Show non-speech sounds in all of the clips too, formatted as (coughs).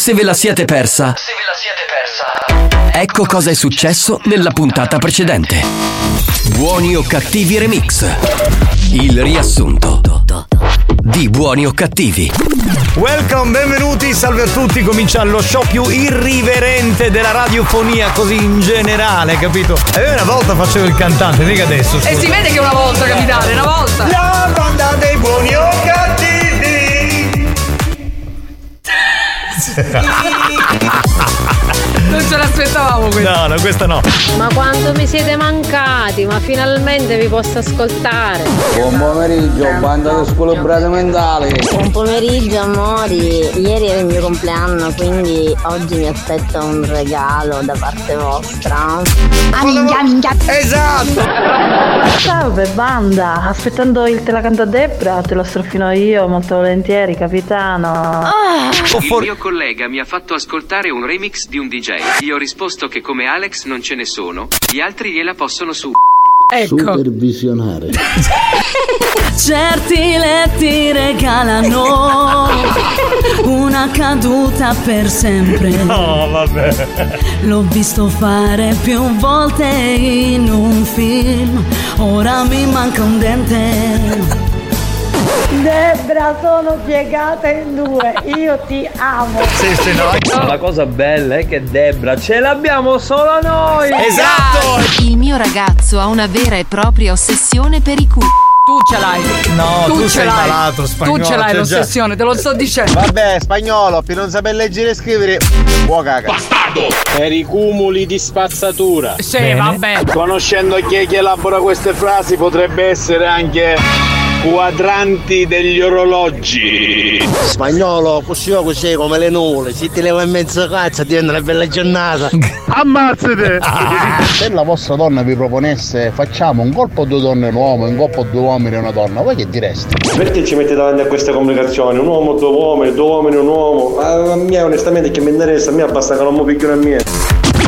se ve la siete persa, Se ve la siete persa. ecco cosa è successo nella puntata precedente. Buoni o cattivi remix. Il riassunto di Buoni o cattivi. Welcome, benvenuti, salve a tutti, comincia lo show più irriverente della radiofonia, così in generale, capito? E io una volta facevo il cantante, mica adesso. E si vede che una volta, capitale, una volta. La banda dei buoni o cattivi. 哈 (laughs) 哈 Non ce l'aspettavamo questa. No, no, questa no. Ma quanto mi siete mancati, ma finalmente vi posso ascoltare. Buon pomeriggio, banda di squilibrate mentali. Buon pomeriggio amori, ieri era il mio compleanno quindi oggi mi aspetta un regalo da parte vostra. Ah minchia minchia! Esatto! Salve banda, aspettando il te la canto Debra, te lo strofino io molto volentieri, capitano. Il mio collega mi ha fatto ascoltare un remix di un DJ. Gli ho risposto che come Alex non ce ne sono, gli altri gliela possono su. Ecco. Supervisionare. (laughs) Certi letti regalano una caduta per sempre. No, vabbè. L'ho visto fare più volte in un film, ora mi manca un dente. Debra, sono piegata in due, io ti amo. Sì, sì, no. La cosa bella è che Debra ce l'abbiamo solo noi! Esatto! Il mio ragazzo ha una vera e propria ossessione per i cu. Tu ce l'hai. No, tu ce sei l'hai. malato, spagnolo, Tu ce l'hai cioè, l'ossessione, te lo sto dicendo. Vabbè, spagnolo, per non saper leggere e scrivere, può caga. Bastardo! Per i cumuli di spazzatura. Sì, vabbè. Conoscendo chi è che elabora queste frasi, potrebbe essere anche quadranti degli orologi. Spagnolo, così o così come le nuvole, se ti leva in mezzo cazzo diventa una bella giornata. (laughs) Ammazzate! Se la vostra donna vi proponesse facciamo un colpo due donne e un uomo, un colpo due uomini e una donna, voi che direste? Perché ci mette davanti a queste complicazioni? Un uomo, due uomini, due uomini, un uomo. A me onestamente che mi interessa, a me basta che non mi picchiano a me.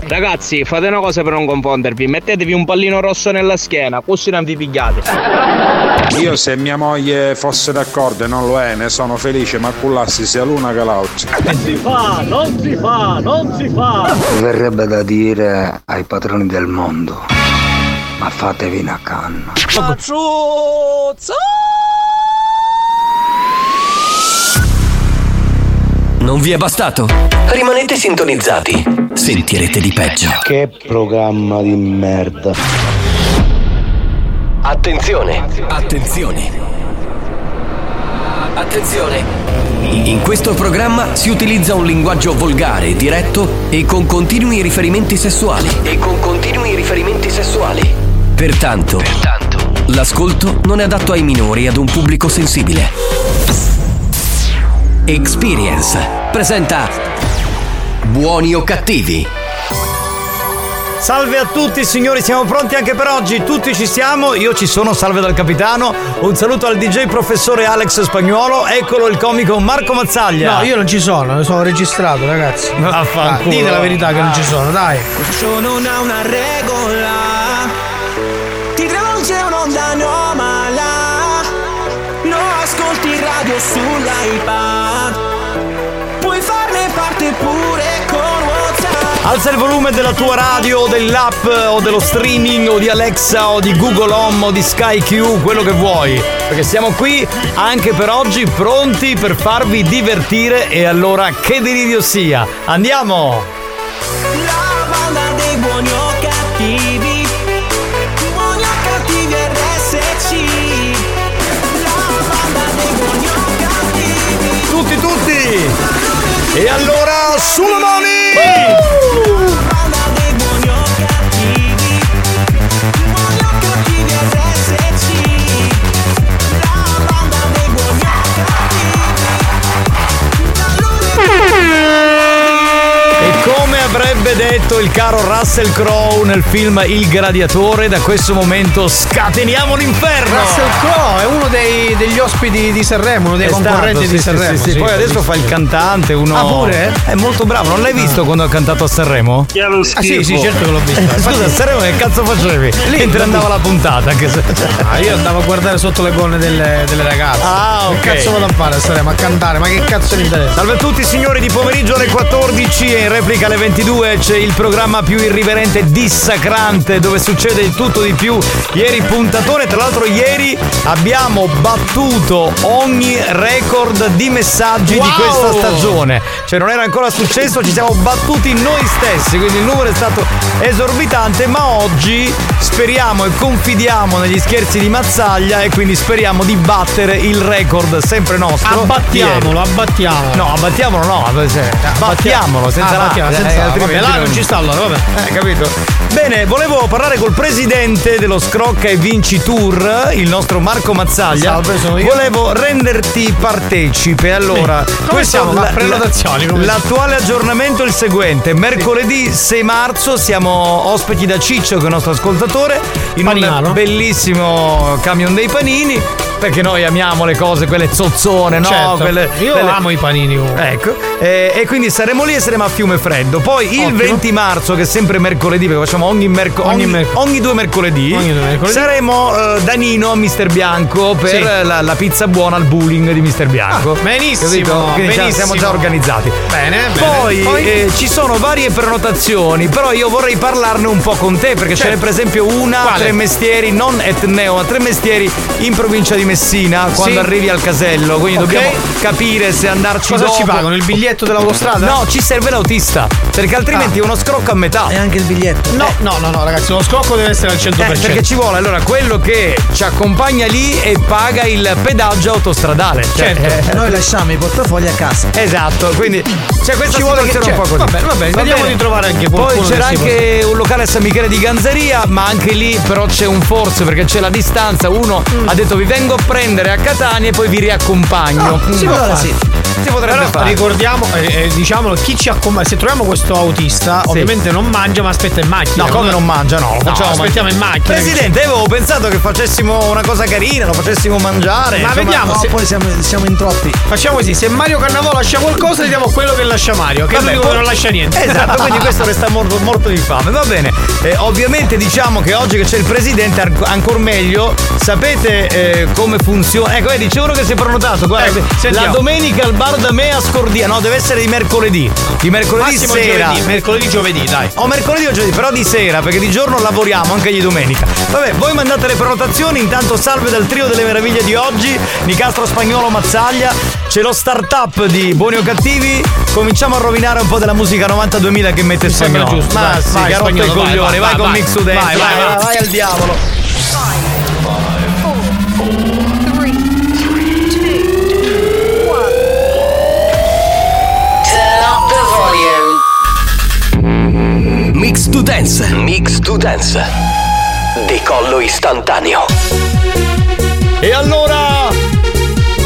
Ragazzi, fate una cosa per non confondervi, mettetevi un pallino rosso nella schiena, così non vi pigliate. (laughs) Io se mia moglie fosse d'accordo e non lo è, ne sono felice, ma cullassi sia l'una che l'altra. Si fa, non si fa, non si fa! Verrebbe da dire ai padroni del mondo, ma fatevi una canna. Non vi è bastato? Rimanete sintonizzati. Sentirete di peggio. Che programma di merda. Attenzione! Attenzione! Attenzione! In questo programma si utilizza un linguaggio volgare, diretto e con continui riferimenti sessuali. E con continui riferimenti sessuali. Pertanto, l'ascolto non è adatto ai minori e ad un pubblico sensibile. Experience presenta Buoni o cattivi? Salve a tutti signori, siamo pronti anche per oggi, tutti ci siamo, io ci sono, salve dal capitano, un saluto al DJ professore Alex Spagnuolo, eccolo il comico Marco Mazzaglia. No, io non ci sono, sono registrato, ragazzi. (laughs) Vaffanculo. Dite la verità che non ci sono, dai. Ciò non ha una regola Ti travolge un'onda anomala No, ascolti radio sull'iPad Puoi farne parte pure Alza il volume della tua radio, o dell'app o dello streaming o di Alexa o di Google Home o di Sky Q, quello che vuoi. Perché siamo qui anche per oggi pronti per farvi divertire e allora che delirio sia. Andiamo! La banda dei buoni o cattivi E allora, sulle mani! Banda avrebbe detto il caro Russell Crowe nel film Il Gladiatore, da questo momento scateniamo l'inferno. Russell Crowe è uno dei- degli ospiti di Sanremo, uno dei È concorrenti stato, di sì, Sanremo. sì, sì. sì, Poi adesso fa il cantante, uno. Ah, pure? È molto bravo, non l'hai visto quando ha cantato a Sanremo? Ah, sì, sì, certo che l'ho visto. Eh, scusa, a Sanremo che cazzo facevi? Mentre l'ho andava la puntata, anche se. Ah, io andavo a guardare sotto le gonne delle, delle ragazze. Ah, ok. Che cazzo vado a fare a Sanremo? A cantare? Ma che cazzo mi interessa? Salve a tutti signori di pomeriggio alle 14 e in replica alle 22 c'è il programma più irriverente dissacrante dove succede di tutto di più. Ieri puntatone, tra l'altro ieri abbiamo battuto ogni record di messaggi di Wow! questa stagione. Cioè non era ancora successo, ci siamo battuti noi stessi, quindi il numero è stato esorbitante, ma oggi speriamo e confidiamo negli scherzi di Mazzaglia e quindi speriamo di battere il record sempre nostro. Abbattiamolo, Ieri. abbattiamolo. No, abbattiamolo no, abbattiamolo senza Ah, la abbattiamo, eh, senza la- altrimenti là non ci sta allora, vabbè. Eh, capito? Bene, volevo parlare col presidente dello Scrocca e Vinci Tour, il nostro Marco Mazzaglia. Salve, sono io. Volevo renderti partecipe. Allora, Sì. Come siamo? La prenotazioni, come- L'attuale aggiornamento è il seguente: mercoledì 6 marzo siamo ospiti da Ciccio, che è il nostro ascoltatore, in Paninaro. un bellissimo camion dei panini. Perché noi amiamo le cose, quelle zozzone, no? Certo. Quelle- Io quelle- amo i panini comunque. Ecco, eh, e quindi saremo lì e saremo a Fiume Freddo. Poi il Ottimo. 20 marzo, che è sempre mercoledì, perché facciamo ogni, merco- Ogni ogni- merc- ogni due mercoledì, Ogni due mercoledì. saremo eh, da Nino a Mister Bianco per Sì. la, la pizza buona al bowling di Mister Bianco. Ah, benissimo, Capito? Quindi benissimo. siamo già organizzati. Bene, bene. Poi, Poi? eh, ci sono varie prenotazioni, però io vorrei parlarne un po' con te, perché ce Certo. n'è per esempio una Quale? tre mestieri, non etneo, ma tre mestieri in provincia di Messina, quando Sì. arrivi al casello. Quindi Ok. dobbiamo capire se andarci Cosa dopo. ci pagano? Il biglietto dell'autostrada? No, ci serve l'autista, perché altrimenti Ah. è uno scrocco a metà. E anche il biglietto? No, no, no, no, ragazzi, lo scocco deve essere al 100%. Eh, perché ci vuole allora quello che ci accompagna lì e paga il pedaggio autostradale. Cioè, Certo. eh, Noi lasciamo i portafogli a casa. Esatto, quindi c'è questa Ci vuole che- un po' cioè, così. va bene, va bene, vediamo di trovare anche Poi qualcuno c'era che si anche un locale a San Michele di Ganzaria, ma anche lì però c'è un forse perché c'è la distanza. Uno Mm. ha detto vi vengo prendere a Catania e poi vi riaccompagno. Ah, si Mm. può Si potrebbe Però fare. ricordiamo, eh, eh, diciamolo, chi ci accompagna. Se troviamo questo autista, ovviamente non mangia, ma aspetta in macchina. No, come non mangia? No, lo No, facciamo aspettiamo in macchina. Presidente, avevo pensato che facessimo una cosa carina, lo facessimo mangiare. Ma insomma. vediamo No, se- poi siamo, siamo in troppi. Facciamo così, se Mario Cannavò lascia qualcosa, gli diamo quello che lascia Mario, che Vabbè, poi- non lascia niente. Esatto, quindi (laughs) questo resta morto, morto di fame. Va bene. Eh, ovviamente diciamo che oggi che c'è il presidente, ancora meglio, sapete eh, come funziona. Ecco, vedi, c'è uno che si è prenotato. Guarda, Ecco, la domenica al bar da me a Scordia. No, deve essere di mercoledì. Di mercoledì Massimo sera. giovedì, mercoledì giovedì, dai. O mercoledì o giovedì, però di sera, perché di giorno lavoriamo anche di domenica. Vabbè, voi mandate le prenotazioni, intanto salve dal trio delle meraviglie di oggi, Nicastro Spagnolo Mazzaglia, c'è lo startup di Buoni o Cattivi, cominciamo a rovinare un po' della musica 92.000 che mette Spagnolo. giusto, Ma sì, vai, che ha rotto i vai, coglioni, vai, vai, con vai. Mix to Dance, vai, vai. vai al diavolo. Mix to Dance. Mix to Dance. Decollo istantaneo. E allora,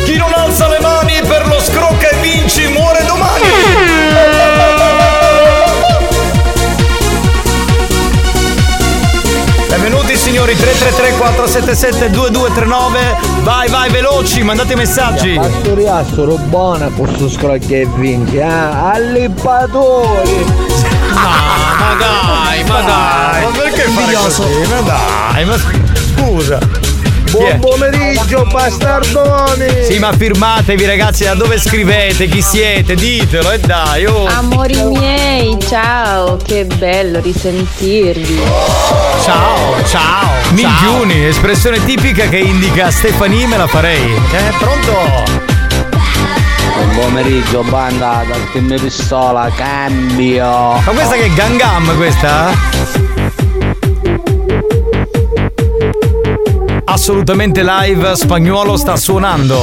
chi non alza le mani per lo scrocca e vinci muore domani. Benvenuti signori 333 477 2239 Vai vai veloci mandate i messaggi Pastoriassero buona questo scrocchio e vinci, ah, allibatori! Ma dai, ma dai. Ma perché fare così? Ma dai, ma scusa? Buon pomeriggio bastardoni! Sì ma firmatevi ragazzi da dove scrivete Chi siete ditelo e dai oh. Amori miei, ciao, che bello risentirvi. Ciao, ciao. Minchiuni, espressione tipica che indica Stefani, me la farei. Eh, pronto? Buon pomeriggio banda dal team pistola, cambio! Ma questa che è Gangam questa? Assolutamente live, spagnolo sta suonando.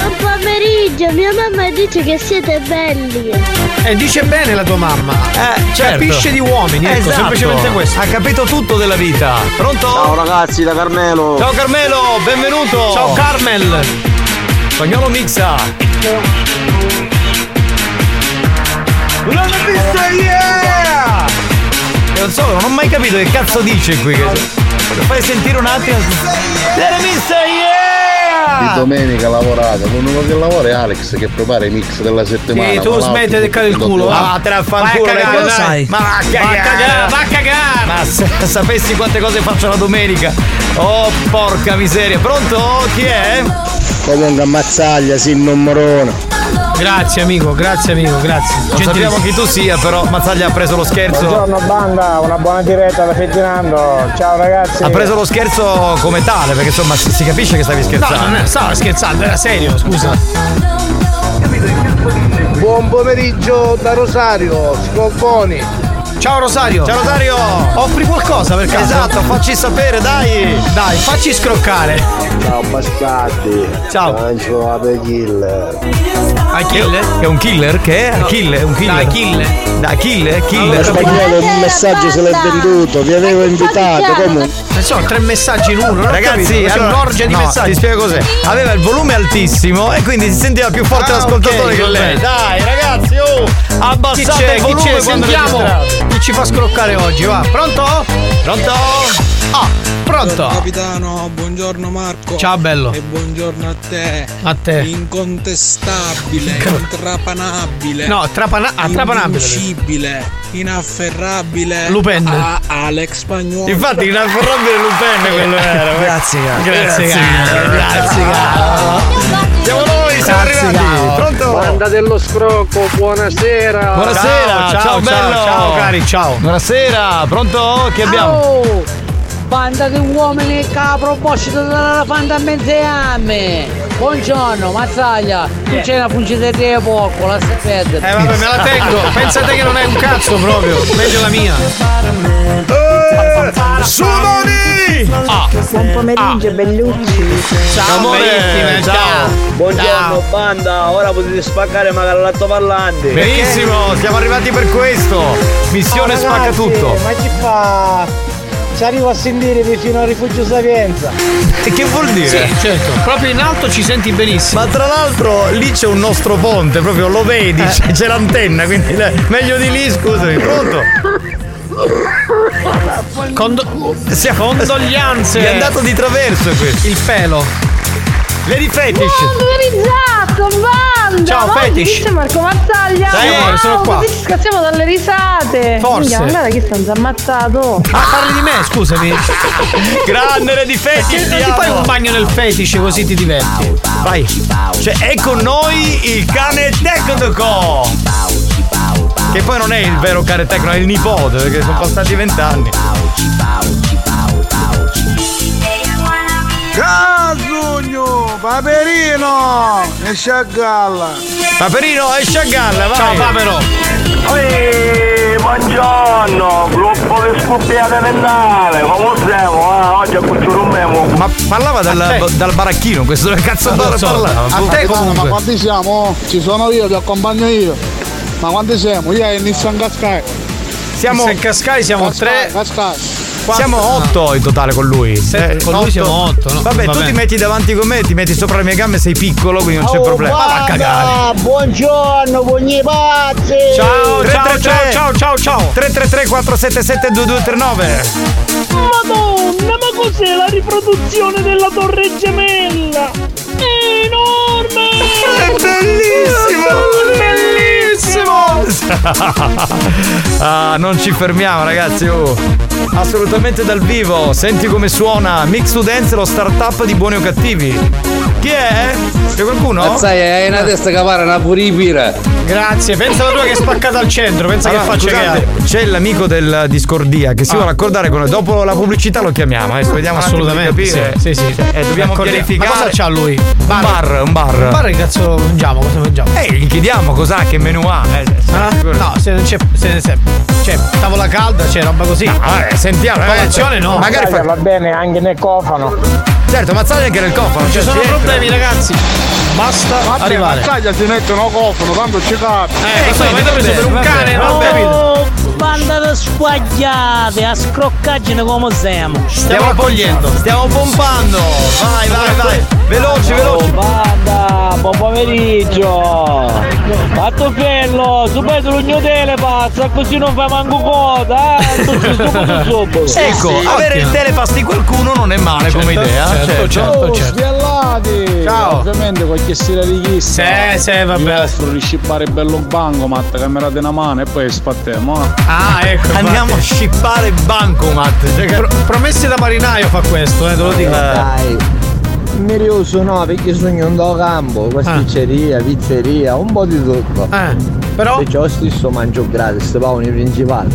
Buon pomeriggio, mia mamma dice che siete belli. E dice bene la tua mamma. Eh, certo. Capisce di uomini, ecco, Esatto. semplicemente questo. Ha capito tutto della vita. Pronto? Ciao ragazzi da Carmelo! Ciao Carmelo, benvenuto. Ciao Carmel. Spagnolo mixa. L'hanno vista ieri! non so, non ho mai capito che cazzo dice qui. Che... Lo fai sentire un attimo. Misse, Di yeah! domenica lavorate, l'unico che lavora è Alex che prepara i mix della settimana. Sì, tu smetti di cadere il culo, va. Ah, te la fanculo, cagare, sai. Ma va a cagare! cagare, va a cagare! Ma se sapessi quante cose faccio la domenica! Oh, porca miseria! Pronto? Chi è? Comunque ammazzaglia, sì, numero Grazie amico, grazie amico, grazie. Non sappiamo chi tu sia, però Mazzaglia ha preso lo scherzo. Buongiorno banda, una buona diretta da Ferdinando. Ciao ragazzi. Ha preso lo scherzo come tale, perché insomma si capisce che stavi No, scherzando. non è, stavo scherzando, era serio, scusa. Buon pomeriggio da Rosario, Scopponi. Ciao Rosario. Ciao Rosario! Offri qualcosa per caso? Esatto, facci sapere, dai! Dai, facci scroccare. Ciao bastardi. Ciao. Lancio a killer. Achille? Che è un killer? Che è? Achille? È un killer? Da Achille. Da Achille? Killer? Spagnolo un messaggio se l'è venduto, vi avevo invitato, comunque. Ne sono tre messaggi in uno, Ragazzi, capito, allora, un'orgia di no, messaggi. Ti spiego cos'è. Aveva il volume altissimo e quindi si sentiva più forte Ah, l'ascoltatore ok, che lei. Dai, ragazzi, oh! Chi Abbassate c'è? il Chi volume c'è? quando Sentiamo ci fa scroccare oggi, va. Pronto? Pronto? Ah, pronto. Capitano, buongiorno Marco. Ciao, bello. E buongiorno a te. A te. Incontestabile, intrapanabile. No, trapana- ah, trapanabile. Invincibile, inafferrabile. Lupin. A Alex Spagnolo. Infatti, l'inafferrabile Lupin quello era. Grazie, cara. Grazie, Grazie, cara. Grazie, cara. Siamo noi, siamo arrivati. Pronto? Banda dello scrocco, buonasera. Buonasera, Ciao, ciao, ciao, bello. ciao, ciao, cari, ciao. Buonasera, pronto? Chi abbiamo? Oh, banda di uomini che a proposito della fanta a me. Buongiorno, Mazzaglia. Tu c'è una fungiteria poco, la sapete. Eh vabbè, me la tengo. Pensate che non è un cazzo proprio. Meglio la mia. Sumoni! Ah. Buon pomeriggio, bellucci. Ciao, Amore, ciao. ciao. Buongiorno banda, ora potete spaccare magari l'altoparlante. Benissimo, siamo arrivati per questo. Missione spacca tutto. Ma ci fa? Ci arrivo a sentirvi fino al rifugio Sapienza. E che vuol dire? Sì, certo. Proprio in alto ci senti benissimo. Ma tra l'altro lì c'è un nostro ponte, proprio lo vedi, c'è, c'è l'antenna, quindi meglio di lì, scusami, pronto? Condo- Siamo condoglianze. È andato di traverso questo. Il pelo. Lady Fetish. Autorizzato, banda! Ciao, Ma Fetish. C'è Marco Mazzaglia? Sì, amore, sono qua. Così ci scazziamo dalle risate! Forse. Minchia, guarda chi stanno ammazzato! Ah, parli di me, scusami. (laughs) Grande Lady Fetish, Ti fai un bagno nel fetish così ti diverti. Vai. Cioè, è con noi il cane tecnico. Che poi non è il vero cane tecnico, è il nipote, perché sono passati vent'anni. Casugno, Paperino, esce a galla. Paperino, esci a galla, vai. Ciao, Papero. Ehi, buongiorno, gruppo di scoppiate mentale, come siamo? Ah, oggi a cucciurumemo. Ma parlava dal, dal baracchino, questo dove cazzo Non lo so. parlava? A te Ma comunque. quanti siamo? Ci sono io, ti accompagno io. Ma quanti siamo? Io e Nissan Qashqai. Siamo, Se Cascai siamo tre. Qashqai. siamo otto in totale con lui. Eh, Se- con lui otto. siamo otto, no? Vabbè, Va tu bene. ti metti davanti con me, ti metti sopra le mie gambe, sei piccolo, quindi non c'è Oh, problema. Ma va a cagare. buongiorno, pugni pazzi. Ciao, ciao, 333. ciao, ciao, ciao, ciao. 333 477 2239 Madonna, ma cos'è la riproduzione della torre gemella? È enorme! È bellissimo! (laughs) ah, non ci fermiamo, ragazzi. oh. Assolutamente dal vivo. Senti come suona Mix to Dance, lo startup di buoni o cattivi. Chi è? C'è qualcuno? Sai, hai una testa che pare una puripira. Grazie, pensa la tua che è spaccata al centro, pensa Allora, che faccia che scusate, ha. c'è l'amico del Discordia che si vuole accordare con noi. Dopo la pubblicità lo chiamiamo. Adesso vediamo Assolutamente, capire. sì, sì, sì. Eh, dobbiamo pianificare. Ma cosa c'ha lui? Un bar, un bar. Un bar che cazzo mangiamo? Cosa mangiamo? Eh, gli chiediamo cos'ha, che menù ha. Eh, Ah? No, se non c'è. Se, se, c'è tavola calda, c'è roba così. Vabbè, sentiamo. eh, Colazione no. Magari fa... va bene anche nel cofano. Certo, Mazzaglia anche nel cofano. Ci cioè, sono entra. Problemi, ragazzi. Basta arrivare. Mazzaglia si mettono cofono, tanto ci capi. Eh, questo l'avete preso per un vabbè, cane, capito. Oh, banda squagliate, a scroccaggine come siamo. Stiamo accogliendo. Stiamo pompando. Vai, vai, vai. Veloci, veloci. Banda, buon pomeriggio. A tuo bello, subito l'ugno telepazza, così non fa manco coda, eh? (laughs) Ecco, avere il telepass di qualcuno non è male come idea. certo, Oh, sbiellati! Ciao. Ovviamente qualche sera di chissà. Sì, sì, vabbè. Offro di scippare bello bancomat, camerate una mano e poi sfattiamo. eh. Ah, ecco. Andiamo a scippare bancomat. Cioè, Pro- promesse da marinaio fa questo, eh, te lo dico. Dai. Mi riuso no perché sogno un do campo, pasticceria, pizzeria, un po' di tutto. Eh, però? Perciò stesso mangio gratis, pavoni principali.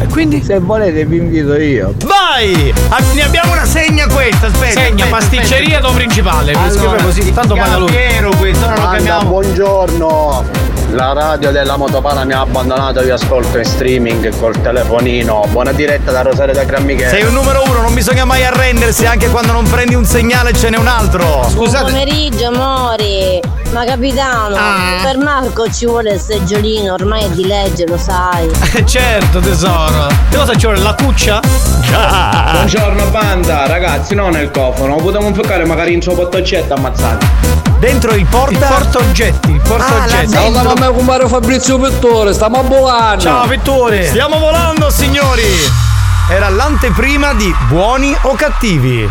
E quindi? Se volete vi invito io. Vai! Ah, ne abbiamo una segna questa, aspetta. Segna, aspetta, pasticceria aspetta. do principale. mi scrive così, tanto paga lui. Questo, ora lo chiamiamo. buongiorno. La radio della Motopana mi ha abbandonato, vi ascolto in streaming col telefonino. Buona diretta da Rosario da Gran Michele. Sei un numero uno, non bisogna mai arrendersi anche quando non prendi un segnale e ce n'è un altro. Buon pomeriggio amori Ma capitano Ah. Per Marco ci vuole il seggiolino Ormai è di legge lo sai (laughs) certo, tesoro. Che cosa ci vuole? La cuccia? (laughs) Buongiorno banda, ragazzi, non nel cofano, potremmo infoccare magari in suo portoncetto ammazzati. Dentro il porta. Il portaoggetti, il portaoggetti. Ciao da mamma compare Fabrizio Pittore, stiamo a volando. Ciao Pittore. Stiamo volando, signori! Era l'anteprima di Buoni o Cattivi.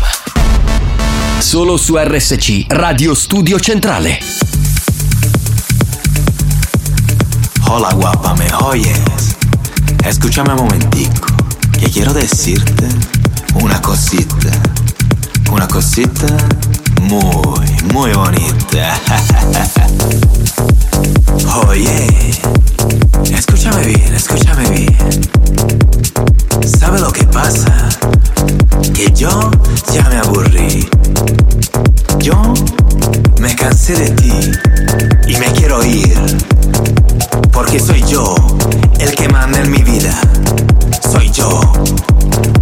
Solo su RSC Radio Studio Centrale. Hola guapa, me oyes. Escúchame un momentico, que quiero decirte una cosita. Una cosita muy, muy bonita. (laughs) Oye, escúchame bien, escúchame bien. ¿Sabe lo que pasa? Que yo ya me aburrí. Yo me cansé de ti y me quiero ir. Porque soy yo el que manda en mi vida. Soy yo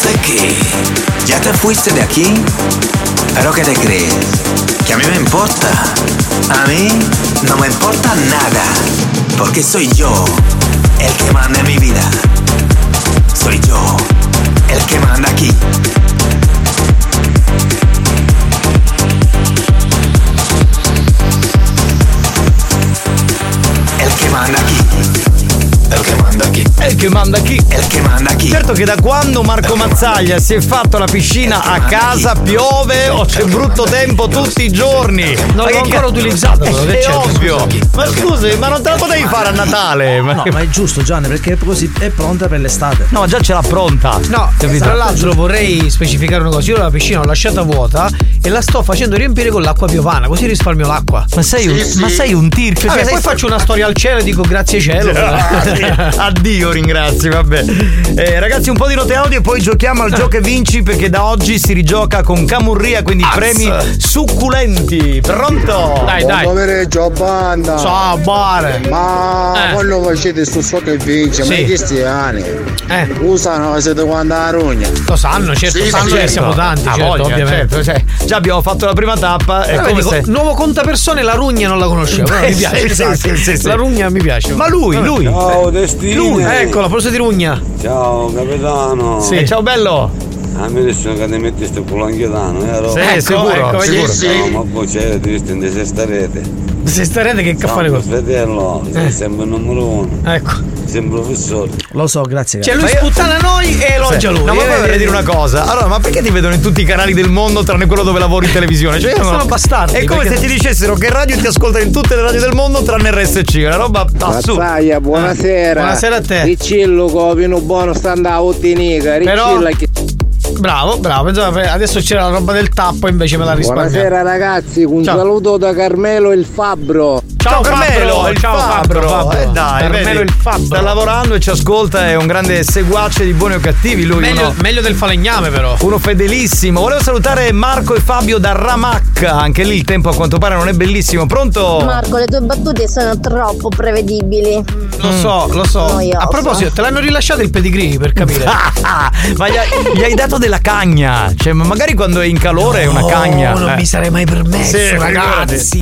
Entonces, ¿qué? ¿Ya te fuiste de aquí? ¿Pero qué te crees? ¿Que a mí me importa? A mí no me importa nada. Porque soy yo el que manda en mi vida. Soy yo el que manda aquí. El que manda aquí. El que manda aquí. El que manda aquí. Certo detto che da quando Marco Mazzaglia si è fatto la piscina a casa piove o c'è brutto tempo tutti i giorni. Non l'ho ancora ca- utilizzato, che È c'è? ovvio. Ma scusi, ma non te la potevi fare a Natale? No, ma è giusto Gianni perché così è pronta per l'estate. No, già ce l'ha pronta. No, Capito? tra l'altro vorrei specificare una cosa. Io la piscina l'ho lasciata vuota e la sto facendo riempire con l'acqua piovana, così risparmio l'acqua. Ma sei un, ma sei un tirchio. Vabbè, cioè, sei poi faccio una storia al cielo e dico grazie cielo. (laughs) Addio, ringrazi, vabbè. Eh, ragazzi, un po' di note audio e poi giochiamo al gioco e vinci perché da oggi si rigioca con Camurria, quindi premi succulenti. Pronto? Buon pomeriggio banda Ciao bare Ma Eh. quando facete sto so che vince Ma Sì. i cristiani Eh. Usano siete quando la rugna Lo sanno, certo, Sì, sanno sì, che certo. siamo tanti, Ah, certo, voglia, ovviamente. certo, cioè, già abbiamo fatto la prima tappa e Allora, come dico, se... Nuovo contapersone, la rugna non la conoscevo. Eh, mi (laughs) piace. sì, esatto. sì, sì, sì. La rugna mi piace. Ma lui, Vabbè. lui. Ciao Destino. Lui, ecco, la prosa di rugna. Ciao capitano. Sì. Eh, ciao bello. A me adesso che ne metti sto culo anchietano, vero? Sì, Ecco, sicuro, ecco, sicuro. Sì, sì. No, ma poi c'è, ti visto in se starete. (laughs) Se starete che caffare con. fratello, Eh. sempre il numero uno. Ecco. Sei un professore. Lo so, grazie. Cioè, lui sputtana noi e elogia Sì. lui. No, ma eh, poi vorrei vedi? dire una cosa. Allora, ma perché ti vedono in tutti i canali del mondo tranne quello dove lavori in televisione? Cioè, io non- Sono bastardi, È come perché- se ti dicessero che radio ti ascoltano in tutte le radio del mondo tranne RSC. Una roba assurda. Mazzaia, buonasera Buonasera a te. Ricillo copino buono sta andando a ottenica Però- Ricillo che Bravo, bravo. Pensavo, che adesso c'era la roba del tappo, invece me la risparmiamo. Buonasera ragazzi, un Ciao. saluto da Carmelo il Fabbro Ciao, Carmelo, ciao Fabbro. Fabbro, Fabbro. Eh dai, Carmelo il Fabbro. Sta lavorando e ci ascolta, è un grande seguace di buoni o cattivi. Lui Meglio, uno, meglio del falegname, però. uno fedelissimo. Volevo salutare Marco e Fabio da Ramacca. Anche lì il tempo a quanto pare non è bellissimo. Pronto? Marco, le tue battute sono troppo prevedibili. Lo so, lo so. Noioso. A proposito, te l'hanno rilasciato il pedigree per capire. (laughs) ma gli hai, gli hai dato della cagna. Cioè, ma magari quando è in calore è una cagna. non eh. mi sarei mai permesso, Sì, ragazzi.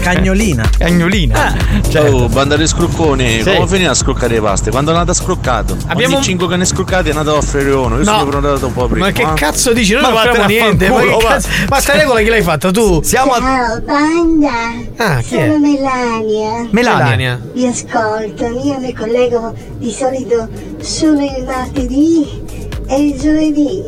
Cagnolina. Cagnolina. Certo. Oh, banda di scrocconi, Sì. come finì a scroccare le paste? Quando è nato scroccato? Abbiamo- Ogni 5 che ne scroccati è nato a offrire uno. Io No. sono prenotato un po' prima. Ma che eh. cazzo dici? Noi Ma non vattene facciamo a niente. Ma, che cazzo- ma sta regola chi l'hai fatta tu? Siamo a. Ciao banda, Ah, chi è? sono Melania. Melania. Vi ascolto, io mi collego di solito solo il martedì e il giovedì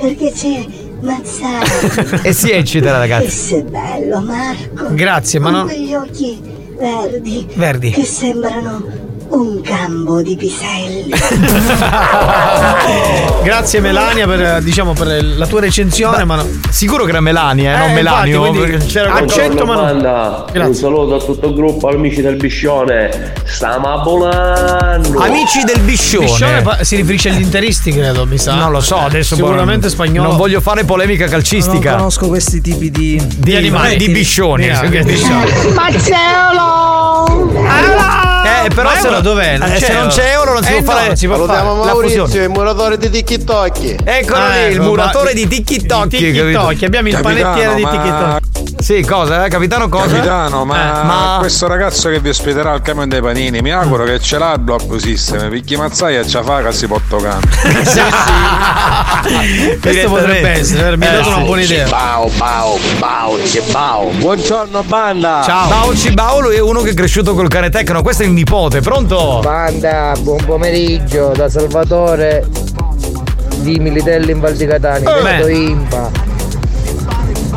perché c'è (laughs) E si eccita, che ragazzi. sei bello Marco. Grazie, ma Con non. quegli occhi verdi, Verdi. che sembrano un campo di piselli. (laughs) Grazie Melania per, diciamo, per la tua recensione, ma no. Sicuro che era Melania, eh, non Eh, Melanio. infatti, quindi perché c'era accetto, ma non. Un saluto a tutto il gruppo, amici del Biscione. Stiamo abbonando. Amici del Biscione. Biscione pa- si riferisce agli interisti, credo, mi sa. Non lo so, adesso Sicuramente non- spagnolo. Non voglio fare polemica Non calcistica. conosco questi tipi di. Di, animali. di biscioni. Di- di biscioni. Eh, però Ma se, euro dov'è? Non eh, c'è se non euro. c'è euro non si Eh, può no, fare si può Salutiamo la Maurizio, fusione. il muratore di TikTok Eccolo Ah, lì, il ecco, muratore ma- di TikTok. TikTok, abbiamo il Capitano, panettiere di TikTok. Sì, cosa, eh? Capitano cosa? Capitano, ma, Eh, ma- questo ragazzo che vi ospiterà al camion dei panini, mi auguro che ce l'ha il blocco system, perché Mazzaia ci fa che si può toccare. (laughs) Questo potrebbe essere, eh, mi ha dato una buona idea. Ciao, ciao, ciao, ciao. Buongiorno banda Ciao. Bao Cibao è uno che è cresciuto col cane tecno, questo è il nipote, pronto? Banda, buon pomeriggio da Salvatore di Militelli in Val di Catania, Eh.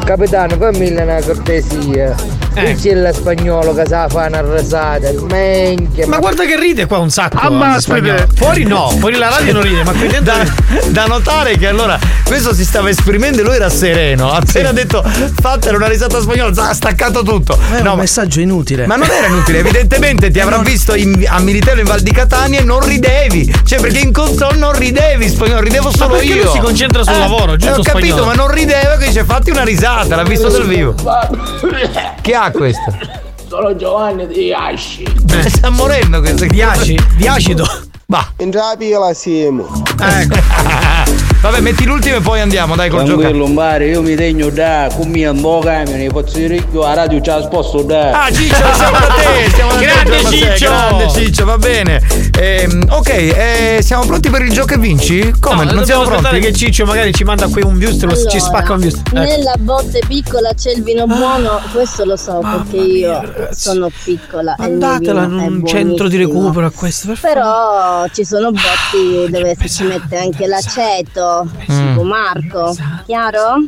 Detto Impa. Capitano, fammi una cortesia. Eh. C'è la spagnolo che sa fare una rasata, menchia. Ma guarda che ride qua un sacco. Ammazzate. in spagnolo. Fuori no, fuori la radio non ride, ma qui dentro. Da, da notare che allora questo si stava esprimendo e lui era sereno. Ha appena detto fatela una risata spagnola, ha staccato tutto. È No, un ma, messaggio inutile. ma non era inutile, evidentemente ti avrà visto in- a Militello in Val di Catania e non ridevi. Cioè, perché in console non ridevi spagnolo, ridevo solo perché io. lui si concentra sul lavoro, giusto, eh, Ho capito, spagnolo? ma non rideva, che dice fatti una risata, l'ha visto dal vivo. (laughs) Chi ha questo? Sono Giovanni di Asci. Eh, Sta morendo questo. Di, aci- di acido. Va. In la pila siamo. Ecco. Vabbè, metti l'ultima e poi andiamo, dai, col gioco. Tranquillo, Mbare, io mi tegno da, con mia camion, faccio dire io a radio ce la sposto da. Ah, Ciccio, siamo da te, siamo da te, Grande sei, Ciccio! Grande Ciccio, va bene. Ehm, ok, eh, siamo pronti per il gioco e vinci? Come? No, non siamo pronti? che Ciccio magari ci manda qui un views, te lo- ci Allora, spacca un views. Ecco. Nella botte piccola c'è il vino buono, questo lo so perché io sono piccola. Mandatela in un centro di recupero a questo. per Però ci sono botti dove si mette anche l'aceto, Mm. tipo Marco, chiaro?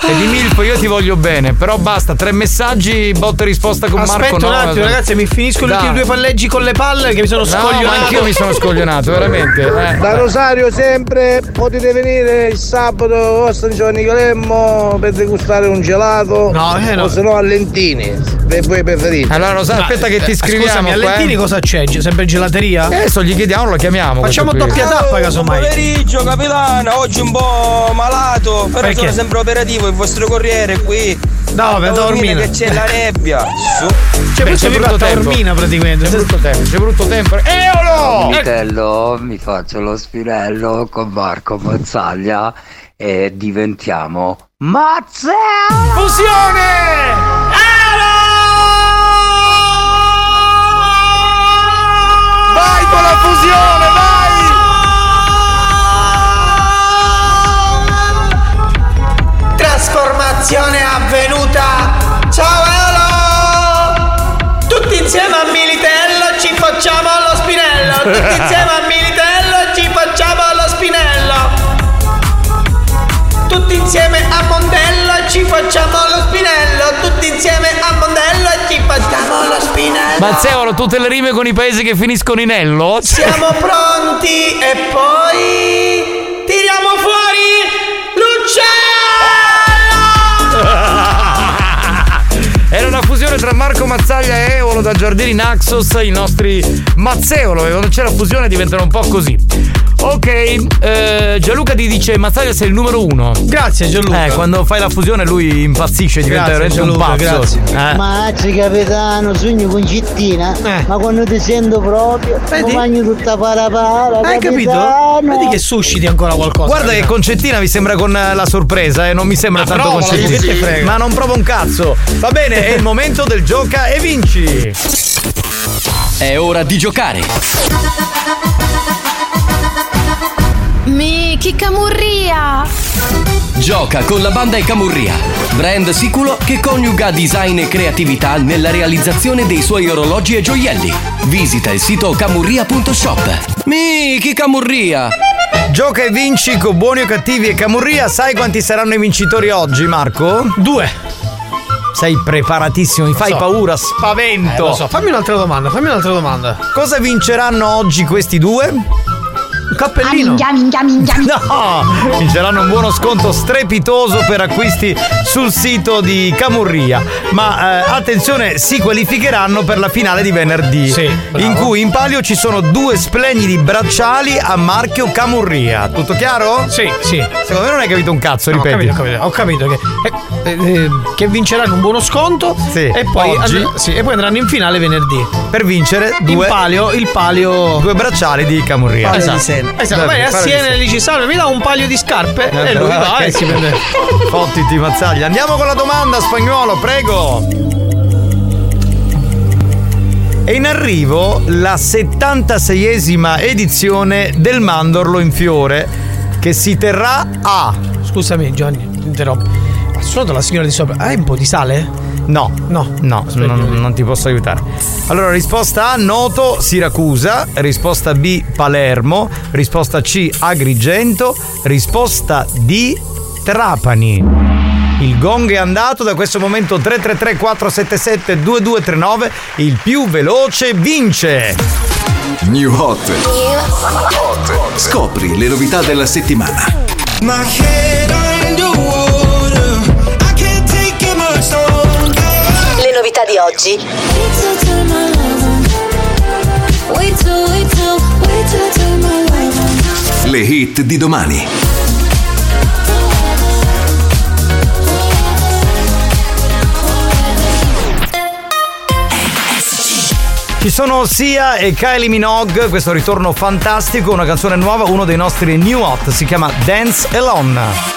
E di Milfo io ti voglio bene, però basta, tre messaggi, botta e risposta con Aspetta Marco. un no, attimo, eh. ragazzi, mi finisco gli ultimi due palleggi con le palle che mi sono No, scoglionato. ma anch'io mi sono scoglionato, veramente. eh. Da Rosario sempre potete venire il sabato a San Giovanni Calemmo per degustare un gelato No, eh, no. o se no a Lentini, per voi preferiti. Allora, Rosario, aspetta che ti eh, scriviamo. Scusami, a qua, eh. Lentini cosa c'è? C'è Sempre gelateria? Adesso gli chiediamo, lo chiamiamo. Facciamo doppia tappa casomai. pomeriggio capitano, oggi un po' malato, però Perché? sono sempre operativo, il vostro corriere qui. No, vabbè, Taormina. Che c'è la nebbia. Su. Cioè, Beh, c'è mi fa brutto tempo. Taormina praticamente. C'è brutto tempo, c'è brutto tempo. Eolo! Vitello, mi faccio lo spinello con Marco Mazzaglia e diventiamo Mazzella! Fusione! Vai con la fusione, vai! Trasformazione avvenuta! Ciao Eolo! Tutti insieme a Militello ci facciamo lo spinello! Tutti insieme a Militello ci facciamo lo spinello! Tutti insieme a Mondello ci facciamo lo spinello! Tutti insieme a Mondello ci facciamo lo spinello! Mazzeolo, tutte le rime con i paesi che finiscono in ello? Siamo pronti e poi tra Marco Mazzaglia e Eolo da Giardini Naxos, i nostri Mazzeolo. E quando c'è la fusione diventano un po' così. Ok, eh, Gianluca ti dice Mazzaglia sei il numero uno. Grazie Gianluca. Eh, quando fai la fusione lui impazzisce, diventa Grazie, veramente un Gianluca, pazzo. grazie. Eh. Mazzi capitano, sogno con cittina, ma quando ti sento proprio, Vedi? mi bagno tutta parapara, Hai capito? capitano. Vedi che susciti ancora qualcosa. Guarda che Concettina mi sembra con eh, la sorpresa, eh, non mi sembra Ma tanto te Concettina. frega. Ma non provo un cazzo. Va bene, è il momento del gioca e vinci. È ora di giocare. Mi che camurria! Gioca con la banda e Camurria, brand sicuro che coniuga design e creatività nella realizzazione dei suoi orologi e gioielli. Visita il sito camurria.shop. Miki Camurria! Gioca e vinci con buoni o cattivi e Camurria. Sai quanti saranno i vincitori oggi, Marco? Due. Sei preparatissimo, mi fai so. paura, spavento. Eh, lo so, fammi un'altra domanda, fammi un'altra domanda. Cosa vinceranno oggi questi due? Un cappellino. minchia, minchia, minchia, minchia. No! Vinceranno un buono sconto strepitoso per acquisti sul sito di Camurria. Ma eh, attenzione, si qualificheranno per la finale di venerdì. Sì, in cui in palio ci sono due splendidi bracciali a marchio Camurria. Tutto chiaro? Sì, sì. Secondo me non hai capito un cazzo, No, ho ripeti. capito, ho capito, ho capito che, eh, eh, che vinceranno un buono sconto Sì, e, poi and- sì, e poi andranno in finale venerdì. Per vincere In due, palio, il palio. due bracciali di Camurria. Esatto, di Siena. esatto. Vai a Siena e dici salve, mi dà un paio di scarpe Eh, e lui va e si prende. (laughs) Fottiti, Mazzaglia. Andiamo con la domanda, spagnolo, prego. È in arrivo la 76esima edizione del Mandorlo in Fiore che si terrà a. Scusami, Gianni, interrompo. Ha suonato la signora di sopra. Hai un po' di sale? No, No. no, non, non ti posso aiutare. Allora, risposta A, Noto, Siracusa. Risposta B, Palermo. Risposta C, Agrigento. Risposta D, Trapani. Il gong è andato da questo momento 333 477 2239. Il più veloce vince. New Hot. Scopri le novità della settimana. Le novità di oggi. Le hit di domani. Ci sono Sia e Kylie Minogue, questo ritorno fantastico, una canzone nuova, uno dei nostri new hot, si chiama Dance Alone.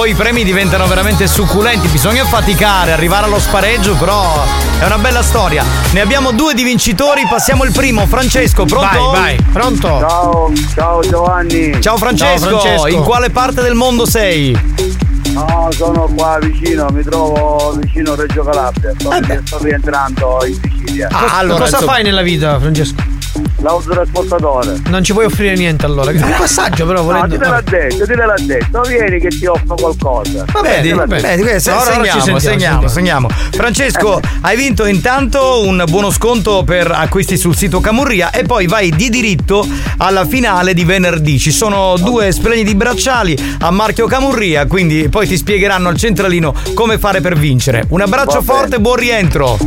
poi i premi diventano veramente succulenti, bisogna faticare, arrivare allo spareggio, però è una bella storia. Ne abbiamo due di vincitori, passiamo il primo, Francesco, pronto? Vai, vai, pronto? Ciao, ciao Giovanni. Ciao Francesco, Ciao, Francesco. in quale parte del mondo sei? No, sono qua vicino, mi trovo vicino a Reggio Calabria. Sto, sto rientrando in Sicilia. Ah, cosa fai nella vita, Francesco? L'autotrasportatore. Non ci puoi offrire niente allora. Un passaggio però No, volendo. ti te l'ha detto, te l'ha detto. Vieni che ti offro qualcosa. Questo Ora- ora ci segniamo, segniamo. Francesco, hai vinto intanto un buono sconto per acquisti sul sito Camurria e poi vai di diritto alla finale di venerdì. Ci sono due splendidi bracciali a marchio Camurria, quindi poi ti spiegheranno al centralino come fare per vincere. Un abbraccio Va bene. forte, buon rientro.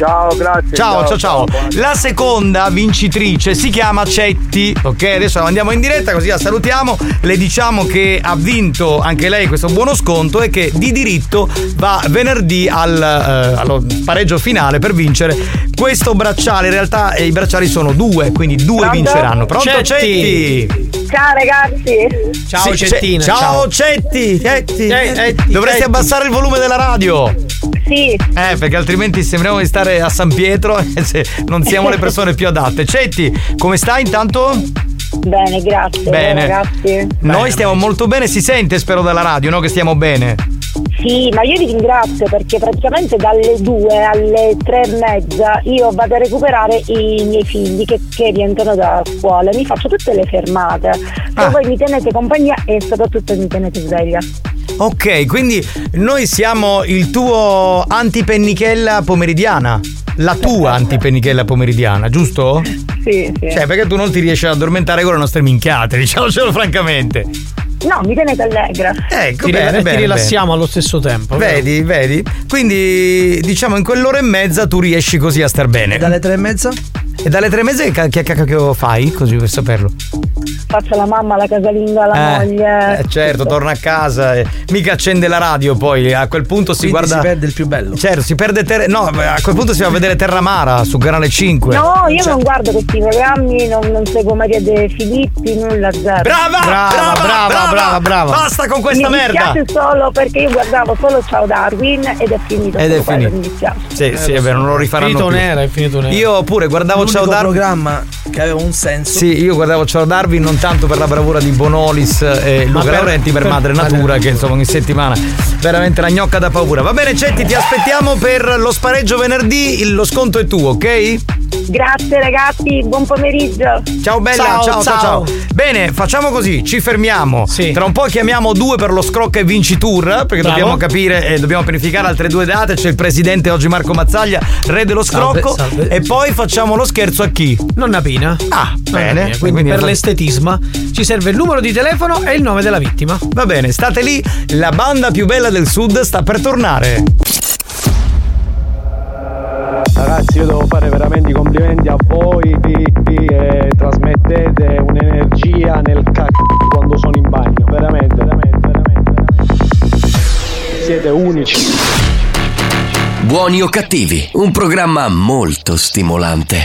Ciao, grazie. Ciao, ciao, ciao. buona- La seconda vincitrice si chiama Cetti. Ok, adesso andiamo in diretta così la salutiamo. Le diciamo che ha vinto anche lei questo buono sconto e che di diritto va venerdì al, eh, allo pareggio finale per vincere questo bracciale. In realtà eh, i bracciali sono due, quindi due Pronto? vinceranno. Pronto Cetti? Cetti? Ciao ragazzi. Ciao Sì, Cettina. Ce- ciao, Cetti. Cetti. Eh, Dovresti Cetti. abbassare il volume della radio. Sì. Eh, perché altrimenti sembriamo di stare a San Pietro e se non siamo le persone più adatte. Cetti, come stai intanto? Bene, grazie. Bene. Ragazzi. Noi stiamo molto bene, si sente spero dalla radio, no? Che stiamo bene. Sì, ma io vi ringrazio perché praticamente dalle 2 alle 3 e mezza io vado a recuperare i miei figli che, che rientrano da scuola. Mi faccio tutte le fermate. Ah. Poi voi mi tenete compagnia e soprattutto mi tenete sveglia. Ok, quindi noi siamo il tuo antipennichella pomeridiana. La tua antipennichella pomeridiana, giusto? Sì, sì. Cioè, perché tu non ti riesci ad addormentare con le nostre minchiate, (laughs) diciamocelo francamente. No, mi tenete allegra. Ecco, ti, bene, ti bene, rilassiamo allo stesso tempo. vero? Vedi, vedi? Quindi diciamo in quell'ora e mezza tu riesci così a star bene. Dalle tre e mezza? E dalle tre e mezza che cacchio fai? Così per saperlo. Faccio la mamma, la casalinga, la Eh, moglie. eh, certo, torna a casa e mica accende la radio poi a quel punto si Quindi guarda. si perde il più bello. Certo, si perde terra. No, a quel punto si va a vedere Terramara su canale 5. No, io Cioè- non guardo questi programmi, non, non seguo Maria De Filippi, nulla zero. Brava, brava, brava, brava, brava. Basta con questa mi merda. Mi dispiace solo perché io guardavo solo Ciao Darwin ed è finito. Ed è finito. Mi. Sì, sì, è vero, non lo rifaranno Finito più. nera, è finito nera. Io pure guardavo L'unico Ciao Darwin. programma che aveva un senso. Sì, io guardavo Ciao Darwin non tanto per la bravura di Bonolis e Luca per- Laurenti, per, per- Madre Natura, che insomma ogni settimana veramente la gnocca da paura. Va bene, Cetti, ti aspettiamo per lo spareggio venerdì, il- lo sconto è tuo, ok? Grazie ragazzi, buon pomeriggio. Ciao bella, ciao, ciao, ciao. Bene, facciamo così, ci fermiamo. Tra un po' chiamiamo due per lo scrocca e vinci tour, perché Bravo. dobbiamo capire e dobbiamo pianificare altre due date. C'è il presidente oggi Marco Mazzaglia, re dello scrocco. Salve, salve. E poi facciamo lo scherzo a chi? Nonna Pina. Ah, bene. Quindi, Quindi- per l'estetisma ci serve il numero di telefono e il nome della vittima. Va bene, state lì, la banda più bella del sud sta per tornare. Ragazzi io devo fare veramente i complimenti a voi che trasmettete un'energia nel c***o quando sono in bagno. Veramente, veramente, veramente, veramente. Siete unici. Buoni o cattivi, un programma molto stimolante.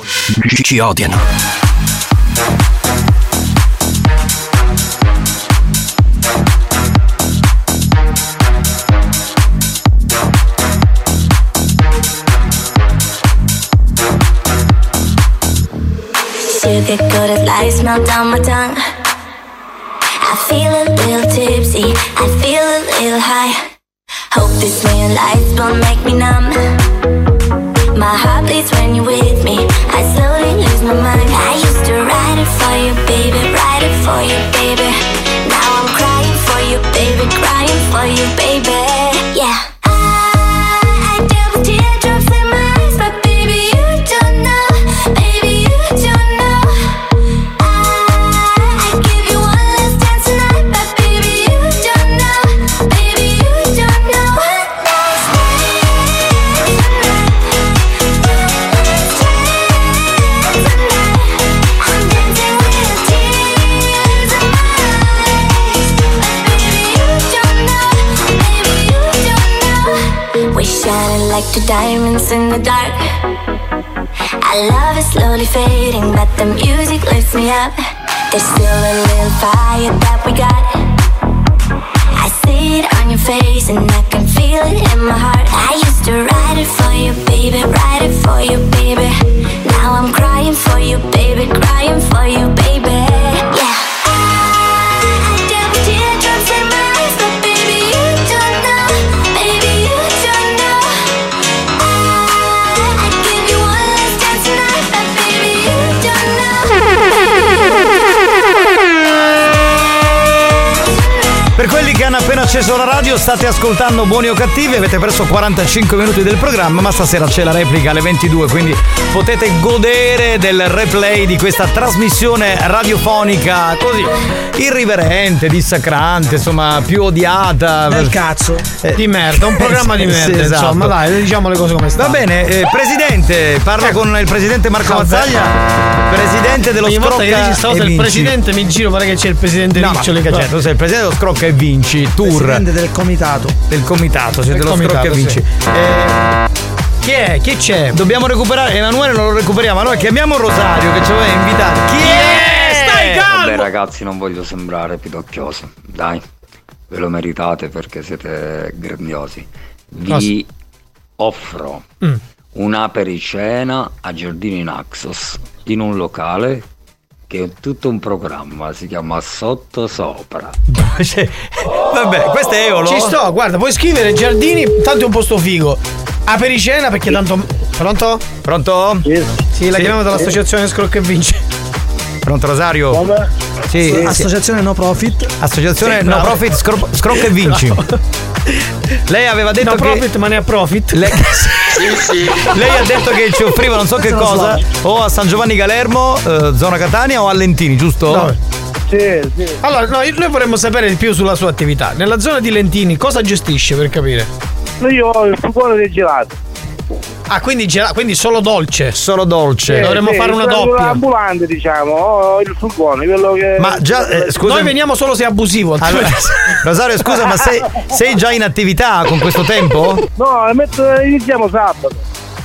ci odiano. Sugar coated lies melt down my tongue. I feel a little tipsy, I feel a little high. Hope this neon lights won't make me numb. My heart beats when you're with me. I slowly lose my mind. I used to write it for you, baby, write it for you, baby. Now I'm crying for you, baby, crying for you, baby. Two diamonds in the dark. Our love is slowly fading, but the music lifts me up. There's still a little fire that we got. I see it on your face, and I can feel it in my heart. I used to write it for you, baby, write it for you, baby. Now I'm crying for you, baby, crying for you, baby. Yeah. Che hanno appena acceso la radio, state ascoltando Buoni o Cattivi, avete perso 45 minuti del programma, ma stasera c'è la replica alle 22, quindi potete godere del replay di questa trasmissione radiofonica così irriverente, dissacrante, insomma, più odiata. Del cazzo. Di merda, un programma di Sì, merda, esatto. insomma, dai, diciamo le cose come stanno. Va bene, eh, presidente, parlo con il presidente Marco. Mazzaglia, presidente dello Ogni volta che Scrocca dici sta e cosa il vinci. presidente mi giro, pare che c'è il presidente No, certo, tu sei il presidente dello Scrocca e vinci, tour. Presidente del comitato. Del comitato, sei Del Scrocca e comitato, vinci. sì. Eh, Chi è? Chi c'è? dobbiamo recuperare, Emanuele non lo recuperiamo, allora chiamiamo Rosario che ci aveva invitato. Chi è? Stai Vabbè ragazzi, non voglio sembrare pidocchioso. Dai, ve lo meritate perché siete grandiosi. Vi offro Mm. una pericena a Giardini Naxos in un locale che è tutto un programma, si chiama Sotto Sopra. (laughs) Vabbè, questo è Eolo. Ci sto, guarda, puoi scrivere Giardini, tanto è un posto figo. Apericena perché tanto. Pronto? Pronto? Sì, la chiamiamo dall'associazione Scrocca e Vince. Pronto Rosario? Sì, sì. Associazione no profit. Associazione Sì, No. Profit Scro- Scrocca e Vinci. Lei aveva detto No che profit, ma ne ha profit. Lei, (laughs) Lei ha detto che ci offriva non so che Questo cosa o a San Giovanni Galermo, eh, zona Catania o a Lentini, giusto? Dove? Allora, no, noi vorremmo sapere di più sulla sua attività. Nella zona di Lentini, cosa gestisce per capire? Io ho il furgone dei gelati. Ah, quindi, gela- quindi solo dolce. Solo dolce. Dovremmo Sì, fare una quello doppia. ambulante, diciamo, il furgone, quello che. Ma già, eh, scusa. Noi veniamo solo se è abusivo. Allora, (laughs) Rosario, scusa, ma sei, sei già in attività con questo tempo? (laughs) No, metto- iniziamo sabato.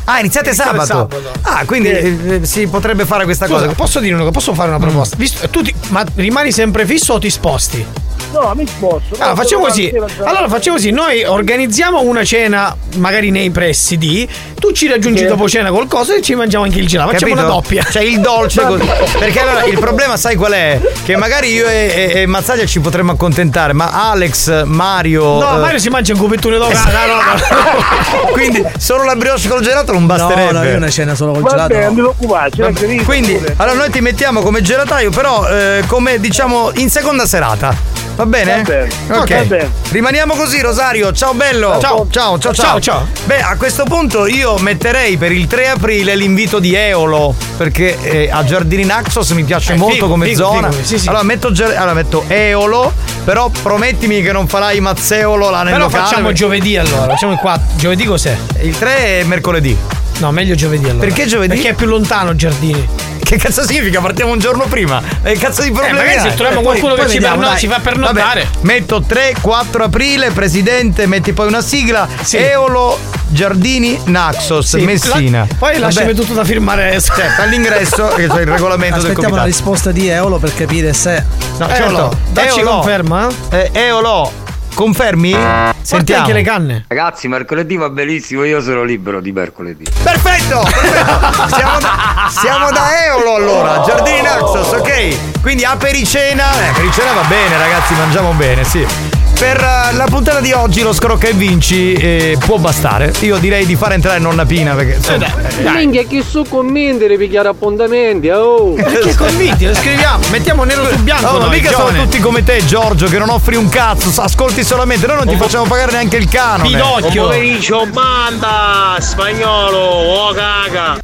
Ah, iniziate sabato. sabato. Ah, quindi eh, eh, si potrebbe fare questa Scusa, cosa. posso dire una cosa? Posso fare una proposta? Visto, tu ti- ma rimani sempre fisso o ti sposti? No, mi sposto. Allora, facciamo così. Allora, facciamo così. Noi organizziamo una cena, magari nei pressi di. Tu ci raggiungi Sì. dopo cena qualcosa e ci mangiamo anche il gelato. Facciamo Capito? una doppia. Cioè il dolce così. Perché allora il problema sai qual è? Che magari io e, e, e Mazzaglia ci potremmo accontentare, ma Alex, Mario. No, eh, Mario si mangia un cubettone d'oca. (laughs) Quindi solo la brioche col gelato non basterebbe. No, no, io una cena solo col Va gelato. no. non ti preoccupare, c'è anche lì. Quindi, allora noi ti mettiamo come gelataio, però eh, come diciamo in seconda serata. Va bene? Va bene. Ok. Va bene. Rimaniamo così, Rosario. Ciao bello. Ciao. ciao, ciao, ciao. Ciao, ciao. Beh, a questo punto io metterei per il 3 aprile l'invito di Eolo. Perché eh, a Giardini Naxos mi piace Eh, molto figo, come figo, zona. figo, sì, sì. Allora, metto, allora metto Eolo. Però promettimi che non farai Mazzeolo là nel Però locale. facciamo giovedì allora. Facciamo il 4. Giovedì cos'è? Il 3 è mercoledì. No, meglio giovedì allora. Perché giovedì? Perché è più lontano Giardini. Che cazzo significa? Partiamo un giorno prima. Che cazzo di problemi? magari se troviamo Eh, qualcuno che ci vediamo, perno- ci fa Vabbè, pernottare. metto 3-4 aprile, presidente, metti poi una sigla. Eolo Giardini Naxos, Sì, Messina. la- poi lasciami Vabbè. tutto da firmare. Certo, all'ingresso (laughs) che c'è il regolamento del Aspettiamo la comitato. risposta di Eolo per capire se. No, Eolo, certo. dacci Eolo. conferma. Eh, Eolo, confermi? Sentiamo. anche le canne. Ragazzi, mercoledì va benissimo, io sono libero di mercoledì. Perfetto! perfetto. Siamo, da, siamo da Eolo allora, Giardini Naxos, ok? Quindi apericena, eh, apericena va bene ragazzi, mangiamo bene, sì. Per eh, la puntata di oggi lo scrocca e vinci eh, può bastare. Io direi di fare entrare nonna Pina perché insomma, eh, Minchia, chi su commenti di pigliare appuntamenti, oh! Perché convinti? Lo scriviamo. Mettiamo nero su bianco. No, noi, mica sono tutti come te, Giorgio, che non offri un cazzo, ascolti solamente, noi non ti facciamo pagare neanche il canone. Pinocchio. pomeriggio, banda! Spagnolo, oh caga!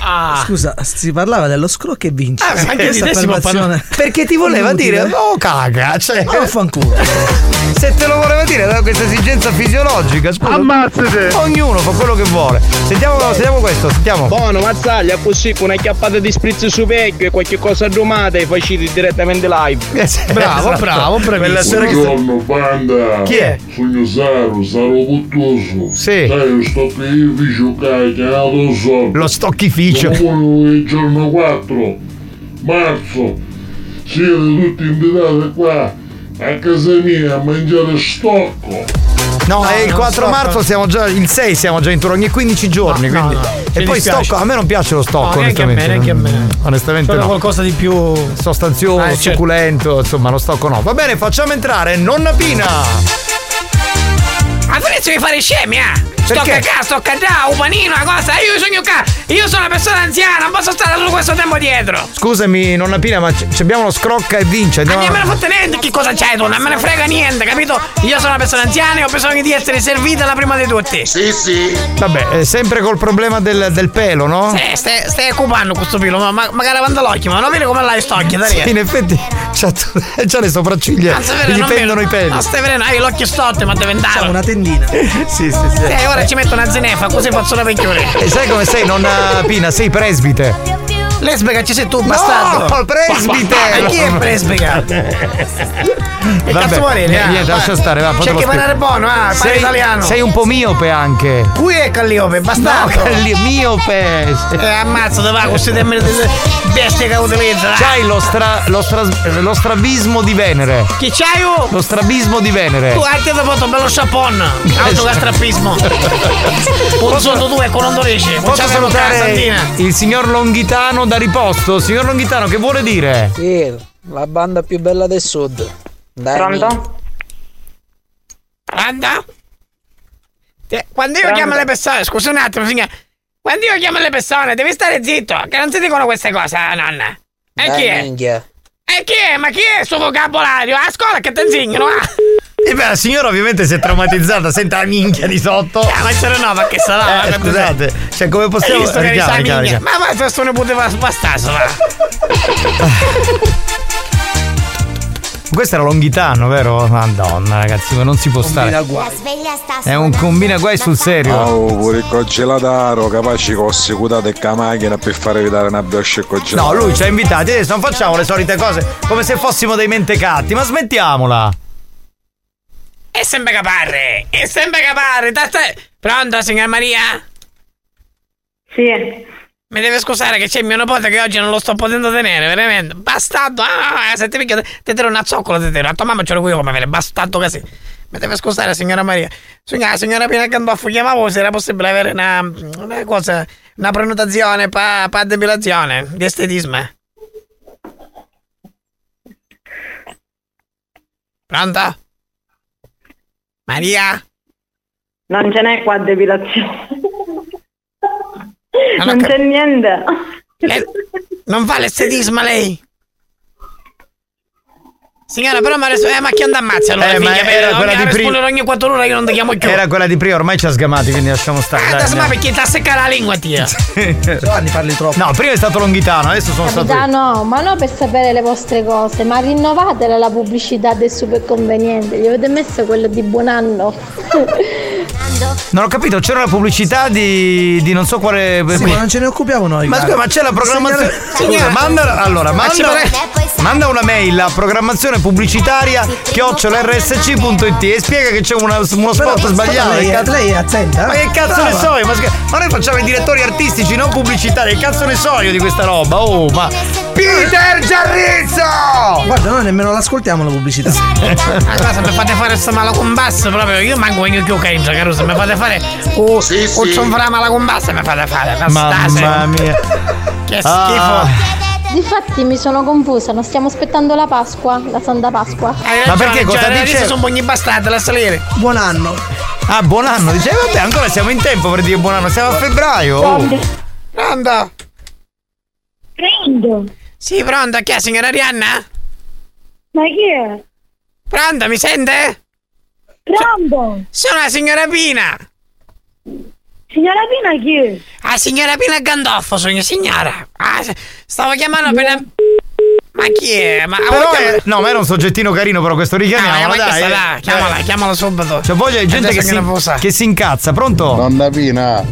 Ah. Scusa, si parlava dello scrocco e vinci. Ah, anche si può affermazione- Perché ti voleva Inutile. dire, oh caga, cioè, Oh, fanculo. se te lo voleva dire aveva questa esigenza fisiologica, scusa. Ammazzate! Ognuno fa quello che vuole. Sentiamo, sentiamo questo, sentiamo. Buono, mazzaglia, così con una chiappata di spritz su vecchio e qualche cosa domata e facili direttamente live. Eh, sì, Bravo, esatto. bravo, bravissimo. Che Buongiorno banda Chi è? Sogno Saro, Saro Puttoso Sì. Sai io sto qui io giocare chiamato so Lo stocchificio. Comunque il giorno 4 marzo Siete tutti invitati qua a casa mia a mangiare stocco No, No, è il non 4 so, marzo, siamo già il 6 siamo già in tour ogni 15 giorni, No, quindi. no, e poi dispiace. stocco, a me non piace lo stocco, No, neanche a me, onestamente. neanche a me. Onestamente C'era no. qualcosa di più. Sostanzioso, Eh, certo. succulento, insomma, lo stocco no. Va bene, facciamo entrare nonna Pina. Ma tu devi fare scemi, eh! Sto cacà, sto cacà, un panino, una cosa. Io sogno ca. Io sono una persona anziana, non posso stare tutto questo tempo dietro. Scusami, nonna Pina, ma c- abbiamo lo scrocca e vince. Ma Andiamo... non me ne fotte niente che cosa c'hai tu, non me ne frega niente, capito? Io sono una persona anziana e ho bisogno di essere servita la prima di tutti. Sì sì Vabbè, è sempre col problema del, del pelo, no? Sì, stai, stai occupando questo pelo, ma, ma magari quando l'occhio, ma non vedi come l'hai stocchia, da Sì, in effetti c'ha, (laughs) c'ha le sopracciglia, Anzi, gli pendono i peli. Non stai vedendo, hai l'occhio storto, ma deve andare. Una tendina. (laughs) Sì, sì, sì. E ora ci metto una zenefa, così faccio la vecchiore. E sai come sei, nonna Pina? Sei presbite. Lesbica ci sei tu, bastardo. No, presbite. Ma chi è presbica? Che Vabbè, cazzo vuoi dire? niente, niente, lascia stare, va, C'è che parlare buono, ah, sei, italiano. Sei un po' miope anche. Qui è Calliope, bastardo. No, Calli- miope. Eh, ammazza, dove va con queste termini delle bestie che utilizza. dai. C'hai lo, stra, lo, stra- lo strabismo di Venere. Chi c'hai io? Lo strabismo di Venere. Tu anche ti ho fatto un bello chapon. Autogastrappismo. (laughs) Un sotto due con ondoresci. Posso salutare il signor Longhitano da riposto? Signor Longhitano, che vuole dire? Sì, la banda più bella del sud. Dai, Pronto? Te- Quando io Pronto? chiamo le persone, scusa un attimo, signora. Quando io chiamo le persone, devi stare zitto, che non si dicono queste cose, eh, nonna. E chi è? minchia. E chi è? Ma chi è il suo vocabolario? A scuola che ti insegnano, ah? E beh, la signora ovviamente si è traumatizzata, sente la minchia di sotto. Ah, ma c'era no, ma che sarà? Eh, scusate, cioè come possiamo... Visto che Richiama, richiama, richiama. Ma va, questo ne poteva bastasso, va. Questo era Longhitano, vero? Madonna, ragazzi, ma non si può stare. È un combina guai sul serio. Oh, pure il congelataro, capace che ho assicurato che la macchina per fare vedere una brioche No, congelata. lui ci ha invitati, adesso non facciamo le solite cose come se fossimo dei mentecatti, ma smettiamola. E sempre caparre, e sempre caparre. Pronto, signor Maria? Sì. Mi deve scusare che c'è mio nipote che oggi non lo sto potendo tenere, veramente. Bastardo, ah, senti mica, te tiro una zoccola, te tiro. A tua mamma ce l'ho qui come vede, bastardo così. Mi deve scusare, signora Maria. Signora, signora Pina Candoffo, chiamavo se era possibile avere una, una cosa, una prenotazione per pa depilazione di estetismo. Pronto? Maria? Non ce n'è qua depilazione. Non Non cap- c'è niente. Lei- non fa l'estetismo lei? Signora, però ma adesso, eh, ma chi andà ammazza allora, Eh, ma era quella ogni- di a prima. ogni quattro ore io non ti chiamo più. Era quella di prima, ormai ci ha sgamati, quindi lasciamo stare. Ah, dai, adesso ma perché ti ha seccato la lingua, tia? (laughs) Giovanni parli troppo. No, prima è stato Longhitano, adesso sono stato io. Capitano, ma no per sapere le vostre cose, ma rinnovatela la pubblicità del super conveniente. Gli avete messo quello di buon anno. (laughs) Non ho capito, c'era la pubblicità di, di non so quale. Sì, ma non ce ne occupiamo noi. Ma cara. scusa, ma c'è la programmazione. Scusa, manda, allora, Ma manda, manda una mail a programmazione pubblicitaria chiocciolarsc.it e spiega che c'è una- uno spot Però- sbagliato. lei- Che cazzo- lei è attenta, Ma che cazzo ne Brava. so io? Ma, ma noi facciamo i direttori artistici, non pubblicitari. Che cazzo ne so io di questa roba? Oh, ma. Peter Giarrizzo! Guarda, noi nemmeno l'ascoltiamo la pubblicità. Allora, se mi fate fare questa mala combassa proprio, io manco voglio più che se mi fate fare un Sì, sì. zonfra mala combassa mi fate fare. Mamma mia. Che schifo. Ah. Difatti mi sono confusa, non stiamo aspettando la Pasqua, la Santa Pasqua. Hai Ma perché cosa cioè, dice? sono buoni bastardi da salire. Buon anno. Ah, buon anno. Dice, eh, vabbè, ancora siamo in tempo per dire buon anno. Siamo a febbraio. oh. Pronto? Pronto? Sì, pronto, chi è, signora Arianna? Ma chi è? Pronto, mi sente? Pronto? Sono la signora Pina. Signora Pina chi è? Ah, signora Pina Gandolfo, sono signora. Ah, stavo chiamando per... Ma chi è? Ma Però è- no, ma era un soggettino carino, però questo richiamiamolo, Ah, ma dai. questa là, chiamala, Eh. chiamala subito. Cioè, voglio di gente che si, che si incazza, pronto? Nonna Pina,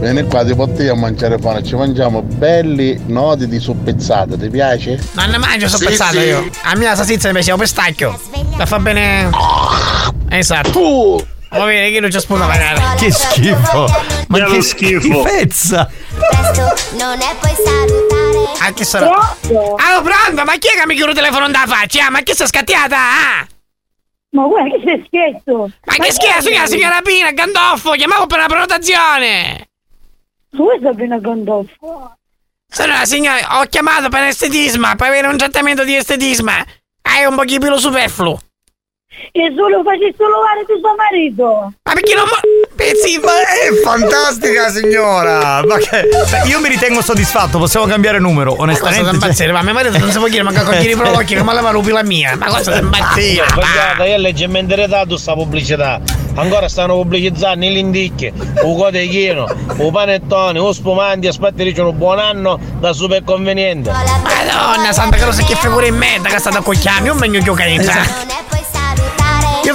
vieni qua, ti porti a mangiare pane, ci mangiamo belli nodi di suppezzata, ti piace? Non ne mangio, sono Sì, sì. io. A me la salsiccia invece è un pistacchio. La fa bene. Esatto. Vuoi vedere che non c'è spunta magari. Che schifo. Ma Che che schifo. schifezza. Non è poi salutare. Ah, che sarà? Ah, pronto, ma chi è che mi chiude il telefono da faccia? Ah, Ma che sei scattiata? Ah? Ma guarda che sei scherzo! Ma che scherzo, signora, signora Pina, Gandolfo, chiamavo per una prenotazione. Tu vuoi Sabrina Gandolfo? Sono la signora, ho chiamato per estetismo, per avere un trattamento di estetismo. Hai un pochino superfluo. E solo facessi solo fare di suo marito! Ma perché non... Pezzi, Ma è fantastica signora! Ma che... Io mi ritengo soddisfatto, possiamo cambiare numero, Cosa onestamente. da impazzire? Ma mio marito non si può dire, ma che cogliere per l'occhio che mi leva rupi la mia. Ma cosa da impazzire? Guarda, io leggermente ritardo sta pubblicità. Ancora stanno pubblicizzando i lindicchi, un cotechino, un panettone, un spumante, aspetta dicono buon anno da super conveniente. Madonna santa croce che figura in merda che è stata con chiami, un meglio che ho Esatto.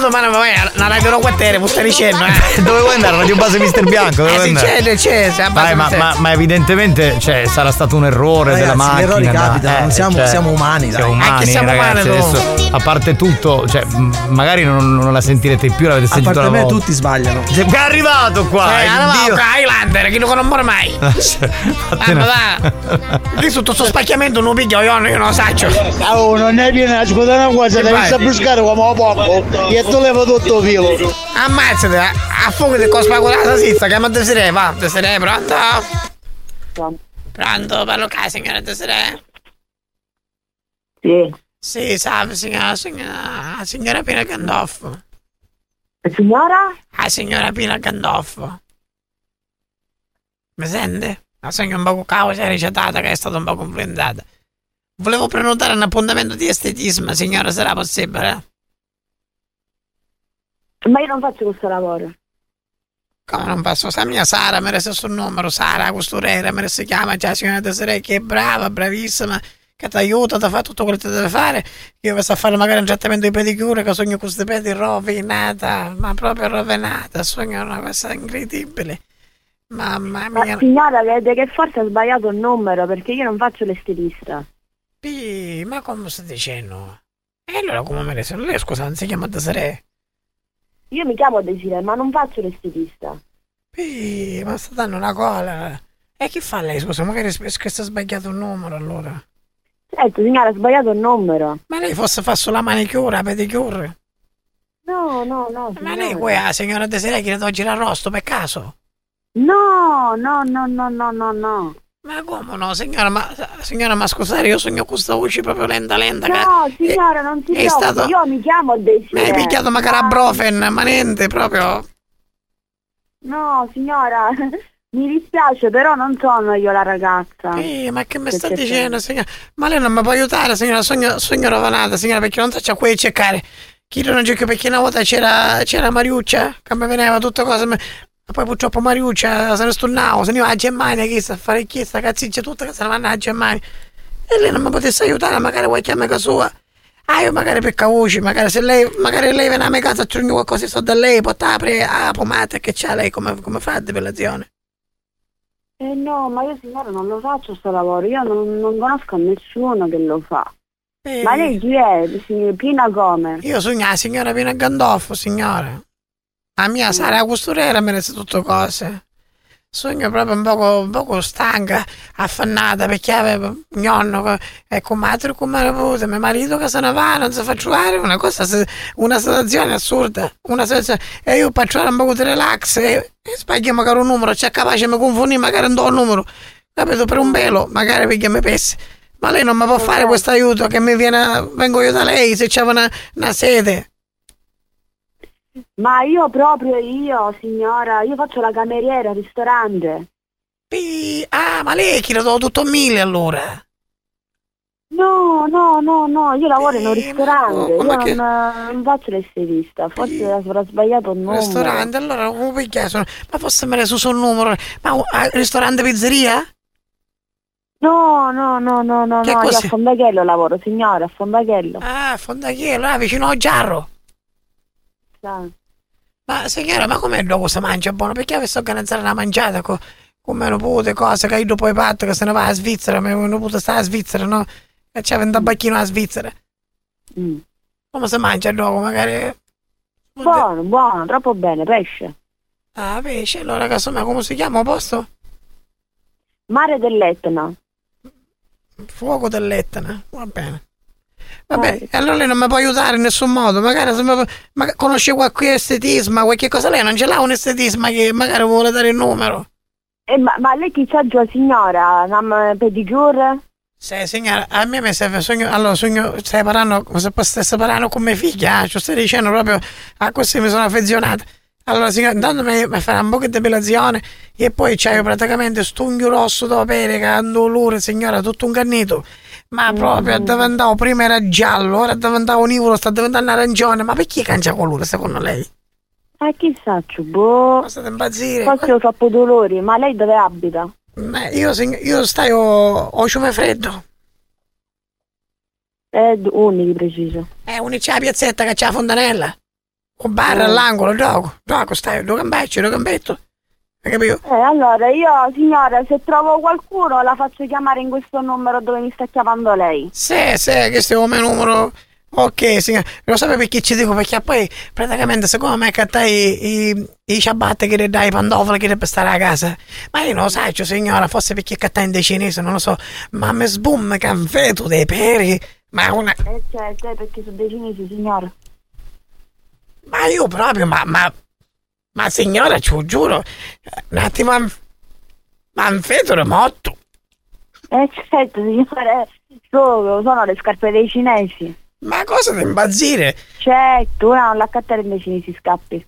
Domani vai alla radio no quartiere, mi stai dicendo, eh. (laughs) Dove vuoi andare? Radio Base Mister Bianco? Dove Eh, andare? c'è, c'è, c'è, base ma, ma- ma evidentemente cioè, sarà stato un errore Ragazzi, della gli macchina. errori capitano, non siamo- siamo umani. Siamo Anche umani, siamo ragazzi. umani, adesso, a parte tutto, cioè, magari non, non la sentirete più, l'avete A sentito parte una me volta. tutti sbagliano. Cioè, È arrivato qua! Eh, il allora, Dio. ok, Highlander, che non muore mai. (laughs) Ah, ma va. Lì sotto sto spacchiamento non piglia, io, io non lo saccio. Oh, non è piena, ascolta una cosa, devi stare buscare come poco e tu levo tutto filo. Ammazzate, a, fuoco di cospaccolata sizza, chiama Desiree, va, Desiree, pronto? Pronto, parlo qua, signora Desiree? Sì. Sì, salve, signora, signora, signora Pina Gandolfo. Signora? Ah, signora Pina Gandolfo. Mi sente? La sogno un po' causa ricettata che è stata un po' influenzata. Volevo prenotare un appuntamento di estetismo, signora, sarà possibile? Ma io non faccio questo lavoro. Come non posso? Sa mia Sara, mi resta sul numero, Sara, costurera, mi si chiama già signora Desiree, che è brava, bravissima, che ti aiuta, ti fa tutto quello che deve fare. Io sto a fare magari un trattamento di pedicure, che sogno con questi pedi rovinata, ma proprio rovinata, sogno una cosa incredibile. Mamma Ma mia. signora, vede che forse ha sbagliato il numero perché io non faccio l'estilista. Pi, ma come stai dicendo? E allora come mi resta? Lei scusa, non si chiama Desiree? Io mi chiamo Desiree, ma non faccio l'estilista. Pi, ma sta dando una cola. E chi fa lei? Scusa, magari s- che sta sbagliato il numero allora. Certo, signora, ha sbagliato il numero. Ma lei fosse fa solo la manicura, la pedicure? No, no, no. Ma signora. lei qui la signora Desiree che le do girare arrosto per caso? No, no, no, no, no, no, no. Ma come no, signora, ma signora, ma scusate, io sogno questa voce proprio lenta lenta. No, che signora, non è preoccupi, stato- io mi chiamo mi Desiree. hai picchiato magari a brofen, ma niente, proprio. No, signora, (laughs) mi dispiace, però non sono io la ragazza. Sì, ma che mi sta c'è dicendo, signora? Ma lei non mi può aiutare, signora? Sogno, sogno rovanato, signora, perché non so qui a cercare. Chi non gioca perché una volta c'era, c'era Mariuccia, che mi veniva tutte cose. Ma ma poi purtroppo Mariuccia se ne stornava, se ne va a Germania, chi sta a fare chi sta cazziccia tutta che se ne vanno a Germania. E lei non mi potesse aiutare, magari qualche amica sua. Ah, io magari per cavoci, magari se lei, magari lei viene a mia casa a trovare qualcosa so da lei, porta apre la pomata che c'ha lei, come, come fa depilazione? Eh no, ma io signora non lo faccio sto lavoro, io non, non conosco nessuno che lo fa. Eh. Ma lei chi è? Signora Pina come? Io sogno la signora Pina Gandolfo, signora. La mia Sara costurera mi resta tutte cose. Sogno proprio un poco, un poco stanca, affannata perché aveva un nonno e con madre come era avuto, mio marito che se ne va, non si fa trovare, una cosa, una situazione assurda. Una situazione, e io trovare un po' di relax e, e sbaglio magari un numero, c'è capace mi confondi magari un do numero, capito, per un velo, magari perché mi pesi. Ma lei non mi può fare questo aiuto che mi viene, vengo io da lei se c'è una, una sede. Ma io proprio io, signora, io faccio la cameriera al ristorante. Pi- Ah, ma lei chi lo do tutto a mille allora? No, no, no, no, io lavoro in un ristorante, io ma non, che- non faccio l'estilista, forse avrà sbagliato il numero. Ristorante, allora come perché sono- Ma forse me ne su sul numero. Ma uh, ah, ristorante pizzeria? No, no, no, no, no, Che no, io a cos'è? Fondachello lavoro, signora, a Fondachello. Ah, Fondachello, ah, vicino al Giarro. Sa. Ma signora, ma com'è dopo si mangia buono? Perché avessi organizzato una mangiata con, con meno pute, cose, che io dopo i patto che se ne va a Svizzera, ma meno pute sta a Svizzera, no? E c'è un tabacchino a Svizzera. Mm. Come si mangia dopo? Magari... Buono, buono, troppo bene, pesce. Ah, pesce, allora casomai come si chiama il posto? Mare dell'Etna. Fuoco dell'Etna, va bene. Vabbè, e allora lei non mi può aiutare in nessun modo. Magari se mi, ma conosce qualche estetisma, qualche cosa. Lei non ce l'ha un estetisma che magari vuole dare il numero. Eh, ma, ma lei chi c'ha già, signora? Una pedicure? Sì, signora, a me mi serve sogno. Allora, sogno, stai parlando, stessi parlando con mia figlia, eh, ci stai dicendo proprio a così mi sono affezionata. Allora, signora, intanto mi, mi farà un po' di depilazione e poi c'hai praticamente stungio rosso da pere, che ha un dolore, signora, tutto un cannito. Ma proprio diventavo, prima era giallo, ora diventavo nivolo, sta diventando arancione. Ma perché cangia colore secondo lei? Eh, chissà, boh. Ma state impazzire? Forse ho troppo dolori, ma lei dove abita? Ma io, io stai, ho, ho ciume freddo. Eh, uni di preciso. Eh, unica la piazzetta che c'è la fontanella. Un bar all'angolo, gioco, gioco, stai, due gambecci, due gambetto. Hai capito? Eh, allora io, signora, se trovo qualcuno la faccio chiamare in questo numero dove mi sta chiamando lei. Sì, sì, questo è come numero. Ok, signora, lo sape perché ci dico? Perché poi praticamente secondo me che i, i, i ciabatte che ti dai, i pantofoli che devi stare a casa. Ma io non lo sai, cioè, signora, forse perché che in dei cinesi, non lo so, ma mi sbum che han feto dei peri, ma una... Eh certo, eh, perché sono dei cinesi, signora. Ma io proprio, ma, ma, ma signora, ci giuro, un attimo, ma un feto morto. Eh certo, signore, sono, sono le scarpe dei cinesi. Ma cosa da imbazzire? Certo, una non l'accattare dei cinesi scappi.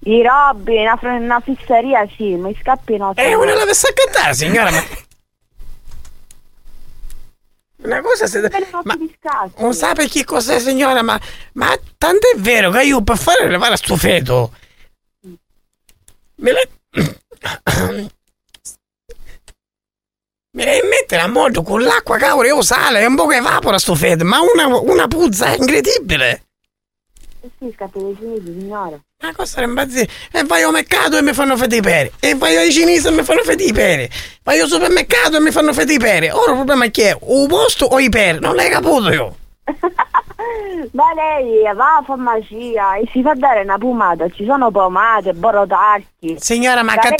I robbi, una, una fisseria sì, ma i scappi no. Eh, una la deve accattare, signora, ma... Una cosa se... Ma non sa per che cos'è signora, ma, ma tanto è vero che io per fare levare sto feto me la... (coughs) me la mettere a modo con l'acqua cavolo io sale e un po' che evapora sto feto, ma una, una puzza incredibile. Eh sì, scappi dei cinesi, signore. Ma cosa impazzire? E vai al mercato e mi fanno fede i peri. E vai ai cinesi e mi fanno fede i peri. Vai al supermercato e mi fanno fede i peri. Ora il problema è che è o posto o i peri. Non l'hai capito io. (laughs) Ma lei va a farmacia e si fa dare una pomata, ci sono pomate, borotarchi. Signora, ma che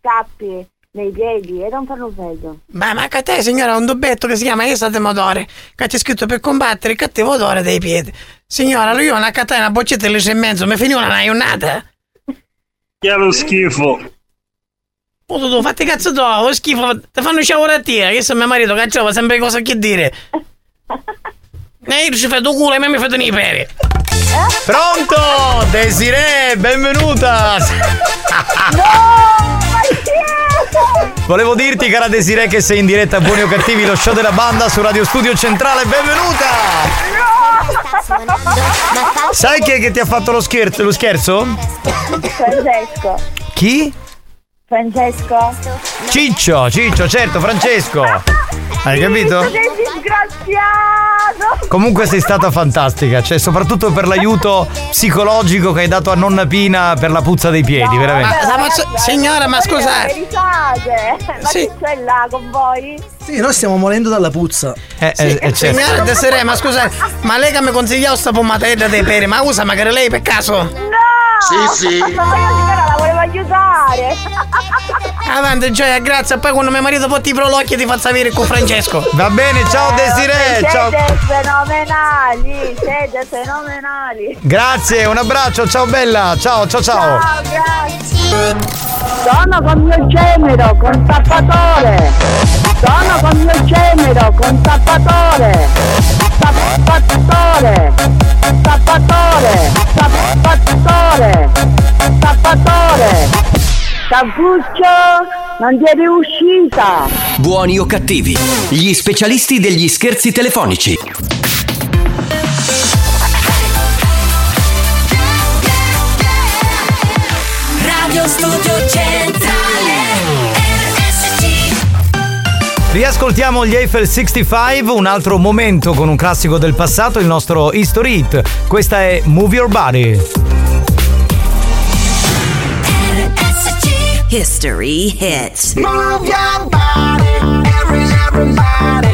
scappi nei piedi e fanno freddo. Ma, ma che te, signora, un dubbetto che si chiama Esate Motore, che c'è scritto per combattere il cattivo odore dei piedi. Signora, lui ha una catena, una boccetta di litro e mezzo, mi finì una naionata. Che lo schifo. Oh, tu, tu, fatti cazzo tu, lo schifo, ti fanno sciavoratina, che se mio marito cacciava sempre cose che dire. (laughs) E io ci fai tu culo e me mi fai i peri. Pronto? Desiree, benvenuta! Volevo dirti, cara Desiree, che sei in diretta a Buoni o Cattivi, lo show della banda su Radio Studio Centrale. Benvenuta! Sai chi è che ti ha fatto lo scherzo? Lo scherzo? Francesco. Chi? Francesco. Ciccio, Ciccio, certo, Francesco. Hai capito? Che disgraziato! Comunque sei stata fantastica, cioè soprattutto per l'aiuto psicologico che hai dato a nonna Pina per la puzza dei piedi, veramente. Ma, ma signora, ma scusate. Risate! Ma Sì. che c'è là con voi? Sì, noi stiamo morendo dalla puzza. Eh, Sì, signora Desiree, ma scusate, ma lei che mi consigliava sta pomatella dei peri, ma usa magari lei per caso? No! Sì, sì. Ma io signora la volevo aiutare! (laughs) Avanti Gioia, grazie, poi quando mio marito porti i prolocchi ti faccio avere con Francesco. Va bene, ciao Desiree, ciao. Siete fenomenali! Siete fenomenali! Grazie, un abbraccio, ciao bella, ciao, ciao, ciao. grazie! Sono con mio genero, con tappatore! Sono con mio genero, con tappatore! Tappatore! Tappatore! Tappatore! Tappatore! Cappuccio, non ti è riuscita! Buoni o cattivi, gli specialisti degli scherzi telefonici. Riascoltiamo gli Eiffel 65, un altro momento con un classico del passato, il nostro History Hit. Questa è Move Your Body. History hits. Move your body, every, everybody.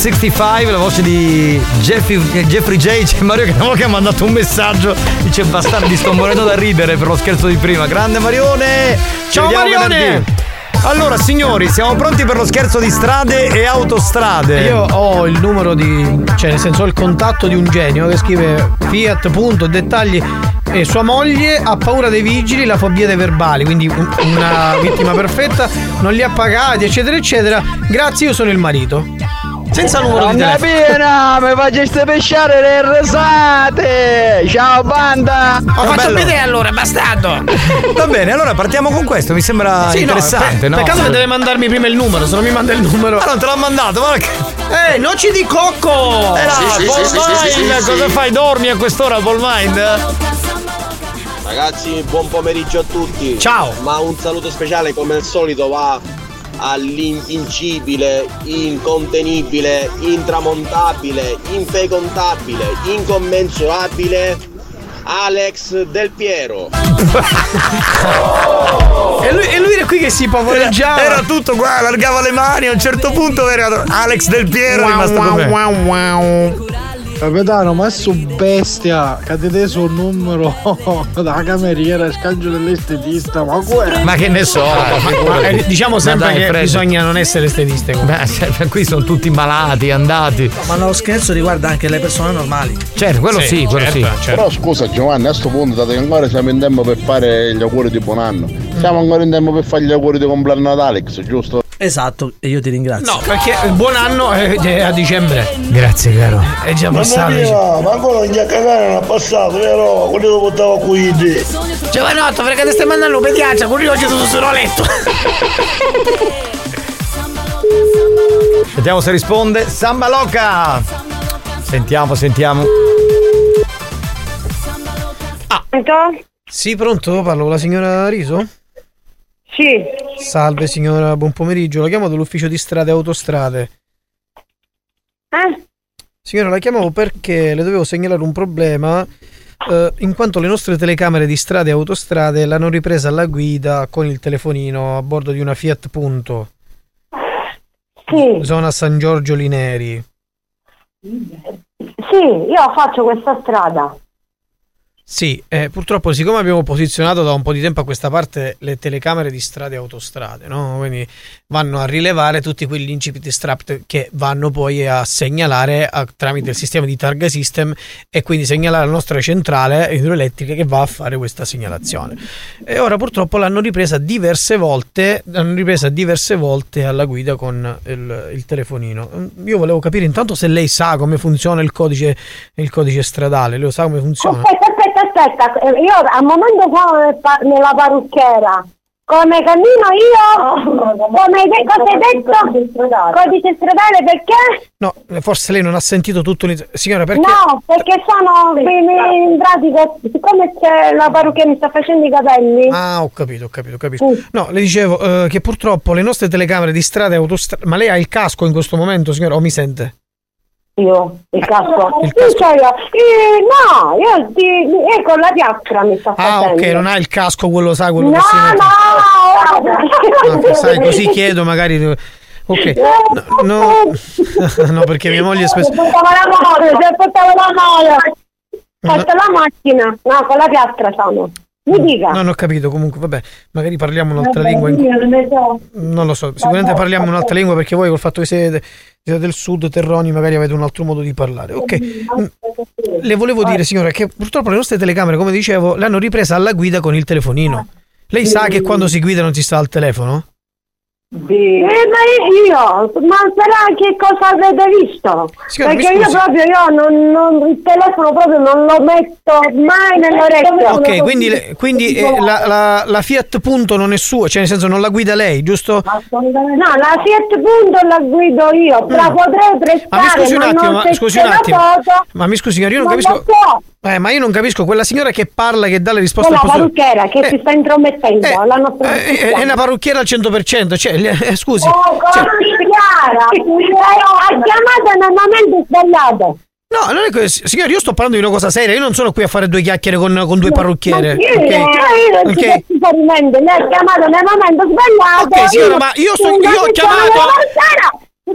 65, la voce di Jeffrey, Jeffrey J. C'è Mario che che ha mandato un messaggio, dice bastardi sto morendo da ridere per lo scherzo di prima. Grande Marione! Ci Ciao, Marione! venerdì. Allora signori, siamo pronti per lo scherzo di strade e autostrade. Io ho il numero di. cioè nel senso ho il contatto di un genio che scrive Fiat, punto, dettagli. E sua moglie ha paura dei vigili, la fobia dei verbali, quindi un- una vittima perfetta, non li ha pagati, eccetera, eccetera. Grazie, io sono il marito. Senza numero di Donna telefono. piena, mi faceste pesciare le risate! Ciao banda! Ho fatto vedere allora, bastardo! (laughs) Va bene, allora partiamo con questo, mi sembra Sì, no, interessante, per- no? Peccato che deve mandarmi prima il numero, se non mi manda il numero. Ma non te l'ha mandato, ma che. Eh, noci di cocco! Eh, no, Sì, sì, Paul sì, sì, sì, sì, Mind, sì. cosa fai? Dormi a quest'ora, Paul Mind? Ragazzi, buon pomeriggio a tutti. Ciao. Ma un saluto speciale come al solito va all'invincibile, incontenibile, intramontabile, infecontabile, incommensurabile Alex Del Piero. (laughs) E lui, e lui era qui che si pavoleggiava. Era tutto qua, allargava le mani, a un certo punto era Alex Del Piero è rimasto con me. Capitano, ma è su bestia, cadete sul numero (laughs) da cameriera scangio dell'estetista, ma qua Ma che ne so, Ma, eh, diciamo sempre Ma dai, che Fred. bisogna non essere estetiste. Beh, cioè, qui sono tutti malati, andati. Ma lo scherzo riguarda anche le persone normali. Certo, quello sì, quello sì. Però scusa Giovanni, a sto punto, dato che ancora siamo in tempo per fare gli auguri di buon anno, siamo ancora in tempo per fare gli auguri di compleanno ad Alex, giusto? Esatto, e io ti ringrazio. No, perché buon anno è, è a dicembre. Grazie, caro. È già Mamma passato. ma ancora ha cagato, non ha passato, vero? Quello lo portavo qui. Giovanotto, perché ti stai mandando un pediatra? Quello oggi sono sul letto. Sentiamo (laughs) se risponde. Samba Loca! Sentiamo, sentiamo. Pronto? Sì, pronto? Parlo con la signora Riso? Sì. Salve signora, buon pomeriggio. La chiamo dall'ufficio di strade e autostrade. Eh? Signora, la chiamavo perché le dovevo segnalare un problema. eh, in quanto le nostre telecamere di strade e autostrade l'hanno ripresa alla guida con il telefonino a bordo di una Fiat Punto. Sì. Zona San Giorgio Lineri. Sì, io faccio questa strada. Sì, eh, purtroppo siccome abbiamo posizionato da un po' di tempo a questa parte le telecamere di strade e autostrade, no? quindi vanno a rilevare tutti quegli incipiti strap che vanno poi a segnalare a- tramite il sistema di targa system e quindi segnalare alla nostra centrale idroelettrica che va a fare questa segnalazione. E ora purtroppo l'hanno ripresa diverse volte, l'hanno ripresa diverse volte alla guida con il, il telefonino. Io volevo capire intanto se lei sa come funziona il codice, il codice stradale, lo sa come funziona? Aspetta, (laughs) aspetta, aspetta. Io al momento sono nella parrucchiera. Come cammino io? Come che cosa hai detto? Codice stradale perché? No, forse lei non ha sentito tutto l'inizio. Signora, perché? No, perché sono in pratica, siccome c'è la parrucchiera mi sta facendo i capelli. Ah, ho capito, ho capito, ho capito. No, le dicevo eh, che purtroppo le nostre telecamere di strada e autostrada. Ma lei ha il casco in questo momento, signora, o mi sente? Io, il casco? Il Sì, c'ho io. Eh, no, io ti, eh, con la piastra mi sta Ah, facendo. ok, non ha il casco, quello sa, quello No, che si mette. no! Ah, ok, sai, così chiedo magari. Ok, no, no, (laughs) no, perché mia moglie spesso. Portavo la moto, se portavo la moto. Porto la macchina. No, con la piastra sono. Mi dica. Non ho capito, comunque, vabbè, magari parliamo un'altra lingua. in- non lo so, sicuramente parliamo un'altra lingua perché voi col fatto che siete, siete del sud, terroni, magari avete un altro modo di parlare. Ok, Mm, le volevo dire signora che purtroppo le nostre telecamere, come dicevo, l'hanno ripresa alla guida con il telefonino. Lei sa che quando si guida non si sta al telefono? Eh, ma io, ma sarà che cosa avete visto? Signora, Perché io proprio io non, non- il telefono proprio non lo metto mai nell'orecchio. Ok, quindi, le- quindi eh, la, la- la Fiat Punto non è sua, cioè nel senso non la guida lei, giusto? No, la Fiat Punto la guido io, la potrei prestare, Ma mi scusi un ma attimo, ma scusi un attimo. foto, Ma mi scusi, io non non capisco. Eh, ma io non capisco quella signora che parla, che dà le risposte al posto- parrucchiera che si sta intromettendo alla nostra Eh, è, è una parrucchiera al 100%, cioè, eh, scusi. Oh, cioè, cosa chiara! Ha chiamato nel momento sbagliato. No, non è così. Signore, io sto parlando di una cosa seria. Io non sono qui a fare due chiacchiere con, con due parrucchiere. Ma io, ok? io non ci Ok. faccio riferimento, lei ha chiamato nel momento sbagliato. Ok, signora, ma io non io ho ci chiamato- la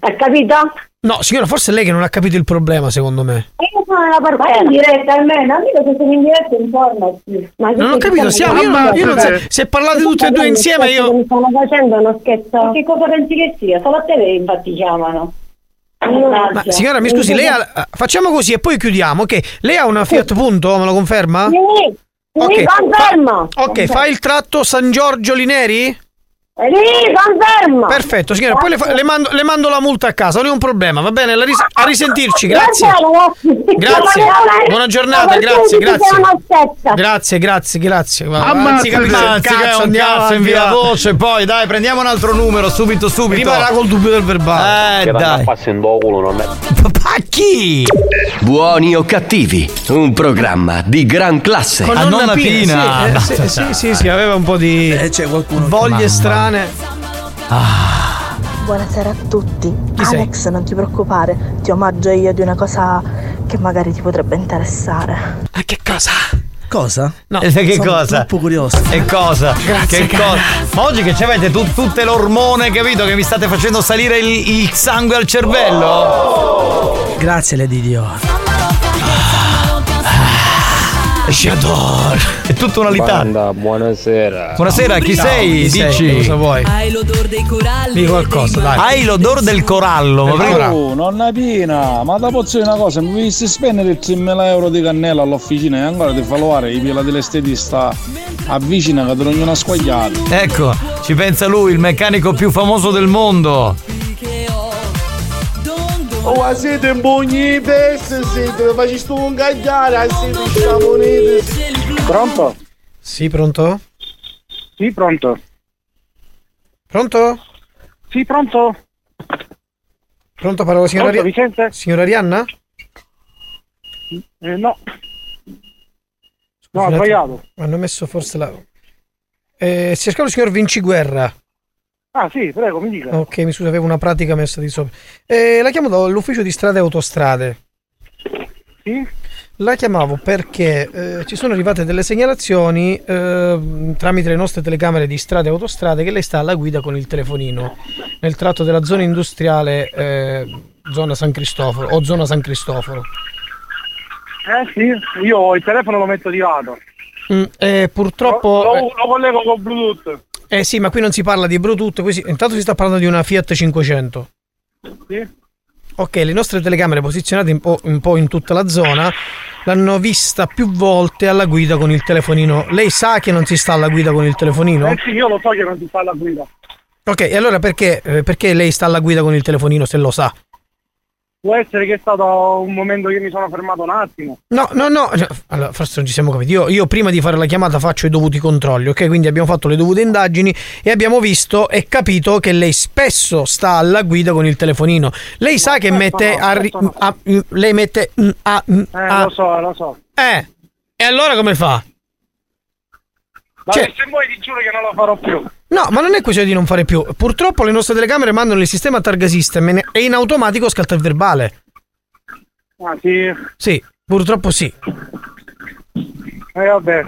Ha capito? No, signora, forse è lei che non ha capito il problema, secondo me. Io sono la parrucchiera. in diretta almeno, amico se sono in diretta informati. Ma Non ho capito, siamo, io non, io non so- se parlate tutte e due insieme io... Mi stanno facendo uno scherzo. Che cosa pensi che sia? Solo a te infatti chiamano. Ma signora, mi scusi, lei ha... facciamo così e poi chiudiamo, ok? Lei ha una Fiat Punto, me lo conferma? Sì, sì, confermo. Ok, fa il tratto San Giorgio Lineri? Sì, confermo. Perfetto, signora, poi le, fa- le mando, le mando la multa a casa, non è un problema, va bene? La ris- a risentirci, grazie. Grazie, buona giornata, grazie, grazie. Grazie, grazie, grazie. Ammazzi, che un andiamo cazzo in via voce. Poi dai, prendiamo un altro numero subito, subito. Prima era col dubbio del verbale. Eh, dai. Passando culo, non è. Ma chi? Buoni o cattivi, un programma di gran classe. Con nonna Pina, sì, eh, sì, sì, sì, sì, aveva un po' di voglie strane. Buonasera a tutti. Chi sei? Alex, non ti preoccupare, ti omaggio io di una cosa che magari ti potrebbe interessare. Ma che cosa? Cosa? No, Eh, che sono cosa? troppo curioso. E cosa? Grazie, che cara. cosa? Ma oggi che ci avete tu- tutte l'ormone, capito? Che vi state facendo salire il, il sangue al cervello? Grazie, Lady Dio. J'adore. È tutta una litania. Banda, buonasera. Buonasera, chi sei? Chi sei? Dici. Cosa vuoi? Hai l'odore dei coralli. Di qualcosa, dai. Hai l'odore del corallo, ma prima. Oh, nonna Pina, ma da posso dire una cosa, mi visti spendere 3.000 euro di cannella all'officina e ancora ti fa lavare i pila dell'estetista avvicina che te non una squagliata. Ecco, ci pensa lui, il meccanico più famoso del mondo. Oh, ma siete pezzi, siete, faceste un cagliare, siete sciamonete. Pronto? Sì, pronto? Sì, pronto. Pronto? Sì, pronto. Pronto, parlo signora, Pronto, Ri- sente? signora Arianna? Eh, no. No, ho sbagliato. Hanno messo forse la... Eh, si cercava il signor Vinciguerra. Ah, sì, prego, mi dica. Ok, mi scusi, avevo una pratica messa di sopra. Eh, la chiamo dall'ufficio di strade e autostrade. Sì? La chiamavo perché eh, ci sono arrivate delle segnalazioni eh, tramite le nostre telecamere di strade e autostrade che lei sta alla guida con il telefonino nel tratto della zona industriale eh, zona San Cristoforo o zona San Cristoforo. Eh sì, io il telefono lo metto di lato. Mm, eh, purtroppo... Lo, eh, lo collego con Bluetooth. Eh sì, ma qui non si parla di Bluetooth, si- intanto si sta parlando di una Fiat 500. Sì? Ok, le nostre telecamere posizionate un po', un po' in tutta la zona l'hanno vista più volte alla guida con il telefonino. Lei sa che non si sta alla guida con il telefonino? Eh sì, io lo so che non si fa la guida. Ok, e allora perché, eh, perché lei sta alla guida con il telefonino se lo sa? Può essere che è stato un momento che mi sono fermato un attimo. No, no, no, cioè, allora, forse non ci siamo capiti. Io, io prima di fare la chiamata faccio i dovuti controlli, ok? Quindi abbiamo fatto le dovute indagini e abbiamo visto e capito che lei spesso sta alla guida con il telefonino. Lei sa che mette a, ri- a- lei mette a, Eh, a- lo so, lo so. Eh, e allora come fa? Ma Cioè- se vuoi ti giuro che non lo farò più. No, ma non è questione di non fare più. Purtroppo le nostre telecamere mandano il sistema targa system e in automatico scatta il verbale. Ah sì? Sì, purtroppo sì. Eh vabbè.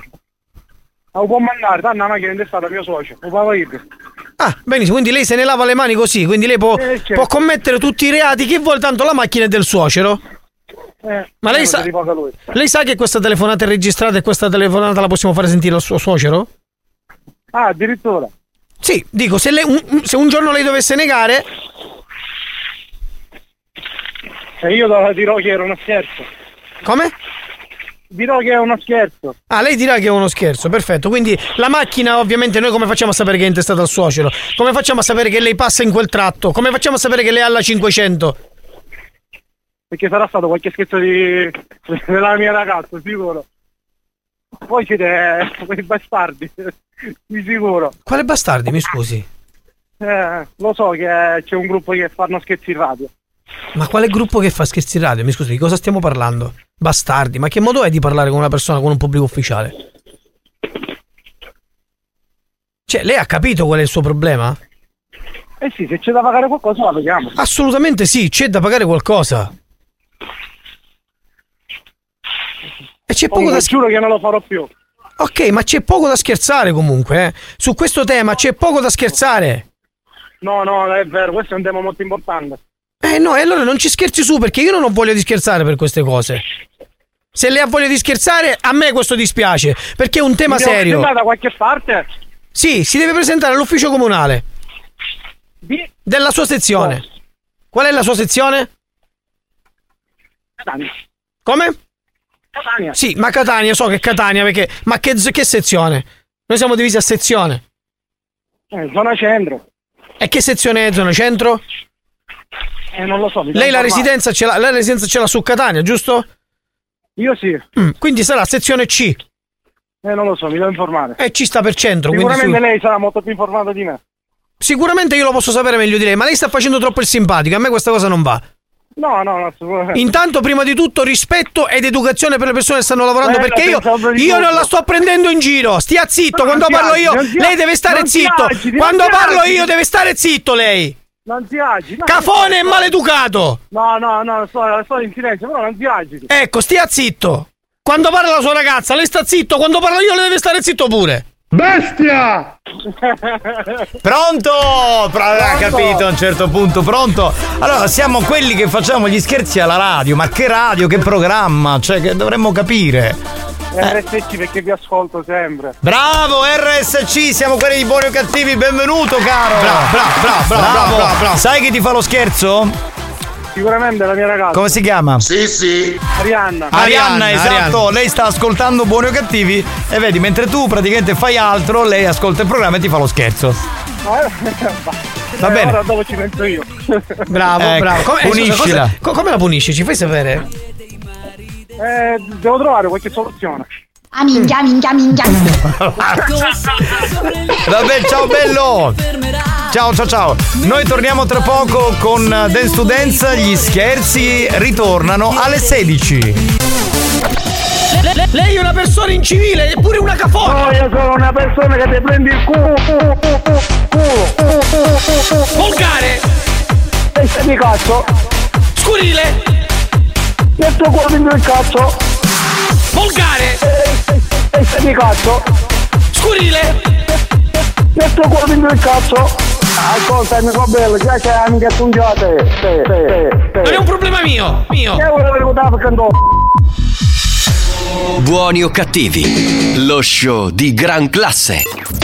Ma lo può mandare, tanto la macchina è stata mio socio. Lo pago io. Ah, benissimo, quindi lei se ne lava le mani così, quindi lei può, Eh, certo. può commettere tutti i reati che vuole, tanto la macchina è del suocero. Eh, Ma lei sa-. Lei sa che questa telefonata è registrata e questa telefonata la possiamo fare sentire al suo suocero? Ah, addirittura. Sì, dico, se, lei- un, se un giorno lei dovesse negare, E io dirò che era uno scherzo. come? Dirò che è uno scherzo. Ah, lei dirà che è uno scherzo, perfetto. Quindi la macchina, ovviamente, noi come facciamo a sapere che è intestata al suocero? Come facciamo a sapere che lei passa in quel tratto? Come facciamo a sapere che lei ha la 500? Perché sarà stato qualche scherzo di... della mia ragazza, sicuro. Poi siete quei bastardi, (laughs) di sicuro. Quale bastardi, mi scusi? Eh, lo so che c'è un gruppo che fanno scherzi in radio. Ma quale gruppo che fa scherzi in radio? Mi scusi, di cosa stiamo parlando? Bastardi, ma che modo è di parlare con una persona, con un pubblico ufficiale? Cioè, lei ha capito qual è il suo problema? Eh sì, se c'è da pagare qualcosa la paghiamo. Assolutamente sì, c'è da pagare qualcosa. E c'è poco Comunque, da giuro che non lo farò più. Ok, ma c'è poco da scherzare comunque, eh. Su questo tema c'è poco da scherzare. No, no, è vero, questo è un tema molto importante. Eh no, e allora non ci scherzi su perché io non ho voglia di scherzare per queste cose. Se lei ha voglia di scherzare, a me questo dispiace, perché è un tema devo serio. presentare da qualche parte? Sì, si deve presentare all'ufficio comunale. Della sua sezione. Qual è la sua sezione? Catania. Come? Catania. Sì, ma Catania, so che Catania perché. Ma che, che sezione? Noi siamo divisi a sezione. Eh, zona centro. E che sezione è zona centro? Eh, non lo so. Lei la residenza ce l'ha, lei la residenza ce l'ha su Catania, giusto? Io sì. Mm, quindi sarà sezione C. Eh, non lo so, mi devo informare. E ci sta per centro. Sicuramente su- lei sarà molto più informato di me. Sicuramente io lo posso sapere meglio di lei, ma lei sta facendo troppo il simpatico. A me questa cosa non va. No, no, no, assolutamente. Intanto, prima di tutto, rispetto ed educazione per le persone che stanno lavorando. Bella, perché io, io non la sto prendendo in giro. Stia zitto. No, Quando parlo agiti, io, lei deve stare zitto. non Quando parlo agiti. io, deve stare zitto lei. Non si agiti. no, Cafone e maleducato. No, no, no, sto, sto in silenzio, però non si agiti. Ecco, stia zitto. Quando parla la sua ragazza, lei sta zitto. Quando parlo io, lei deve stare zitto pure. Bestia! Pronto? Ha capito a un certo punto, pronto? Allora, siamo quelli che facciamo gli scherzi alla radio, ma che radio, che programma? Cioè, che dovremmo capire. RSC perché vi ascolto sempre. Bravo RSC, siamo quelli di buoni o cattivi, benvenuto caro. Bravo, bravo, bravo, bravo, bravo, bravo, bravo. Sai chi ti fa lo scherzo? Sicuramente la mia ragazza. Come si chiama? Sì, sì. Arianna. Arianna, esatto, lei sta ascoltando buoni o cattivi e vedi, mentre tu praticamente fai altro, lei ascolta il programma e ti fa lo scherzo. Va bene. Ora dopo ci penso io. Bravo, Ecco, bravo. Come, eh, puniscila. cosa- co- come la punisci? Ci fai sapere? Eh, devo trovare qualche soluzione. Ah, minchia, minchia, minchia. Vabbè, ciao bello! Ciao, ciao, ciao. Noi torniamo tra poco con Dance to Dance. Gli scherzi ritornano alle 16. Lei è una persona incivile, è pure una cafona! No, io sono una persona che ti prendi il culo. Volgare! Testa di cazzo. Scurile! Metto culo dentro il cazzo. Volgare! Testa di cazzo. Scurile! Metto culo dentro il cazzo. Ascolta, mio bello, già c'è amica tungiate. Non è un problema mio! Mio! Io volevo ricordare. Buoni o cattivi, lo show di gran classe.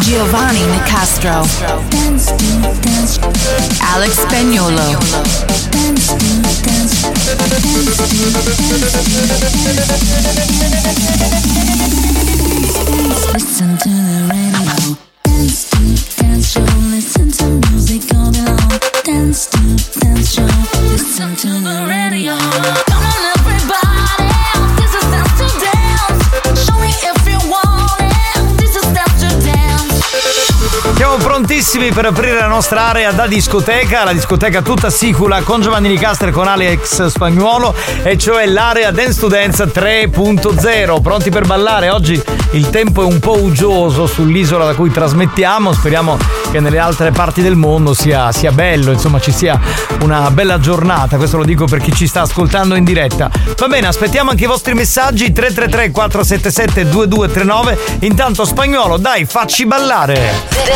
Giovanni Nicastro. Alex Spagnolo. Listen to the radio. Dance to dance show. Listen to music all day long. Dance to dance show. Listen to the radio. Come on, everybody. Siamo prontissimi per aprire la nostra area da discoteca, la discoteca tutta sicula con Giovanni Nicastre e con Alex Spagnuolo, e cioè l'area Dance to Dance 3.0. Pronti per ballare? Oggi il tempo è un po' uggioso sull'isola da cui trasmettiamo, speriamo che nelle altre parti del mondo sia, sia bello, insomma ci sia una bella giornata, questo lo dico per chi ci sta ascoltando in diretta. Va bene, aspettiamo anche i vostri messaggi 333 477 2239. Intanto Spagnuolo, dai, facci ballare.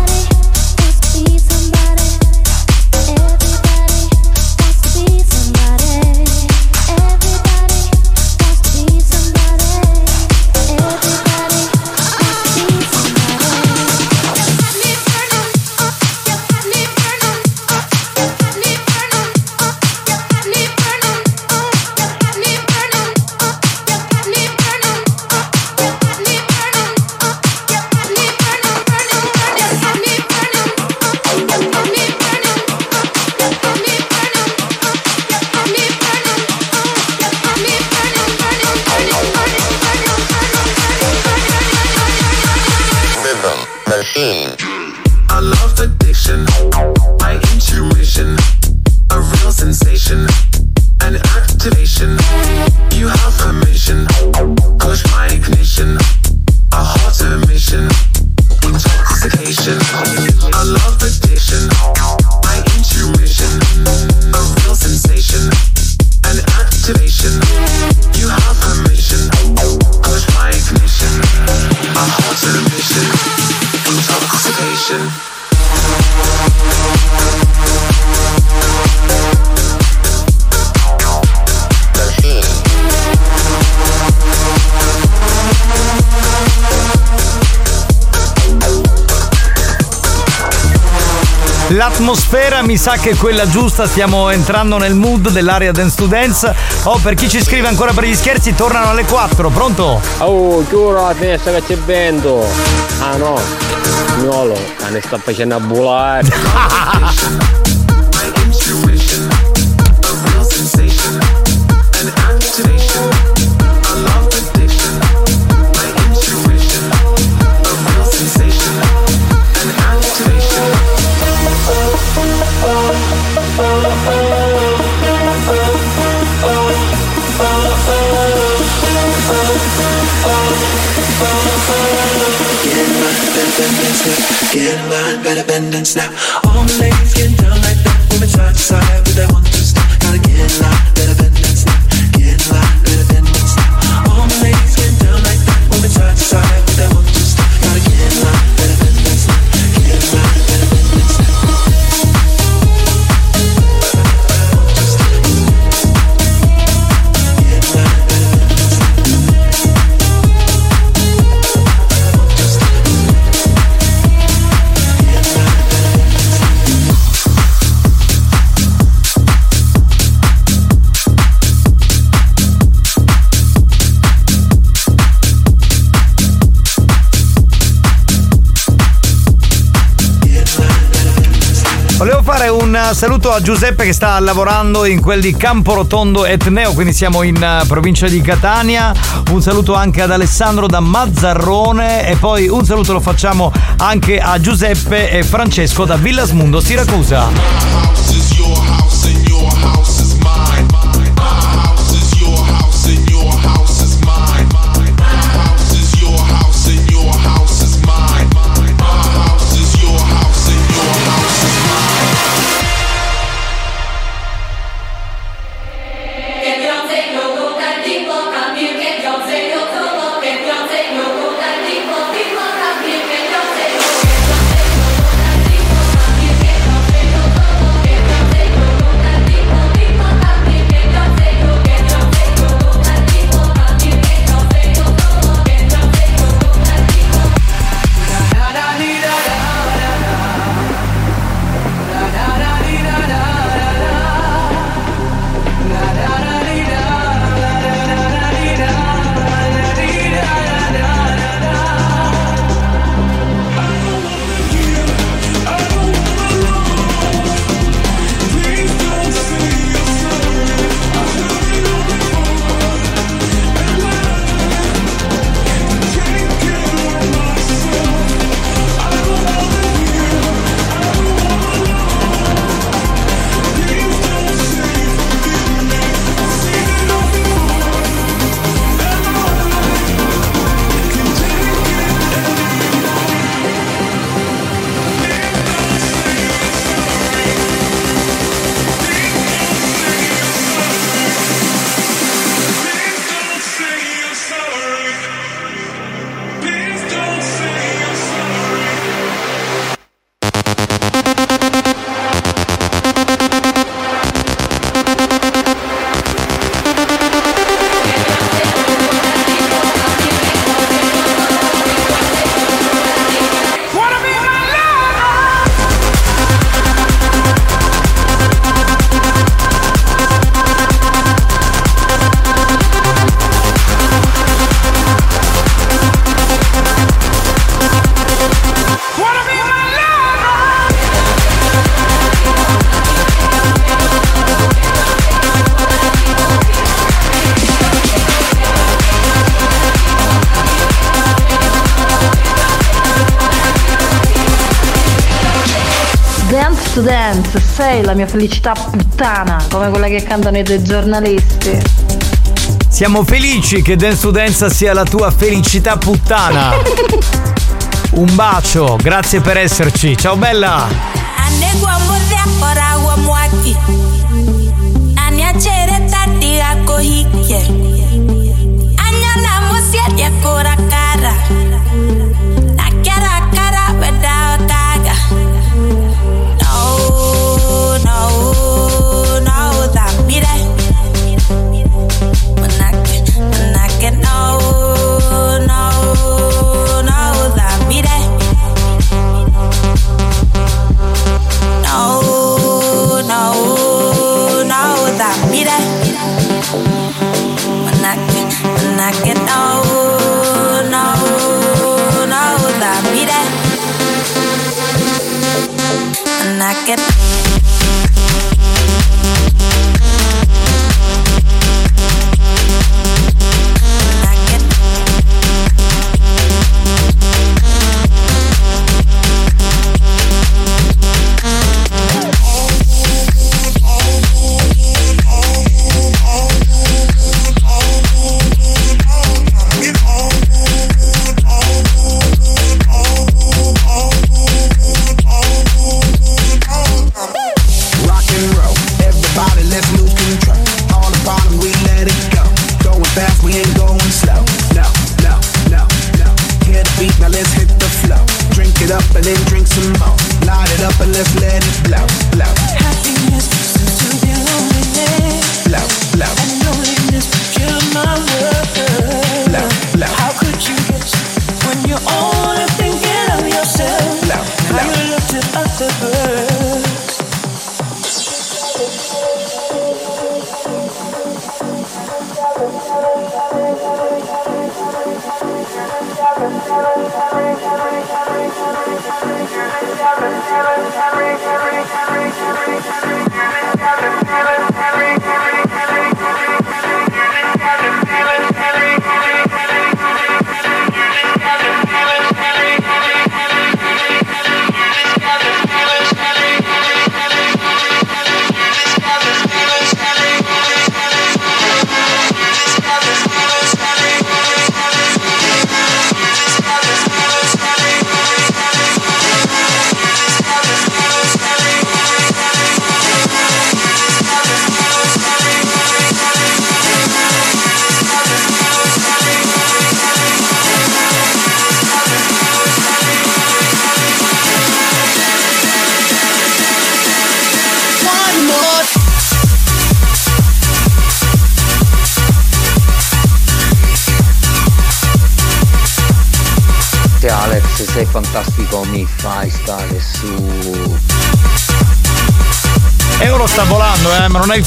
l'atmosfera mi sa che è quella giusta, stiamo entrando nel mood dell'area dance to dance. Oh, per chi ci scrive ancora per gli scherzi, tornano alle 4, pronto? Oh, chiudo la finestra che c'è vento. Ah no, ah, ne sta facendo a bulare. (laughs) Get in line, better bend and snap. All the ladies get down like that, moving side to side with that one saluto a Giuseppe che sta lavorando in quel di Camporotondo Etneo, quindi siamo in eh, provincia di Catania. Un saluto anche ad Alessandro da Mazzarrone e poi un saluto lo facciamo anche a Giuseppe e Francesco da Villasmundo, Siracusa. Sei la mia felicità puttana, come quella che cantano i due giornalisti. Siamo felici che Dance to Dance sia la tua felicità puttana. (laughs) Un bacio, grazie per esserci. Ciao bella. Anegwa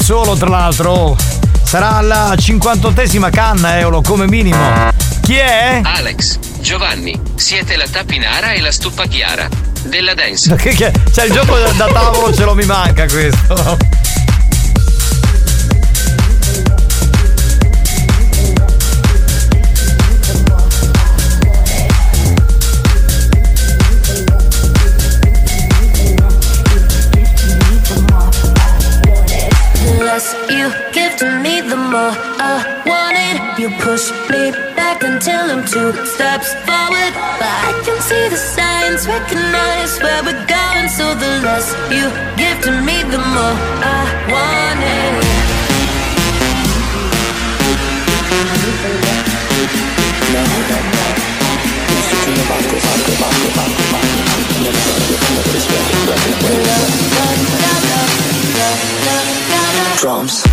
solo tra l'altro. Sarà la 58esima canna eh, Eolo come minimo. Chi è? Alex, Giovanni, siete la tapinara e la stufa chiara della dance. Cioè il gioco da tavolo ce lo mi manca questo. drums.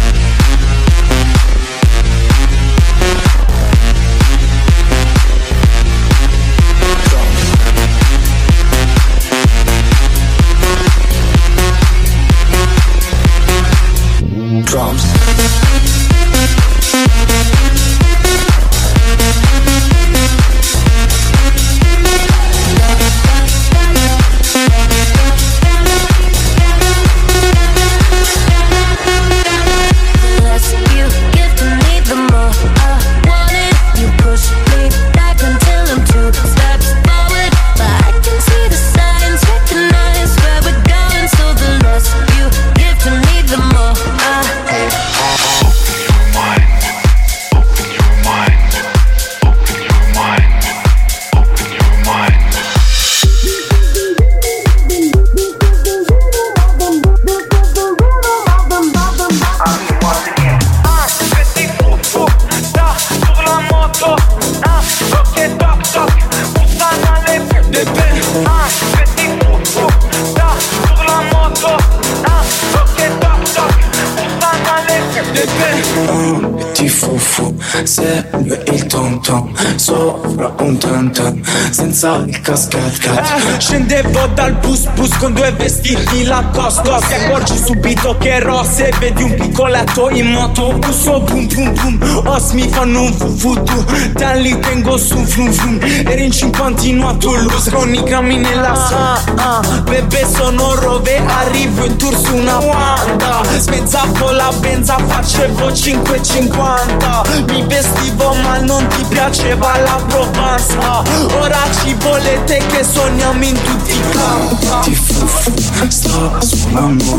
Senza il cascat cat Eh, Scendevo dal bus bus con due vestiti Lacoste Ti accorgi subito che ero Se vedi un piccoletto in moto Uso boom boom boom Os mi fanno un fufutu Da lì tengo su flum flum. Eri in cinquantino a Toulouse Con i grammi nella ah, ah, Bebe sono rove Arrivo in tour su una Wanda. Spezzavo la benza Facevo 5,50 Mi vestivo ma non ti piaceva la Provence ah, Ora ci volete che sogniamo in tutti i campi Ti fufu, sta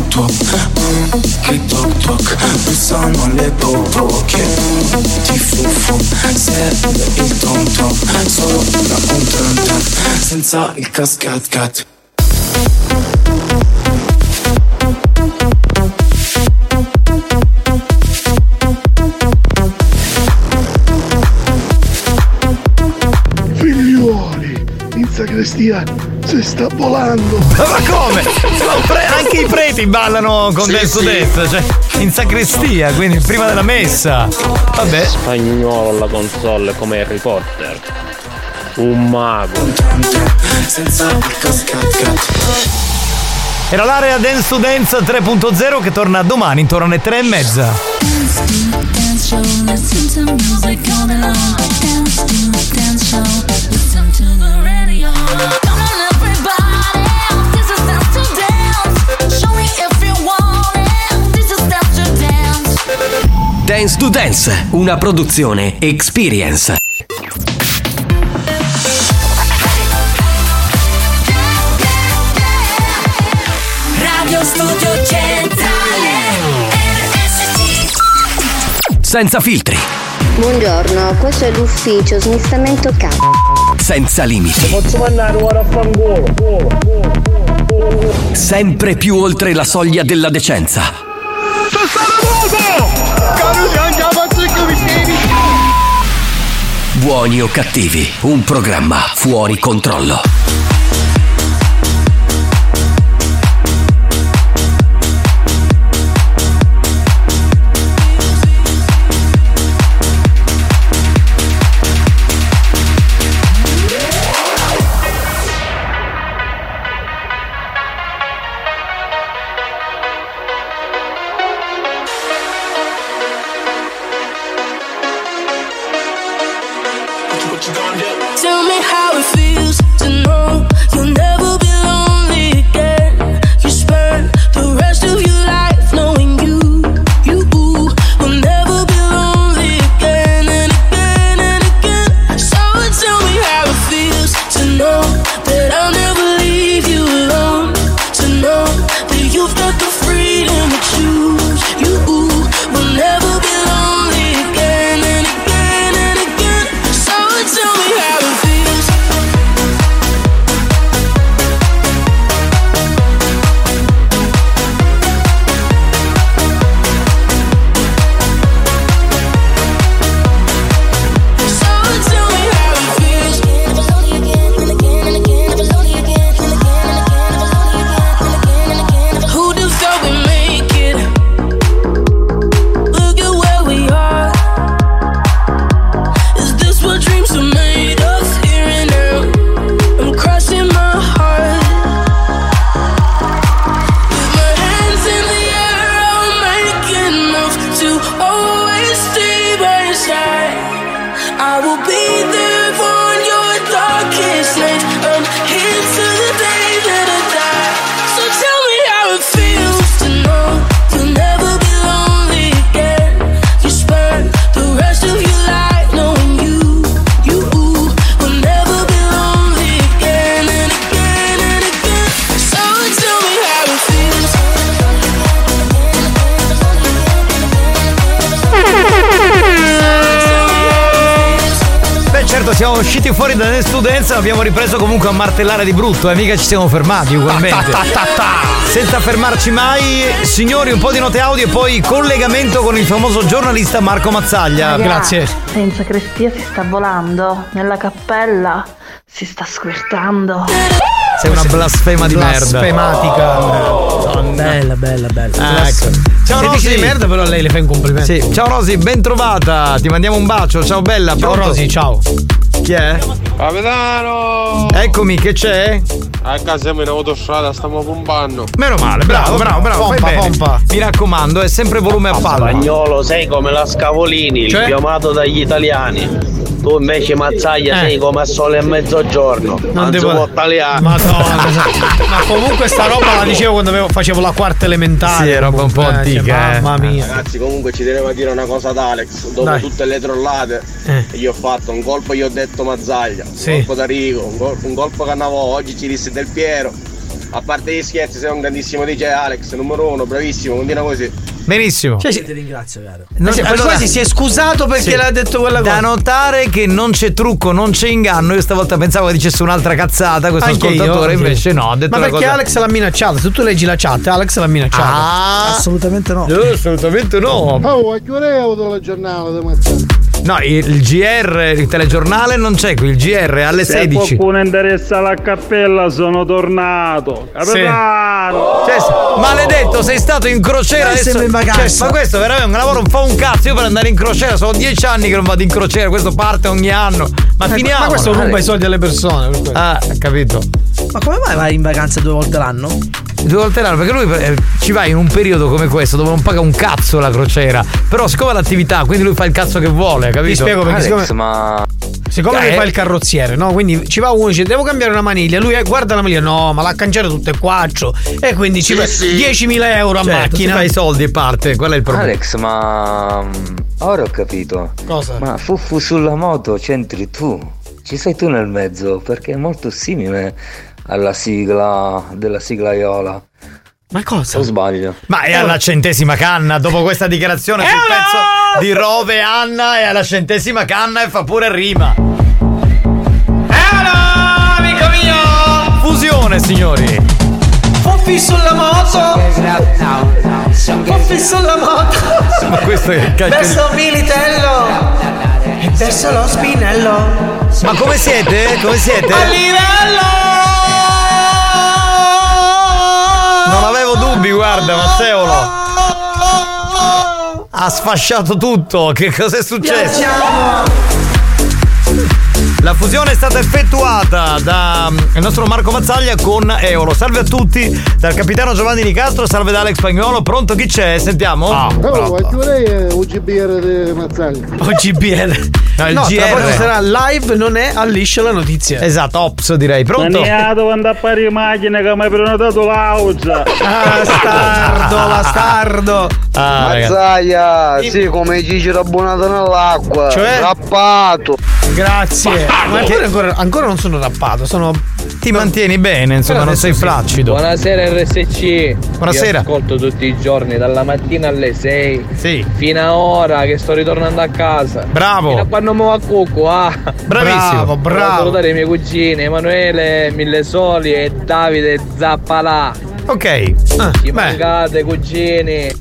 top mm, Che toc toc, bussano le mm, Ti fufu, segue il tom tom. Sopra un tam, senza il cascat cat in sacrestia si sta volando. Ma come? Pre- anche i preti ballano con Sì, Dance to sì. Death, cioè in sacrestia, quindi prima della messa. Vabbè. Spagnolo alla console come Harry Potter. Un mago. Era l'area Dance to Dance 3.0 che torna domani intorno alle 3 e mezza. Dance show, listen to music all day long. Dance to dance show, dance to dance. Una produzione Experience. Radio Studio Centrale RSC Senza filtri, Buongiorno, questo è l'ufficio smistamento capo. senza limiti, Posso mandare ora a fangolo? sempre più oltre la soglia della decenza. Buoni o cattivi, un programma fuori controllo. Martellare di brutto e mica ci siamo fermati ugualmente. Ta, ta, ta, ta, ta. Senza fermarci mai, signori un po' di note audio e poi collegamento con il famoso giornalista Marco Mazzaglia. Raga, In sacrestia si sta volando, nella cappella si sta squirtando. Sei una blasfema di merda. Blasfematica. Bella, bella, bella. Ah, ecco. Ciao Se Rosy. di merda, però a lei le fai un complimento. Sì, ciao Rosy, ben trovata. Ti mandiamo un bacio. Ciao bella. Ciao pronto? Rosy, ciao. Chi è? Capitano! Eccomi, che c'è? A casa siamo in autostrada, stiamo pompando. Meno male, bravo, bravo, bravo. Pompa, fai bene. pompa. Mi raccomando, è sempre volume a palla. Spagnolo sei come la Scavolini, Cioè? il chiamato dagli italiani. Tu invece Mazzaglia sei come a sole e mezzogiorno. Non devo- devo italiano. Madonna, (laughs) ma comunque sta roba la dicevo quando avevo- facevo la quarta elementare. Sì, è roba un po' Eh, cioè, antica, eh. Mamma mia. Ragazzi, comunque ci tenevo a dire una cosa ad Alex. Dopo Dai. tutte le trollate, Eh. gli ho fatto un colpo, gli ho detto Mazzaglia. Un Sì. colpo da Rico, un, gol- un colpo Cannavò. Oggi ci disse Del Piero. A parte gli scherzi, sei un grandissimo DJ Alex, numero uno, bravissimo, continua così. Benissimo. Cioè, ti ringrazio, caro. Non- Sì, allora- quasi si è scusato perché Sì. l'ha detto quella cosa. Da notare che non c'è trucco, non c'è inganno. Io stavolta pensavo che dicesse un'altra cazzata. Questo Anche io, ascoltatore io. invece no. Ha detto Ma perché cosa... Alex l'ha minacciato? Se tu leggi la chat, Alex l'ha minacciato. Ah, Assolutamente no. Assolutamente no. Oh, a che ora è avuto la giornata? No, il, il GR, il telegiornale non c'è qui. Il GR alle Se 16. qualcuno interessa la cappella sono tornato. Capitano! Cioè, maledetto, sei stato in crociera adesso. sembra in vacanza. Cioè, ma questo veramente un lavoro un po' un cazzo. Io per andare in crociera sono dieci anni che non vado in crociera. Questo parte ogni anno. Ma Eh, finiamo. Ma questo ruba i soldi alle persone. Ah, capito. Ma come mai vai in vacanza due volte l'anno? Due volte l'anno, perché lui eh, ci va in un periodo come questo dove non paga un cazzo la crociera. Però siccome è l'attività, quindi lui fa il cazzo che vuole, capito? Ti spiego perché siccome, ma siccome lui fa eh. il carrozziere, no? Quindi ci va uno e dice devo cambiare una maniglia. Lui eh, guarda la maniglia, no, ma l'ha cangiato tutte e quattro. E quindi ci va 10.000 euro a Certo, macchina. fa i soldi e parte, quello è il problema. Alex, ma mm, ora ho capito. Cosa? Ma Fuffu sulla moto c'entri tu. Ci sei tu nel mezzo perché è molto simile alla sigla della sigla Iola. Ma cosa? O sbaglio? Ma è alla centesima canna, dopo questa dichiarazione (laughs) sul pezzo di Rove Anna è alla centesima canna e fa pure rima. amico mio! Fusione, signori. Fuffi sulla moto! Fuffi sulla moto! Ma questo è il cacchio di- Verso Militello! E verso lo spinello! Ma come siete? Come siete? A livello! Dubbi, guarda, Matteolo. Ha sfasciato tutto. Che cosa è successo? La fusione è stata effettuata dal nostro Marco Mazzaglia con Eolo. Salve a tutti, dal capitano Giovanni Nicastro, salve da Alex Spagnolo. Pronto chi c'è? Sentiamo. Oh, a che ora è UGBR di Mazzaglia? (laughs) OGBR. No, il No, tra GR. poco sarà live, non è alliscia la notizia. Esatto, ops direi. Pronto? Ma devo andare a fare macchina che mi hai prenotato l'augia. Ah, stardo, bastardo. Ah, ragazzi. Mazzaglia, sì, come Gigi rabbonato nell'acqua. Cioè? Rappato. Grazie. Ma ancora, ancora, ancora non sono rappato, sono. Ti mantieni bene, insomma, non sei flaccido. Buonasera RSC. Buonasera. Vi ascolto tutti i giorni, dalla mattina alle 6 Sì. fino a ora che sto ritornando a casa. Bravo. Fino a quando mi va a cucco, ah. Bravissimo. Bravo, bravo. salutare i miei cugini Emanuele Millesoli e Davide Zappalà. Ok. Ah, Ci mancate cugini.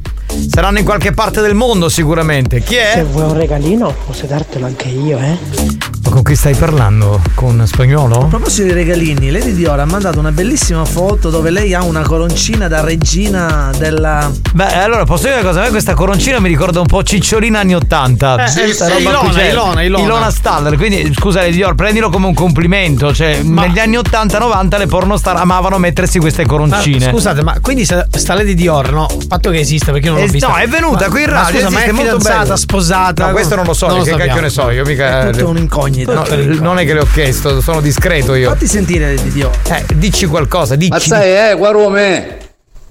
Saranno in qualche parte del mondo sicuramente. Chi è? vuoi un regalino, posso dartelo anche io, eh? Ma con chi stai parlando? Con spagnolo? A proposito di regalini, Lady Dior ha mandato una bellissima foto dove lei ha una coroncina da regina della. Beh, allora posso dire una cosa? A me questa coroncina mi ricorda un po' Cicciolina anni 80. Eh, Sì, eh, sì, roba qui Ilona. Ilona, Ilona. Ilona Staller. Quindi, scusa, Lady Dior, prendilo come un complimento. Cioè, negli anni 80-90 le pornostar amavano mettersi queste Ma, coroncine. scusate, ma quindi sta, Lady Dior, no? Fatto che esiste perché io non l'ho Eh, vista. no, è venuta Ma- qui in ma radio, Scusa, ma è esiste, molto fidanzata, bello. sposata? No, questo non lo so, Non che cacchio ne so io, mica. È tutto un'incognita. No, non è che le ho chiesto, sono discreto io. Fatti sentire Lady Dior. Eh, dici qualcosa, dici. Ma sai, eh, guarda me.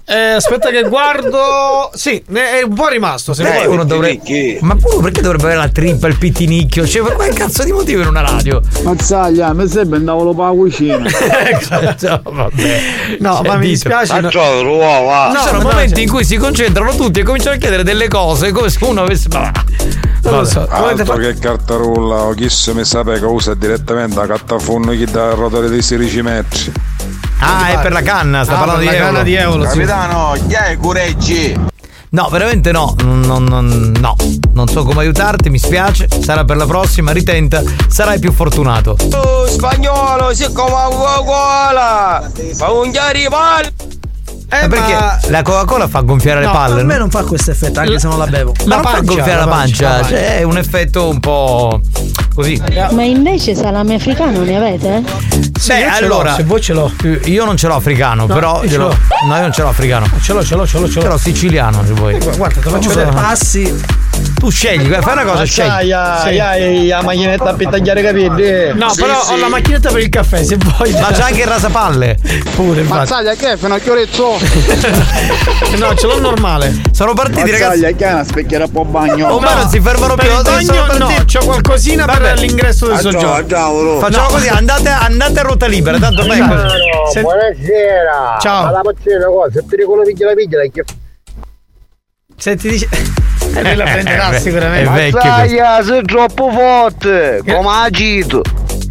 Eh, aspetta che guardo. Sì, è un po' rimasto. Se vuoi. uno dovrebbe. Ma pure perché dovrebbe avere la trippa, il pitinicchio? Cioè, ma quale cazzo di motivo in una radio? Mazzaglia, mi sembra andavo per la cucina. Cioè, (laughs) vabbè. No, Cioè, ma mi dispiace. no. Ci No, sono ma no, momenti cioè- in cui si concentrano tutti e cominciano a chiedere delle cose come se uno avesse. Ma... Non lo so. Altro fa- che cartarulla, o chi se mi sa che usa direttamente la cattafonno chi dà il rotore dei 16 metri. Ah, è per la canna, sta Ah, parlando di la euro. canna di euro, sì. Capitano, chi è Cureggi? No, veramente no. Non, non- no. Non so come aiutarti, mi spiace. Sarà per la prossima, ritenta, sarai più fortunato. Oh, spagnolo, si come uguale. Ma un chiari Ma perché la Coca-Cola fa gonfiare le No, palle? a me no? non fa questo effetto, anche se non la bevo. Ma non fa gonfiare la pancia, la cioè è un effetto un po' così. Ma invece salame africano ne avete? Beh, ce l'ho, allora, se vuoi ce l'ho. Io non ce l'ho africano, No, però io ce l'ho. l'ho. No, io non ce l'ho africano. Ce l'ho, ce l'ho, ce l'ho, ce l'ho. Ce l'ho siciliano, se vuoi. Guarda, ti faccio vedere. Passi. Tu scegli, fai una cosa, scegli. Sai, hai la macchinetta per tagliare i capelli. No, però ho la macchinetta per il caffè, se vuoi. Ma c'è anche il rasapalle. Pure. Mazzaglia che è? Fino a chiorezzo. (laughs) no, ce l'ho normale. Sono partiti, ragazzi. Mazzaglia che è una specchiera po' bagno. Oh, ma non si fermano per più. sono bagno no, c'ho qualcosina Vabbè. per l'ingresso del Ah, soggiorno. ciao, Facciamo No. così, andate, andate a ruota libera, tanto ormai. Se- Buonasera. Ciao. Ma la una cosa, se pericolo piglia la piglia, che Senti, dice. Eh, lui la prenderà beh, sicuramente. è vecchio questo. Mazzaglia, sei troppo forte. Come agito.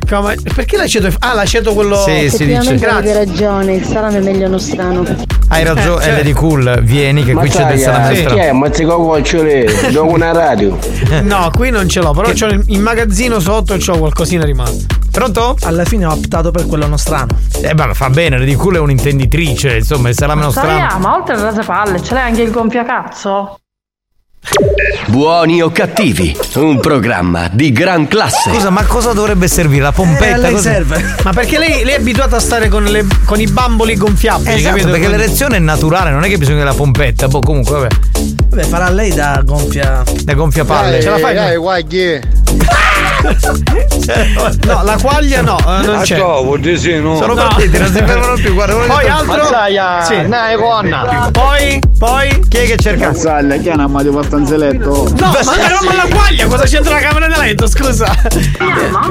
Come- Perché l'aceto? è- Ah, l'aceto quello. Sì, si dice. avevi ragione, il salame è meglio nostrano. Hai ragione, Eh, è Lady Cool, vieni che qui c'è del salame Sì. strano. Mazzico cuocciole, (laughs) gioco una radio. No, qui non ce l'ho, però c'ho nel- in magazzino sotto c'ho qualcosina rimasto. Pronto? Alla fine ho optato per quello nostrano. Eh, ma fa bene, Lady Cool è un'intenditrice, insomma, il salame nostrano. Sai, ma oltre al rasapalle ce l'hai anche il gonfiacazzo? Buoni o cattivi, un programma di gran classe. Scusa, ma cosa dovrebbe servire? La pompetta? Eh, a lei Cosa- serve. (laughs) Ma perché lei, lei è abituata a stare con, le- con i bamboli gonfiabili, Esatto, capito? perché l'erezione è naturale, non è che bisogna della pompetta. Boh, comunque, vabbè. Vabbè, farà lei da gonfia. Da gonfia palle. Ce la fai? Dai, guagli. (laughs) No, la quaglia no, eh, non c'è. no. Sono No. partiti, non si (laughs) fermano più. Guarda, Poi altro. Mazzaglia, Sì. Poi, poi. Chi è che cerca? Mazzaglia, che è una madio abbastanza letto. No, ma non la quaglia, cosa c'entra la camera da letto? Scusa.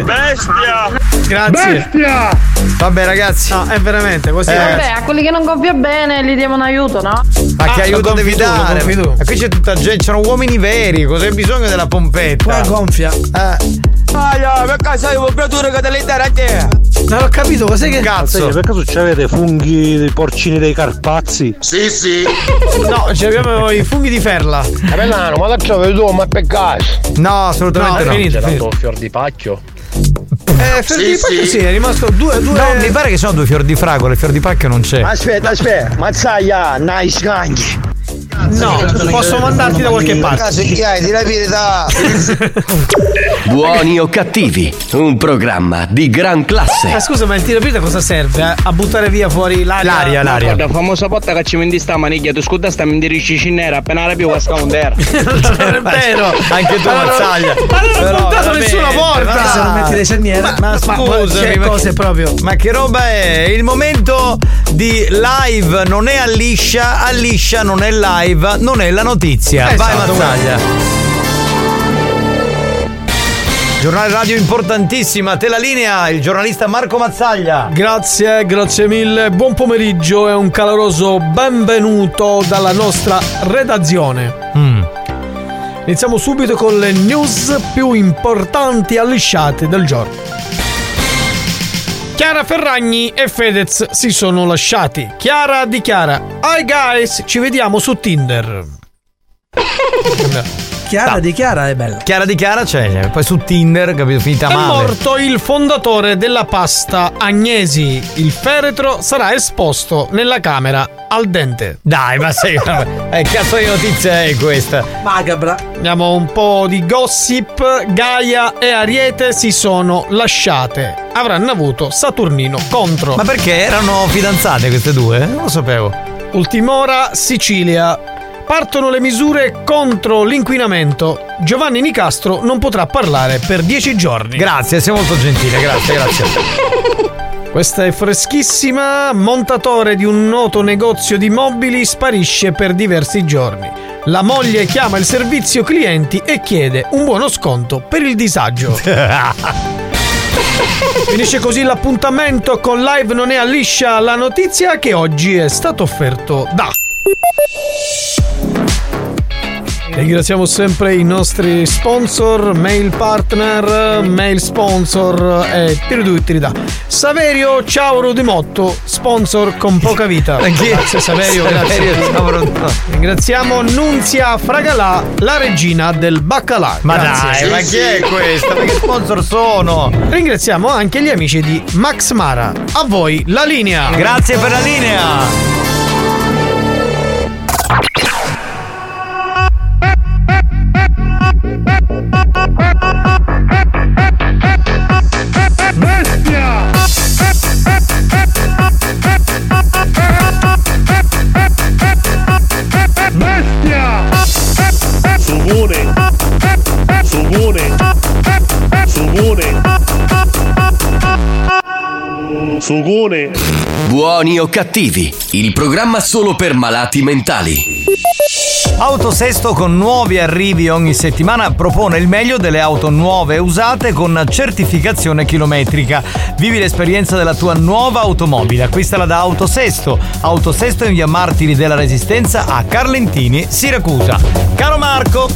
Bestia! Grazie. Bestia! Vabbè, ragazzi. No, è veramente così. Eh. Vabbè, a quelli che non gonfia bene gli diamo un aiuto, no? Ma che Ah, aiuto lo devi tu, dare? Ma qui c'è tutta gente, c'erano uomini veri, hai bisogno della pompetta? Qua gonfia. Eh, Aia, per caso che a te. Non ho capito, cos'è che. cazzo. Per caso c'avete funghi dei porcini dei Carpazzi? Sì, sì. (laughs) No, ci abbiamo i funghi di ferla. Capellano, ma la trovi tu, ma per caso. No, assolutamente No, no. finito, finito. fior di pacchio. Eh, Sì, Ferdi di Pacchio sì. sì, è rimasto due, due. No, mi pare che sono due fior di fragole, il fior di pacchio non c'è. Aspetta, aspetta, Mazzaglia, nice gangi. No, posso mandarti da qualche parte. Caso chi hai di la verità. (laughs) Buoni o cattivi, un programma di gran classe. Ma scusa, ma il tiro pita cosa serve? eh? A buttare via fuori l'aria? L'aria, l'aria. La famosa potta che ci mendi sta maniglia, tu scusa sta mendirisci nera, appena la più casca un der. (laughs) non è vero. Anche tu, Mazzaglia. Ma non ho vabbè, nessuna porta. Se non metti le cerniere. Ma ma cose che- proprio. Ma che roba è? Il momento di live non è alliscia, alliscia non è live, non è la notizia. Vai Esatto, Mazzaglia. Giornale radio importantissima, te la linea, il giornalista Marco Mazzaglia. Grazie, grazie mille. Buon pomeriggio e un caloroso benvenuto dalla nostra redazione. Mm. Iniziamo subito con le news più importanti allisciate del giorno. Chiara Ferragni e Fedez si sono lasciati. Chiara dichiara: Hi guys, ci vediamo su Tinder. (laughs) Chiara di Chiara è bella. Chiara di Chiara c'è, poi su Tinder, capito, finita È male. morto il fondatore della pasta Agnesi. Il feretro sarà esposto nella camera al dente. Dai, ma sei. (laughs) Eh, cazzo di notizia è questa? Macabra. Andiamo un po' di gossip. Gaia e Ariete si sono lasciate. Avranno avuto Saturnino contro. Ma perché erano fidanzate queste due? Non lo sapevo. Ultimora Sicilia. Partono le misure contro l'inquinamento. Giovanni Nicastro non potrà parlare per dieci giorni. Grazie, sei molto gentile, grazie, grazie. (laughs) Questa è freschissima. Montatore di un noto negozio di mobili sparisce per diversi giorni. La moglie chiama il servizio clienti e chiede un buono sconto per il disagio. (laughs) Finisce così l'appuntamento con Live Non è a liscia la notizia che oggi è stato offerto da. Ringraziamo sempre i nostri sponsor, mail partner, mail sponsor e tiridu tirida. Saverio Ciauro di Motto, sponsor con poca vita. (laughs) Grazie Saverio, Saverio grazie. Ciauro. Ringraziamo Nunzia Fragalà, la regina del baccalà. Ma Grazie. dai, ma chi è questa? Ma che sponsor sono? Ringraziamo anche gli amici di Max Mara. A voi la linea. Grazie per la linea. Sugone. Buoni o cattivi, il programma solo per malati mentali. Autosesto con nuovi arrivi ogni settimana propone il meglio delle auto nuove e usate con certificazione chilometrica. Vivi l'esperienza della tua nuova automobile. Acquistala da Autosesto. Autosesto in via Martiri della Resistenza a Carlentini, Siracusa. Caro Marco,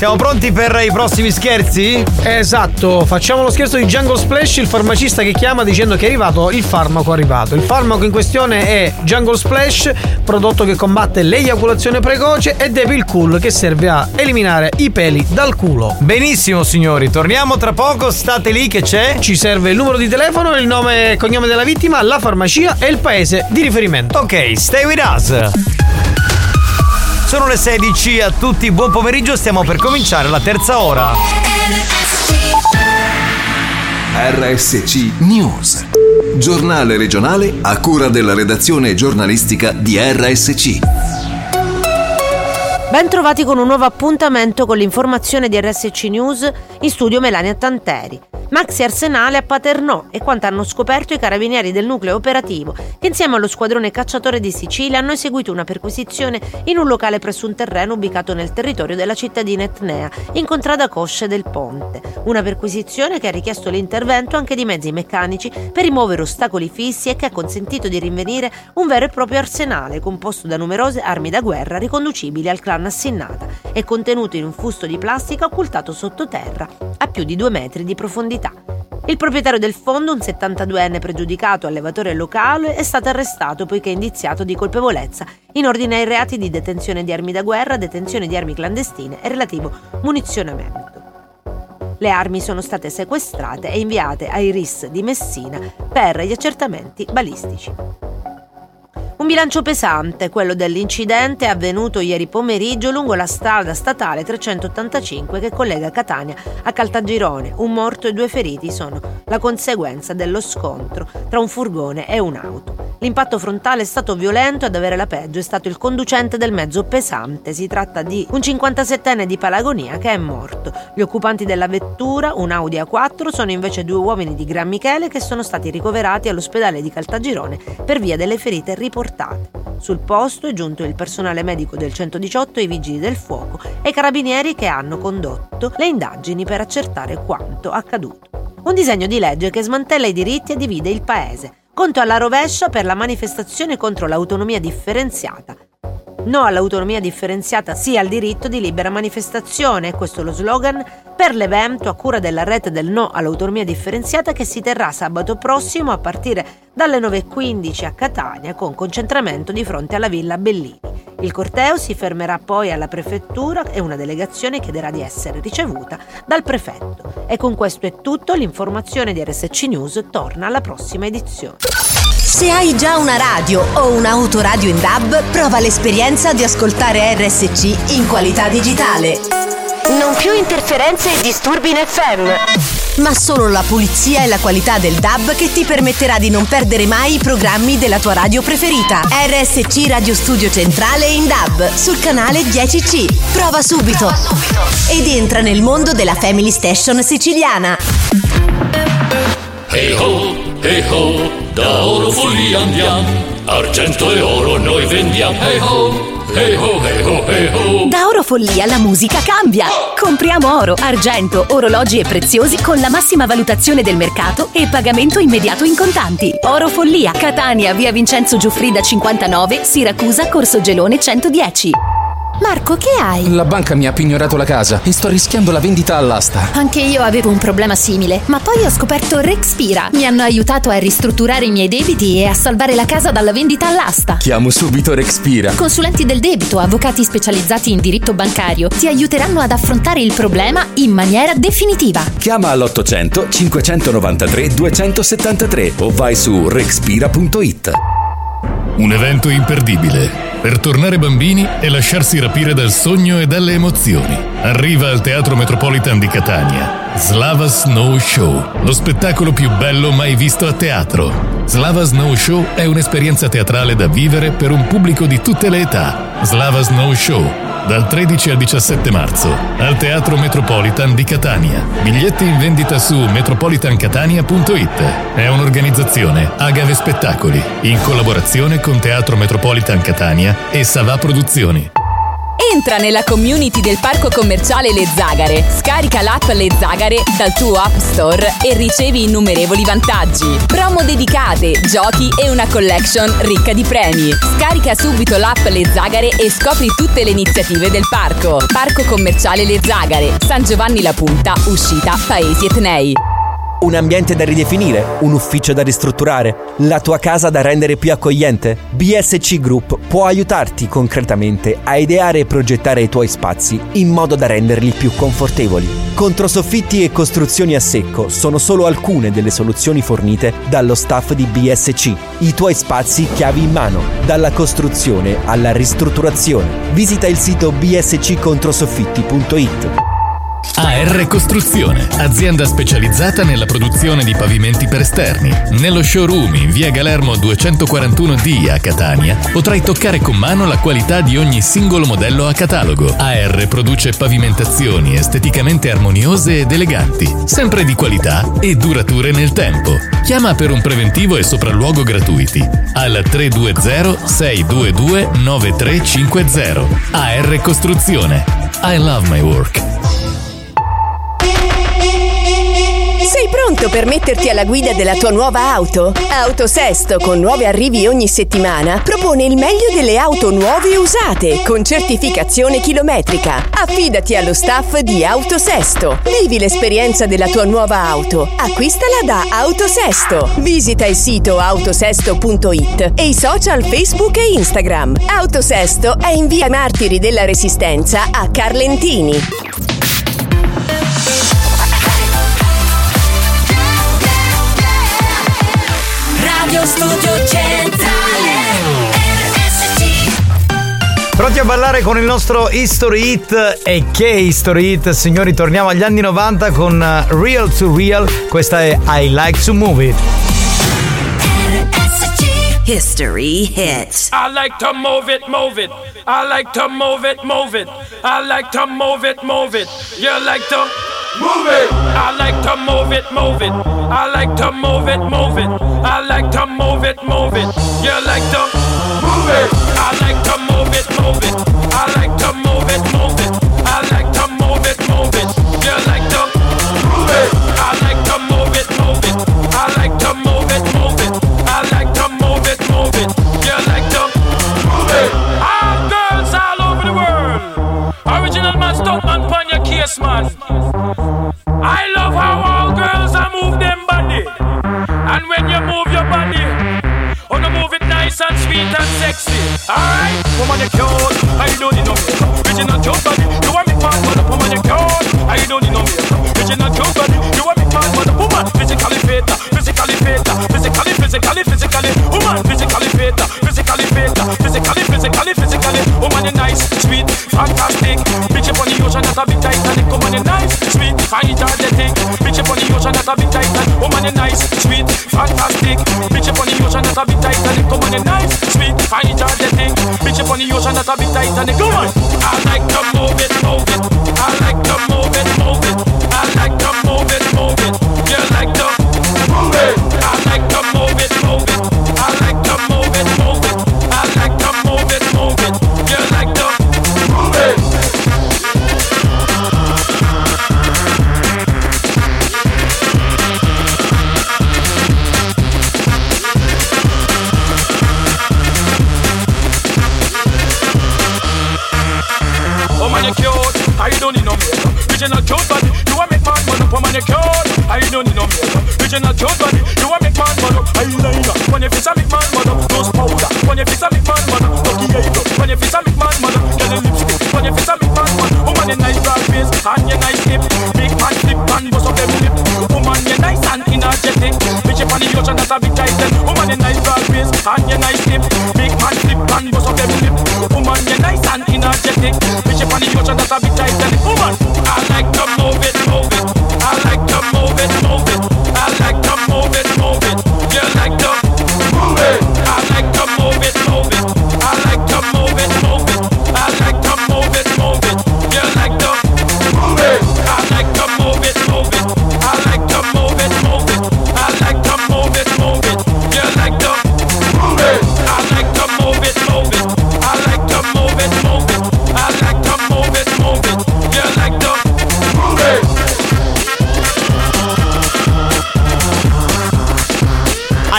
siamo pronti per i prossimi scherzi? Esatto, facciamo lo scherzo di Jungle Splash, il farmacista che chiama dicendo che è arrivato il farmaco arrivato. Il farmaco in questione è Jungle Splash, prodotto che combatte l'eiaculazione precoce e Devil Cool che serve a eliminare i peli dal culo. Benissimo signori, torniamo tra poco, state lì che c'è. Ci serve il numero di telefono, il nome e cognome della vittima, la farmacia e il paese di riferimento. Ok, stay with us. Sono le 16 a tutti, buon pomeriggio, stiamo per cominciare la terza ora. RSC News. Giornale regionale a cura della redazione giornalistica di RSC. Ben trovati con un nuovo appuntamento con l'informazione di RSC News in studio Melania Tanteri. Maxi Arsenale a Paternò e quanto hanno scoperto i carabinieri del nucleo operativo che insieme allo squadrone cacciatore di Sicilia hanno eseguito una perquisizione in un locale presso un terreno ubicato nel territorio della cittadina etnea, in contrada Cosce del Ponte. Una perquisizione che ha richiesto l'intervento anche di mezzi meccanici per rimuovere ostacoli fissi e che ha consentito di rinvenire un vero e proprio arsenale composto da numerose armi da guerra riconducibili al clan Assinnata e contenuto in un fusto di plastica occultato sottoterra a più di due metri di profondità. Il proprietario del fondo, un 72enne pregiudicato allevatore locale, è stato arrestato poiché indiziato di colpevolezza in ordine ai reati di detenzione di armi da guerra, detenzione di armi clandestine e relativo munizionamento. Le armi sono state sequestrate e inviate ai RIS di Messina per gli accertamenti balistici. Un bilancio pesante, quello dell'incidente avvenuto ieri pomeriggio lungo la strada statale 385 che collega Catania a Caltagirone. Un morto e due feriti sono la conseguenza dello scontro tra un furgone e un'auto. L'impatto frontale è stato violento ad avere la peggio è stato il conducente del mezzo pesante. Si tratta di un 57enne di Palagonia che è morto. Gli occupanti della vettura, un Audi A4, sono invece due uomini di Gran Michele che sono stati ricoverati all'ospedale di Caltagirone per via delle ferite riportate. Sul posto è giunto il personale medico del 118 e i vigili del fuoco e i carabinieri che hanno condotto le indagini per accertare quanto accaduto. Un disegno di legge che smantella i diritti e divide il paese. Conto alla rovescia per la manifestazione contro l'autonomia differenziata. No all'autonomia differenziata, sì al diritto di libera manifestazione, questo è lo slogan per l'evento a cura della rete del no all'autonomia differenziata che si terrà sabato prossimo a partire dalle 9.15 a Catania con concentramento di fronte alla Villa Bellini. Il corteo si fermerà poi alla prefettura e una delegazione chiederà di essere ricevuta dal prefetto. E con questo è tutto, l'informazione di RSC News torna alla prossima edizione. Se hai già una radio o un'autoradio in DAB, prova l'esperienza di ascoltare RSC in qualità digitale. Non più interferenze e disturbi in FM. Ma solo la pulizia e la qualità del DAB che ti permetterà di non perdere mai i programmi della tua radio preferita. RSC Radio Studio Centrale in DAB sul canale 10C. Prova subito. Ed entra nel mondo della Family Station siciliana. Hey ho, hey ho, da oro follia andiamo, argento e oro noi vendiamo. Hey ho, hey ho, hey ho, hey ho. Da Oro Follia la musica cambia. Compriamo oro, argento, orologi e preziosi con la massima valutazione del mercato e pagamento immediato in contanti. Oro Follia, Catania, via Vincenzo Giuffrida 59, Siracusa, Corso Gelone 110. Marco, che hai? La banca mi ha pignorato la casa e sto rischiando la vendita all'asta. Anche io avevo un problema simile, ma poi ho scoperto Rexpira. Mi hanno aiutato a ristrutturare i miei debiti e a salvare la casa dalla vendita all'asta. Chiamo subito Rexpira. Consulenti del debito, avvocati specializzati in diritto bancario ti aiuteranno ad affrontare il problema in maniera definitiva. Chiama all'800 593 273 o vai su rexpira.it. Un evento imperdibile. Per tornare bambini e lasciarsi rapire dal sogno e dalle emozioni. Arriva al Teatro Metropolitan di Catania. Slava Snow Show, lo spettacolo più bello mai visto a teatro. Slava Snow Show è un'esperienza teatrale da vivere per un pubblico di tutte le età. Slava Snow Show, dal 13 al 17 marzo, al Teatro Metropolitan di Catania. Biglietti in vendita su metropolitancatania.it. È un'organizzazione Agave Spettacoli, in collaborazione con Teatro Metropolitan Catania e Savà Produzioni. Entra nella community del parco commerciale Le Zagare, scarica l'app Le Zagare dal tuo app store e ricevi innumerevoli vantaggi. Promo dedicate, giochi e una collection ricca di premi. Scarica subito l'app Le Zagare e scopri tutte le iniziative del parco. Parco commerciale Le Zagare, San Giovanni La Punta, uscita Paesi Etnei. Un ambiente da ridefinire? Un ufficio da ristrutturare? La tua casa da rendere più accogliente? BSC Group può aiutarti concretamente a ideare e progettare i tuoi spazi in modo da renderli più confortevoli. Controsoffitti e costruzioni a secco sono solo alcune delle soluzioni fornite dallo staff di BSC. I tuoi spazi chiavi in mano, dalla costruzione alla ristrutturazione. Visita il sito bsccontrosoffitti.it. AR Costruzione, azienda specializzata nella produzione di pavimenti per esterni. Nello showroom in via Galermo 241D a Catania potrai toccare con mano la qualità di ogni singolo modello a catalogo. AR produce pavimentazioni esteticamente armoniose ed eleganti, sempre di qualità e durature nel tempo. Chiama per un preventivo e sopralluogo gratuiti al 320 622 9350. AR Costruzione. I love my work. Pronto per metterti alla guida della tua nuova auto? Autosesto, con nuovi arrivi ogni settimana, propone il meglio delle auto nuove e usate, con certificazione chilometrica. Affidati allo staff di Autosesto. Vivi l'esperienza della tua nuova auto. Acquistala da Autosesto. Visita il sito autosesto.it e i social Facebook e Instagram. Autosesto è in via Martiri della Resistenza a Carlentini. Studio Centrale Pronti a ballare con il nostro History Hit e che History Hit, signori, torniamo agli anni 90 con uh, Real to Real, questa è I Like to Move It. History hits. I like to move it, move it. I like to move it, move it. I like to move it, move it. You like to move it. I like to move it, move it. I like to move it, move it. I like to move it, move it. You like to move it. I like to move it, move it. I like to move it, move it. I like to move it, move it. You like to move it. I like to move it, move it. I like to move it, move it. I like to move it, move it. You like to move it. All girls all over the world. Original man, stunt man, pon your case, man. Nice and sweet and sexy. Alright, woman, you're cute. I don't need no makeup. Original cute body. You want me man, but woman, you're cute. I don't need no makeup. Original cute body. You want me man, but woman, physically fit, physically fit, physically, physically, physically, woman, physically fit, physically fit, physically, physically, physically, woman, you're nice, sweet, fantastic. Bitch up on the ocean, that's a big Titanic. Woman, you're nice, sweet, fine, energetic. Bitch up on the ocean, that's a big Titanic. Woman, you're nice, sweet, fantastic. Bitch up on that's a big Titanic. on you nice, sweet, fine, energetic. Bitch up on the ocean, that's a big Titanic. Come on, I like to move it, move it. I like to move it, move it. Makeup. Original cute body. You want make man man up. Eyeliner. When you face a make man man. Nose powder. When you a make man man up. Lucky eyebrow. When you face a make man man up. A lipstick. When you face a make man man. Woman, you nice broad face and you nice hip. Big man flip and bust up them lip. Woman, you nice and energetic. Bitch up on the ocean that's a big titan. Woman, you nice broad face and you nice hip. Big man flip and bust up them lip. Woman, you nice and energetic. Bitch up on a big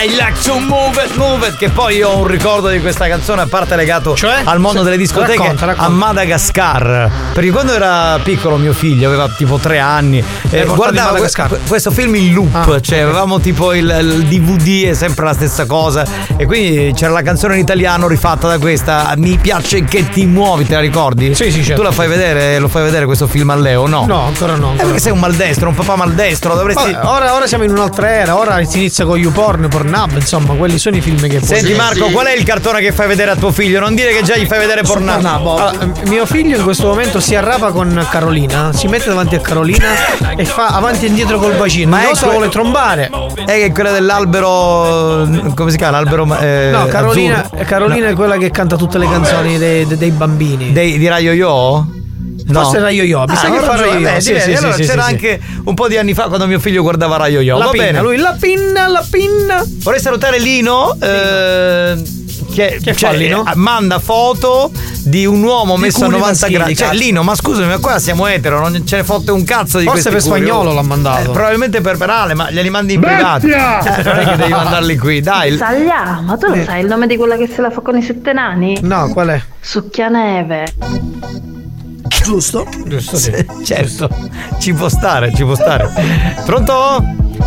I to move it, move it. Che poi io ho un ricordo di questa canzone, a parte legato al mondo Cioè? delle discoteche Racconta, racconta. a Madagascar. Perché quando era piccolo mio figlio, aveva tipo tre anni, eh, guardava que- questo film in loop. cioè, avevamo tipo il, il DVD, è sempre la stessa cosa. E quindi c'era la canzone in italiano rifatta da questa. Mi piace che ti muovi, te la ricordi? Sì, sì, certo. Tu la fai vedere, lo fai vedere questo film a Leo? No. No, ancora no. Eh, ancora perché sei un maldestro, un papà maldestro, dovresti. Vabbè, ora, ora siamo in un'altra era, ora si inizia con YouPorn, Pornhub, insomma, quelli sono i film che puoi Senti. Marco, qual è il cartone che fai vedere a tuo figlio? Non dire che già gli fai vedere pornhub. Allora, mio figlio in questo momento si arrapa con Carolina, si mette davanti a Carolina e fa avanti e indietro col bacino. Ma ecco- cosa vuole trombare? È che quella dell'albero. Come si chiama? L'albero. eh, No, Carolina. Carolina è quella che canta tutte le canzoni dei, dei- dei bambini. Dei, di Raio Yo? Forse Raio Yo, mi sa che fa Raio Yo. Sì, sì, allora sì, c'era sì, sì. anche un po' di anni fa quando mio figlio guardava Raio Yo. La Va pinna, bene. lui la pinna, la pinna. Vorrei salutare Lino. eh, che, Che cioè, Lino? eh, manda foto di un uomo Di messo a culi 90 maschili, gradi. Cioè. Lino, ma scusami, ma qua siamo etero, non ce ne fotte un cazzo di Forse questi per curi. spagnolo l'ha mandato. Eh, probabilmente per penale, ma glieli mandi in privato. Eh, non è che devi mandarli qui, dai. Saglia, ma tu lo sai il nome di quella che se la fa con i sette nani? No, qual è? Succhianeve. Giusto? Giusto, sì. Certo, ci può stare, ci può stare. Pronto?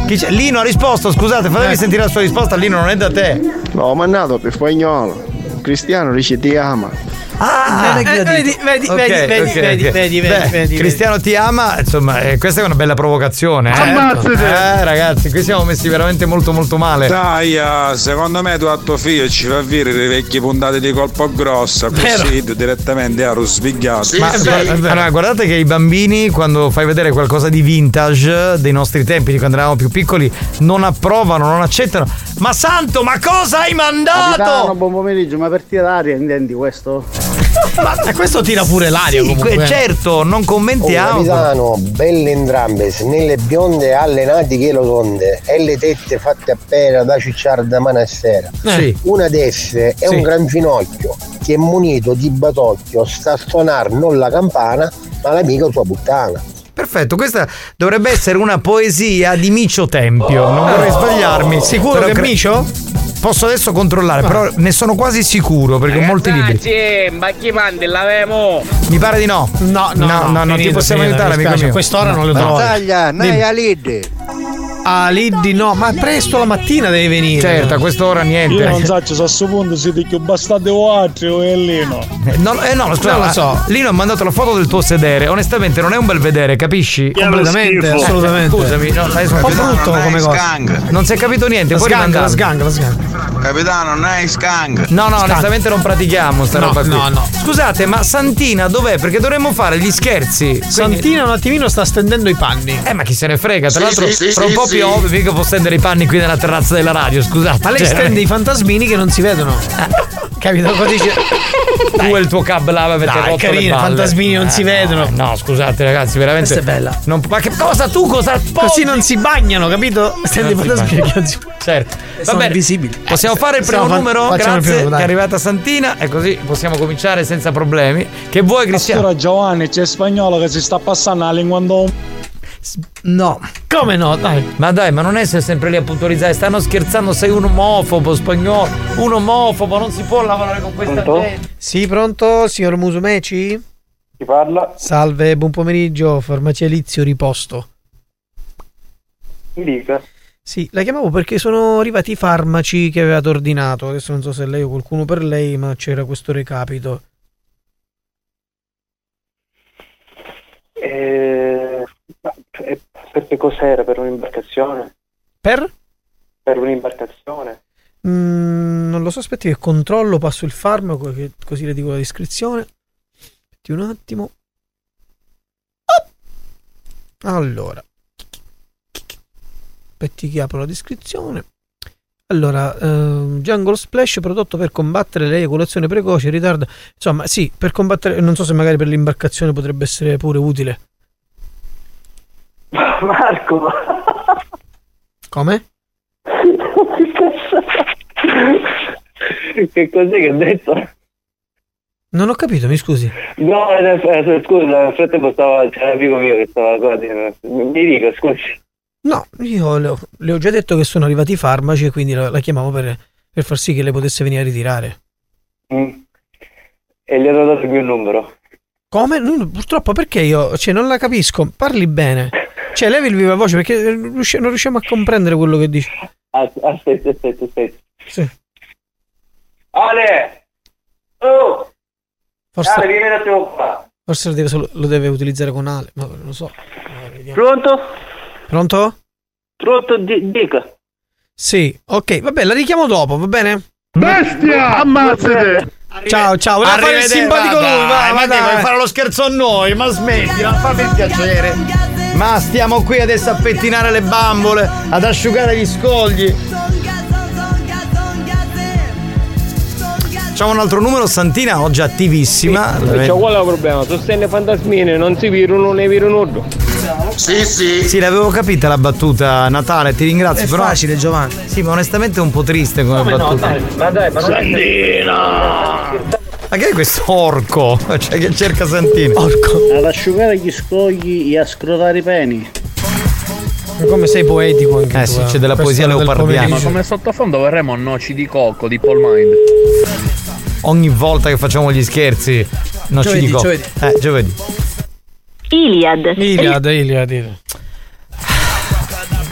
Chi c'è? Lino ha risposto, scusate, fatevi sentire la sua risposta, Lino non è da te. L'ho mandato per spagnolo. Cristiano dice ti ama. Ah, Eh, vedi, vedi, vedi, vedi, vedi, vedi, Beh, vedi, vedi. Cristiano ti ama, insomma, eh, questa è una bella provocazione. Eh? Eh, ragazzi, qui siamo messi veramente molto molto male. Dai, ah, secondo me tu a tuo figlio ci fa vedere le vecchie puntate di colpo grossa, così tu direttamente ero svegliato. Ma guarda- allora, guardate che i bambini, quando fai vedere qualcosa di vintage dei nostri tempi, di quando eravamo più piccoli, non approvano, non accettano. Ma santo, ma cosa hai mandato? Capitano, buon pomeriggio, ma per tirare intendi questo? Ma E questo tira pure l'aria Sì, comunque. que- certo, non Oh, commentiamo. capitano, belle entrambe, nelle bionde allenate che lo sonde e le tette fatte appena da cicciare da mano a sera. Sì. Una d'esse è Sì. un gran finocchio che munito di batocchio sta a suonare non la campana ma l'amica sua puttana. Perfetto, questa dovrebbe essere una poesia di Micio Tempio. Non vorrei sbagliarmi. Sicuro Però che cre- Micio? Posso adesso controllare, però ne sono quasi sicuro perché ho molti libri. Sì, ma chi mandi l'avemo? Mi pare di no. No, no, no, non ti finito, possiamo finito, aiutare, mi amico mio. a quest'ora non le No. trovo. Taglia, Dimmi. Ah, Liddi no, ma presto la mattina devi venire. Certo, a quest'ora niente. Io non so, a questo punto siete più bastardi o altri o è Lino. Eh, no, eh, no, scusa, Non lo so. Lino ha mandato la foto del tuo sedere. Onestamente, non è un bel vedere, capisci? Completamente, assolutamente. scusami, no, hai un po' brutto come cosa. Non si è capito niente, La puoi sgang, la sgang, la sgang. Capitano, non hai skang. No, no, Skang. onestamente non pratichiamo sta No, roba qui. no, no. Scusate, ma Santina dov'è? Perché dovremmo fare gli scherzi. Quindi- Santina un attimino sta stendendo i panni. Eh, ma chi se ne frega? Tra Sì, l'altro, sì, sì, fra un sì, po' sì. più ovvio, mica può stendere i panni qui nella terrazza della radio, scusate. Ma lei Cioè, stende i fantasmini che non si vedono. Capito? Così dice. (laughs) Tu e il tuo cab là avete Dai, rotto carino, le balle. fantasmini non si no, vedono. No, scusate ragazzi, veramente. Questa è bella. Non- ma che cosa tu cosa Così non si bagnano, capito? Stendi i si fantasmini che non si Certo. Va Sono bene. invisibili. Possiamo fare il primo numero? Grazie. primo, che è arrivata Santina e così possiamo cominciare senza problemi. Che vuoi, Cristiano? Allora Giovanni, c'è spagnolo che si sta passando la lingua un No. Come no? Dai. Ma dai, ma non essere sempre lì a puntualizzare, stanno scherzando, sei un omofobo spagnolo, un omofobo, non si può lavorare con questa gente. Sì, pronto, signor Musumeci? Chi parla? Salve, buon pomeriggio, farmacia Elizio Riposto. Mi dica. Sì, la chiamavo perché sono arrivati i farmaci che avevate ordinato. Adesso non so se lei o qualcuno per lei, ma c'era questo recapito. Eh, per che cos'era? Per un'imbarcazione? Per? Per un'imbarcazione? Mm, non lo so, aspetti che controllo, passo il farmaco, che così le dico la descrizione. Aspetti un attimo. Allora. Aspetti che apro la descrizione. Allora, ehm, Jungle Splash prodotto per combattere l'eiaculazione precoce, ritardo. Insomma, sì, per combattere. Non so se magari per l'imbarcazione potrebbe essere pure utile. (laughs) Marco! Come? che cos'è che ha detto? Non ho capito, mi scusi. No, scusa, nel frattempo stava, c'era un amico mio che stava qua. Mi dica, scusi. No, io le ho, le ho già detto che sono arrivati i farmaci e quindi la, la chiamavo per, per far sì che lei potesse venire a ritirare. Mm. E gli ho dato il mio numero. Come? No, purtroppo perché io, cioè, non la capisco. Parli bene. Cioè, levi il viva voce perché eh, non riusciamo a comprendere quello che dici. As- Aspetta, aspetta, aspetta. Sì. Ale! Oh! Forse- Ale, vieni un attimo qua. Forse lo deve, solo- lo deve utilizzare con Ale, ma non lo so. Vediamo. Pronto? Pronto? Pronto, di- dica. Sì, ok, vabbè, la richiamo dopo, va bene? Bestia! Ammazzate! Ciao, ciao, voleva fare il simpatico lui, va, va, ma dai, dai. vuoi fare lo scherzo a noi, ma smetti, fammi il piacere. Ma stiamo qui adesso a pettinare le bambole, ad asciugare gli scogli. Facciamo un altro numero, Santina, oggi attivissima. C'è qual è il problema? Sostenne fantasmine, non si virano né virano. Sì, sì. Sì, l'avevo capita la battuta, Natale, ti ringrazio. È però... facile, Giovanni. Sì, ma onestamente è un po' triste come, Come no, battuta. dai, ma dai, ma non è- Sandina! Ma che è questo orco? (laughs) Cioè che cerca Santina. Orco. Ad asciugare gli scogli e a scrotare i peni. Ma come sei poetico anche Eh tu, sì, eh. c'è della poesia leopardiana. Ma come sottofondo vorremmo noci di cocco di Paul Mind. Ogni volta che facciamo gli scherzi, non ci Giovedì, dico. giovedì. Eh, giovedì. Iliad. Iliad, Iliad, Iliad.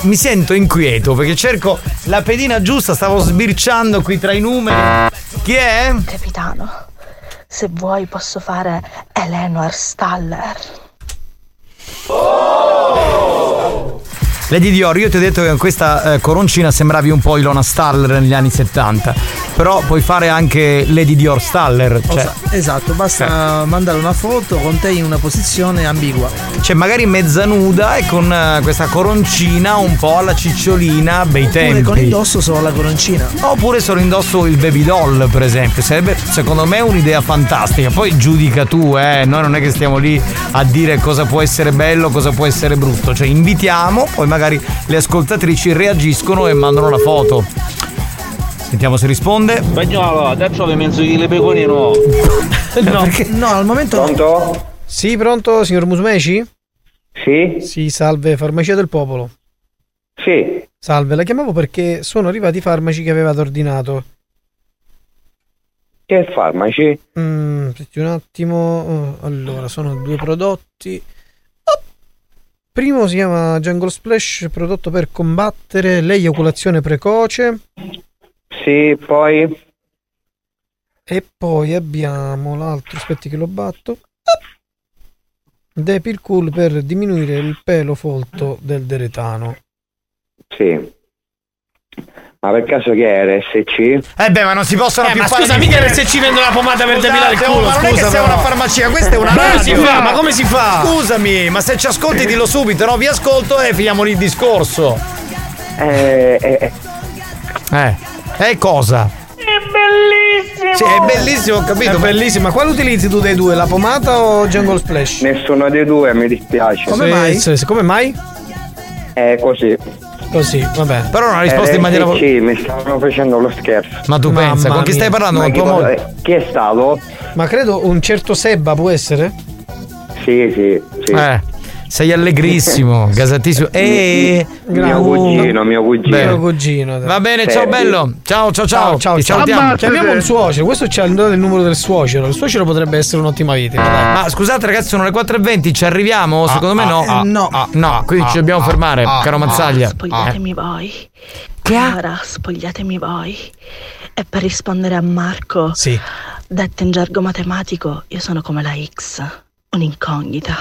Mi sento inquieto perché cerco la pedina giusta, stavo sbirciando qui tra i numeri. Chi è? Capitano, se vuoi posso fare Eleanor Staller. Lady Dior, io ti ho detto che con questa eh, coroncina sembravi un po' Ilona Staller negli anni 70. Però puoi fare anche Lady Dior Staller. Cioè, Esatto, basta mandare una foto con te in una posizione ambigua. cioè magari mezza nuda e con eh, questa coroncina un po' alla cicciolina, bei Oppure tempi. con indosso solo la coroncina. Oppure solo indosso il baby doll, per esempio. Sarebbe secondo me un'idea fantastica. Poi giudica tu, eh. Noi non è che stiamo lì a dire cosa può essere bello, cosa può essere brutto. Cioè, invitiamo, poi magari le ascoltatrici reagiscono e mandano la foto. Sentiamo se risponde. Spagnolo, adesso le mezzo le pecorine no. (laughs) No, no, al momento Pronto? Sì, pronto, signor Musmeci? Sì? Sì, salve, farmacia del popolo. Sì. Salve, la chiamavo perché sono arrivati i farmaci che avevate ordinato. Che farmaci? Mm, aspetti un attimo. Oh, Allora, sono due prodotti. Primo si chiama Jungle Splash, prodotto per combattere l'eiaculazione precoce. Sì, poi? E poi abbiamo l'altro, aspetti che lo batto. Depil Cool per diminuire il pelo folto del deretano. Sì. Ma per caso che è RSC? Eh beh, ma non si possono Eh, più ma fare. scusa, mica RSC vende la pomata per depilare il Scusate, culo, oh, ma non è che però. una farmacia, questa è una Ma come radio. si fa? Ma come si fa? Scusami, ma se ci ascolti dillo subito, no? Vi ascolto e finiamo lì il discorso. Eh, eh, Eh. Eh cosa? Bellissimo! Sì, è bellissimo, ho capito. È bellissimo. Ma quale utilizzi tu dei due? La pomata o Jungle Splash? Nessuno dei due mi dispiace. Come mai? come mai? È così. Così, vabbè. Però una risposta in maniera. RSC, mi stavano facendo lo scherzo. Ma tu Mamma pensa, con chi mia. stai parlando? Ma Con chi, tua moglie? eh, chi è stato? Ma credo un certo Sebba può essere? Sì, sì, sì. Eh. Sei allegrissimo, (laughs) gasatissimo. E Mio cugino, mio cugino. Mio cugino. Va bene, ciao bello. Ciao, ciao, ciao. ciao, ciao. salutiamo. Chiamiamo un suocero. Questo c'è il il numero del suocero. Il suocero potrebbe essere un'ottima vittima. dai. Ma scusate ragazzi, sono le 4.20, ci arriviamo? Secondo me no. eh, no. Ah, no, quindi ci dobbiamo fermare, caro Mazzaglia. Spogliatemi voi. Chiara, spogliatemi voi. E per rispondere a Marco, Sì. detto in gergo matematico, io sono come la X, un'incognita.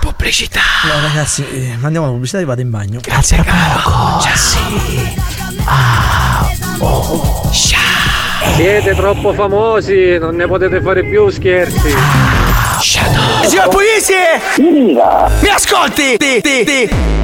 Pubblicità. No, ragazzi, eh, mandiamo la pubblicità e vado in bagno. Grazie caro. Siete troppo famosi, non ne potete fare più scherzi. Signor Puglisi! Mi ascolti? Ti, ti, ti.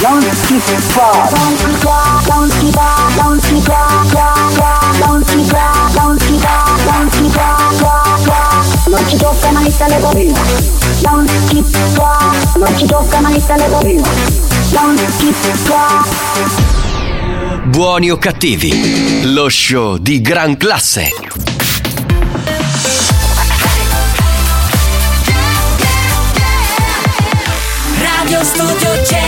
Non si fa, non si fa, non si fa, non si fa, fa, fa, non si fa, non si fa, non ci tocca mai il telefonino. Non si fa, non ci tocca mai il telefonino. Non si fa. Buoni o cattivi, lo show di gran classe. Radio Studio RSC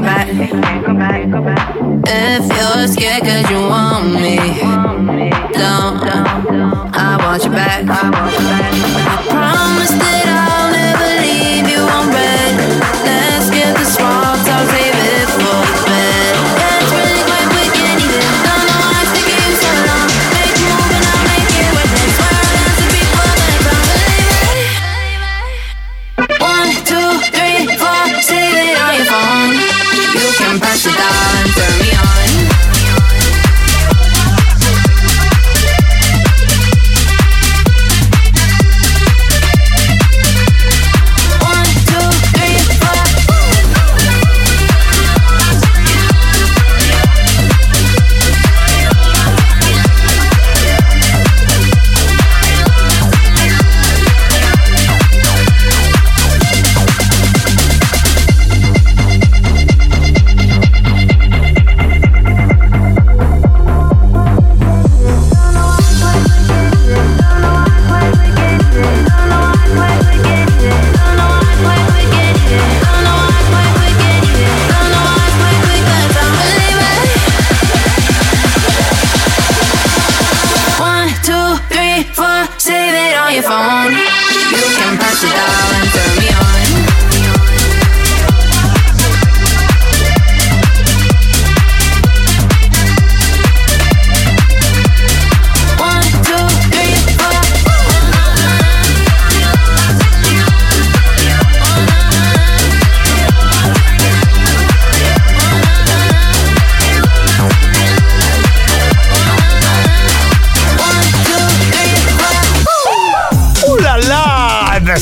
go back. If you're scared cause you want me, don't. I want you back. I promise that I'll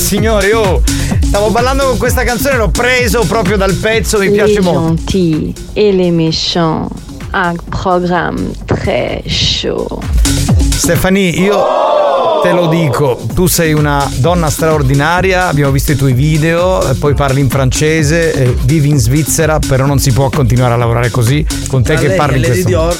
signori, oh! Stavo ballando con questa canzone, l'ho preso proprio dal pezzo, mi piace les molto. gentils et les méchants. Un programme très chaud. Stefani, io te lo dico, tu sei una donna straordinaria, abbiamo visto i tuoi video, eh, poi parli in francese, eh, vivi in Svizzera, però non si può continuare a lavorare così con te Tra che lei parli in questo Dior.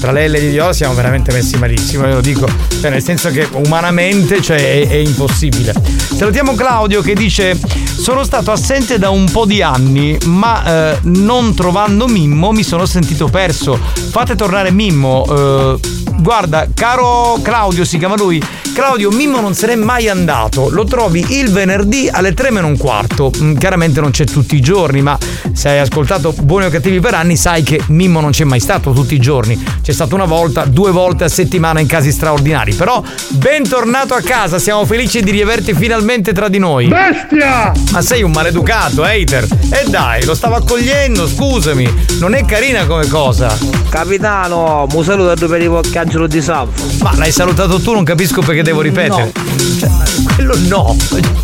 Tra lei e Lady Dior siamo veramente messi malissimo, io lo dico, cioè nel senso che umanamente cioè, è, è impossibile. Salutiamo Claudio che dice sono stato assente da un po' di anni, ma eh, non trovando Mimmo mi sono sentito perso. Fate tornare Mimmo. eh, guarda, caro Claudio si chiama lui. Claudio, Mimmo non se n'è mai andato. Lo trovi il venerdì alle 3 meno un quarto. Mm, chiaramente non c'è tutti i giorni, ma se hai ascoltato Buoni o Cattivi per anni sai che Mimmo non c'è mai stato tutti i giorni. C'è stato una volta, due volte a settimana in casi straordinari. Però bentornato a casa, siamo felici di riaverti finalmente tra di noi. Bestia! Ma sei un maleducato, hater. E dai, lo stavo accogliendo, scusami. Non è carina come cosa. Capitano, mu saluta due per i Angelo di Salvo. Ma l'hai salutato tu, non capisco perché devo ripetere. Cioè, quello no.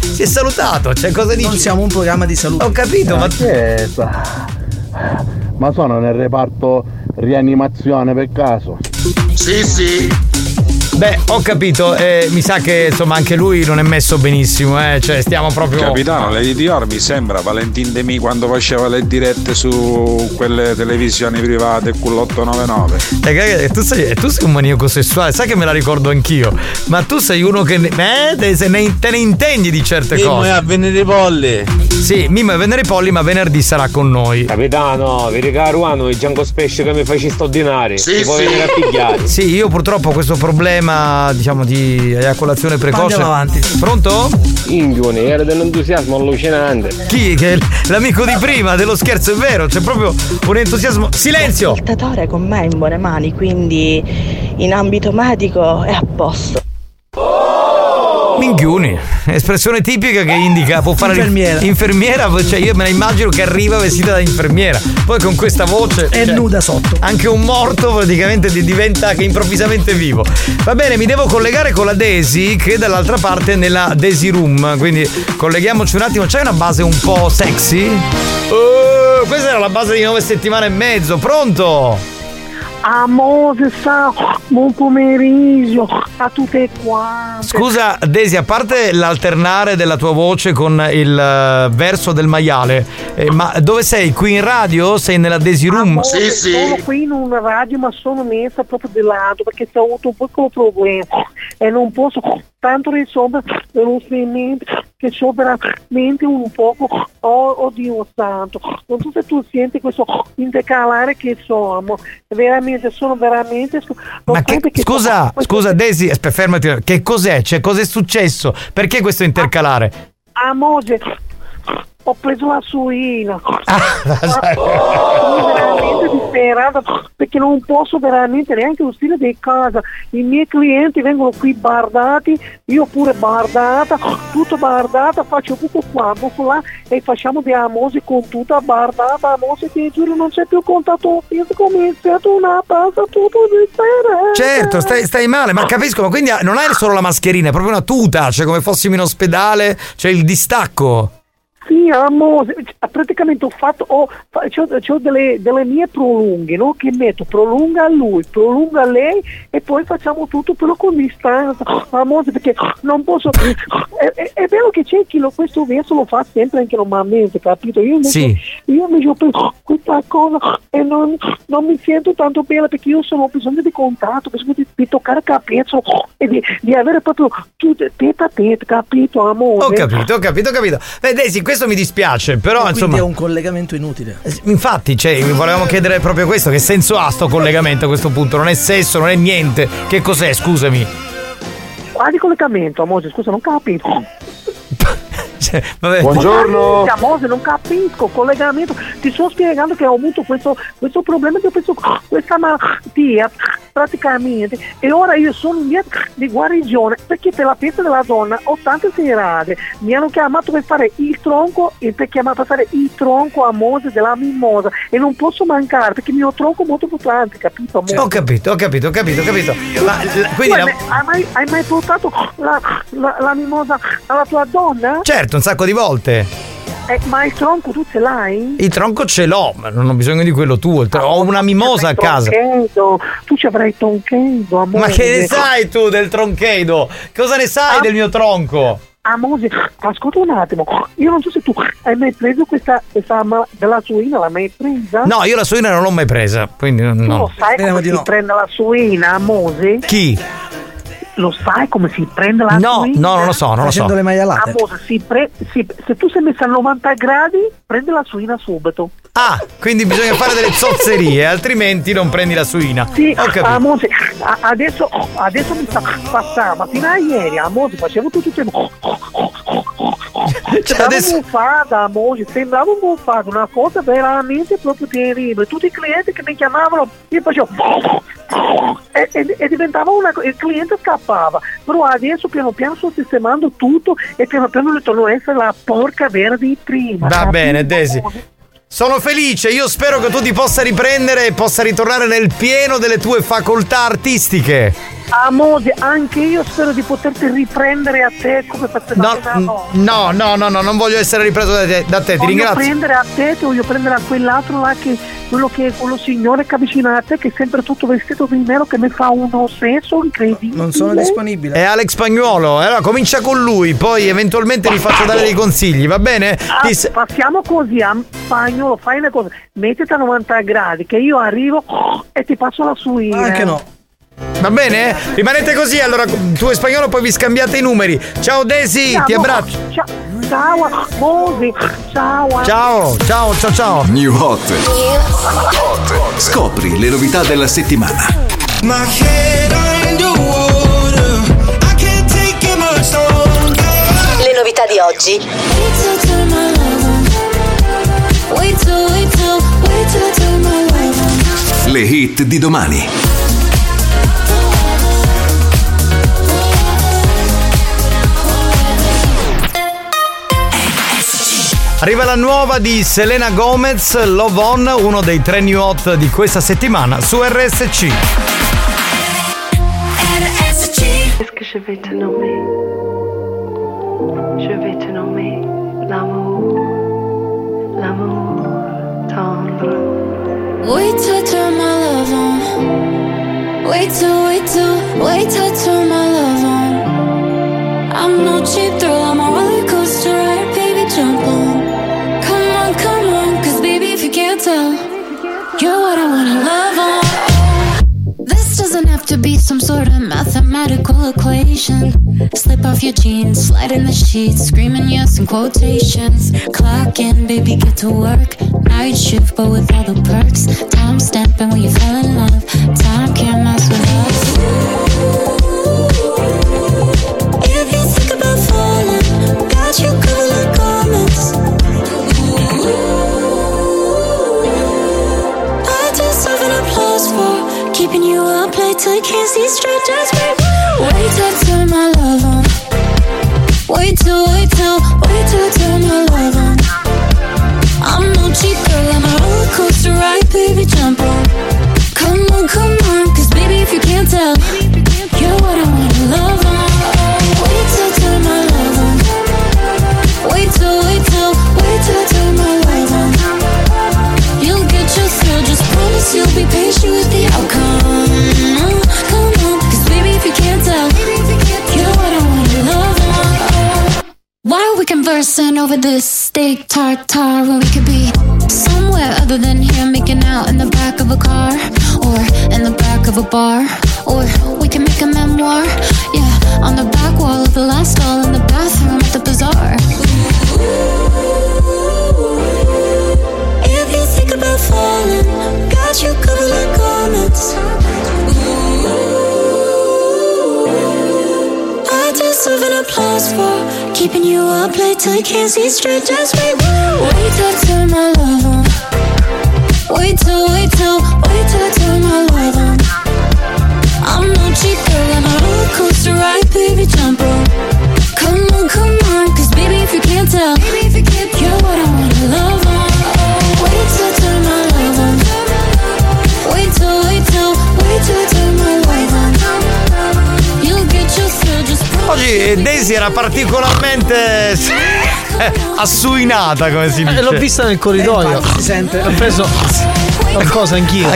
Si è salutato, cioè cosa dici? Non siamo un programma di salute. Ho capito, ma Ma sono nel reparto rianimazione per caso? Sì, sì. Beh, ho capito, eh, mi sa che insomma anche lui non è messo benissimo, eh. Cioè, stiamo proprio. Capitano, Lady Dior mi sembra Valentin Demi quando faceva le dirette su quelle televisioni private con l'899. Eh, tu, sei, tu sei un maniaco sessuale, sai che me la ricordo anch'io. Ma tu sei uno che. ne- Eh, te, se ne, te ne intendi di certe Mimmo cose. è a venerdì polli. Sì, Mimmo è venerdì polli, ma venerdì sarà con noi. Capitano, vi regalo uno il Django Special che mi facesti ordinare. Sì, può sì. venire a pigliare. Sì, io purtroppo ho questo problema problema, diciamo, di eiaculazione precoce. Andiamo avanti. Pronto? Ingione, era dell'entusiasmo allucinante. Chi? Che è l'amico di prima dello scherzo, è vero, c'è proprio un entusiasmo. Silenzio! Il tatore con me è in buone mani, quindi in ambito medico è a posto. Minchiuni, espressione tipica che indica, può fare Infermiera. infermiera, cioè io me la immagino che arriva vestita da infermiera, poi con questa voce E cioè, nuda sotto. Anche un morto praticamente di- diventa che improvvisamente vivo. Va bene, mi devo collegare con la Daisy che è dall'altra parte nella Daisy Room, quindi colleghiamoci un attimo, c'è una base un po' sexy? Oh, questa era la base di nove settimane e mezzo, pronto? Amore, sa, buon pomeriggio a tutte quante. Scusa Daisy, a parte l'alternare della tua voce con il eh, verso del maiale, eh, ma dove sei? Qui in radio? Sei nella Daisy Room? Amore, Sono qui in una radio, ma sono messa proprio di lato perché ho avuto un piccolo problema e non posso tanto risolvere velocemente che ho veramente un poco, oh, oddio santo, non so se tu senti questo intercalare che sono, veramente, sono veramente... Ma che, scusa, scusa Daisy, aspetta, fermati. Che cos'è? Cioè, cos'è successo? Perché questo intercalare? Amore, ho preso la suina. Ah, (laughs) Sono veramente disperata perché non posso veramente neanche uscire di casa. I miei clienti vengono qui bardati, io pure bardata, tutto bardata, faccio tutto qua, buffo là e facciamo di amose con tutta bardata, amose ti giuro non c'è più contatto fisico, mi è stato una passa tutto disperata. Certo, stai, stai male, ma capisco, ma quindi non hai solo la mascherina, è proprio una tuta, cioè come fossimo in ospedale, c'è il distacco. Sì, amore, praticamente ho fatto, ho, c'ho delle, delle mie prolunghe, no? Che metto prolunga a lui, prolunga a lei e poi facciamo tutto però con distanza, amore, perché non posso, è, è- è vero che c'è chi lo, questo verso lo fa sempre anche normalmente, capito? Io invece, Sì. io invece ho preso questa cosa e non, non mi sento tanto bene perché io sono ho bisogno di contatto, ho bisogno di, di toccare il caprezzo e di, di avere proprio tutto tete a tete, capito, amore? Ho capito, ho capito, ho capito. Beh, Daisy, questo mi dispiace, però Quindi insomma. è un collegamento inutile. Infatti, cioè, volevamo chiedere proprio questo: che senso ha sto collegamento a questo punto? Non è sesso, non è niente. Che cos'è, scusami? Quale collegamento, amore? Scusa, non capisco. (laughs) Vabbè. Buongiorno. Amore, non capisco. Collegamento. Ti sto spiegando che ho avuto questo, questo problema di questo, questa malattia praticamente e ora io sono in via di guarigione perché per la festa della donna ho tante serate. Mi hanno chiamato per fare il tronco e per chiamare per fare il tronco a Mose della mimosa e non posso mancare perché il mio tronco è molto importante, capito? amore? Ho capito, ho capito, ho capito, ho capito. Ma, la- quindi la- mai- hai mai, hai mai portato la, la- la mimosa alla tua donna? Certo, sacco di volte. Eh, ma il tronco tu ce l'hai? Il tronco ce l'ho, ma non ho bisogno di quello tuo. il tro- Ho una mimosa a casa. Tronchedo, tu ci avrai tronchedo, amore. Ma che ne sai tu del tronchedo? Cosa ne sai del mio tronco? Amore, ascolta un attimo. Io non so se tu hai mai preso questa, questa ma- della suina, l'hai mai presa? No, io la suina non l'ho mai presa, quindi non. Tu no. lo sai come si prende la suina, amore? Chi? Lo sai come si prende la No, suina? no, non lo so, non lo so. Le maialate. Amore, si pre- si- se tu sei messa a 90 gradi, prendi la suina subito. Ah, quindi bisogna fare delle zozzerie, (laughs) altrimenti non prendi la suina. Sì, Ho capito. amore, a- adesso, adesso mi sta passando, fino a ieri, amore, facevo tutto il tempo. Sembrava adesso- un buffata, amore, sembrava un buffata, una cosa veramente proprio terribile. Tutti i clienti che mi chiamavano, io facevo e, e- e diventava una co- il cliente scappava. Però adesso piano piano sto sistemando tutto e piano piano ritorno a essere la porca vera di prima. Va bene, Desi. Sono felice, io spero che tu ti possa riprendere e possa ritornare nel pieno delle tue facoltà artistiche. Amore, anche io spero di poterti riprendere a te come facevamo da noi. No, no, no, no, non voglio essere ripreso da te, da te, ti Voglio ringrazio. prendere a te, ti voglio prendere a quell'altro là che quello che quello signore che avvicina a te che è sempre tutto vestito di nero che mi fa uno senso incredibile. Non sono disponibile. È Alex Spagnuolo, allora comincia con lui, poi eventualmente vi faccio dare dei consigli, va bene? Ah, Ti s- passiamo così a spagnolo, fai una cosa, mettiti a 90 gradi che io arrivo e ti passo la suina. Anche no. Va bene? Rimanete così, allora tu e spagnolo poi vi scambiate i numeri. Ciao Desi, ciao, ti abbraccio. Ciao, ciao, ciao. Ciao, ciao, ciao. New Hot. Scopri le novità della settimana. My head Le novità di oggi. Le hit di domani. Arriva la nuova di Selena Gomez, Love On, uno dei tre new hot di questa settimana su RSC. Est-ce que je vais te nommer Je vais te nommer l'amour, l'amour tendre. Wait till turn my love on. Wait till, wait till, wait till turn my love on. I'm no cheap thrill, I'm a roller coaster ride, baby, jump on. Tell, you're what I wanna love on. This doesn't have to be some sort of mathematical equation. Slip off your jeans, slide in the sheets, screaming yes in quotations. Clock in, baby, get to work. Night shift, but with all the perks. Time stamping when you fell in love. Time can't mess with us. If you think about falling, got you keeping you up late till you can't see straight. Just wait, wait till I turn my love on. Wait till, wait till, wait till I turn my love on. I'm no cheap girl, I'm a roller coaster ride, baby, jump on. Come on, come on, cause baby, if you can't tell, you're what I wanna love on. Why are we conversing over this steak tartare when we could be somewhere other than here, making out in the back of a car or in the back of a bar? Or we can make a memoir, yeah, on the back wall of the last stall in the bathroom at the bazaar. If you think about falling, got you covered like garments. Applause for keeping you up late till you can't see straight. Just wait, wait till I turn my love on. Wait till, wait till, wait till I turn my love on. I'm no cheap girl, I'm a roller coaster ride, baby, jump on. Come on, come on, cause baby, if you can't tell, you're what I wanna love on. Wait till I turn my love on. Wait till, wait till, wait till I turn my love on. Oggi Daisy era particolarmente assuinata, come si dice. Eh, l'ho vista nel corridoio. si sente. Ho preso qualcosa anch'io.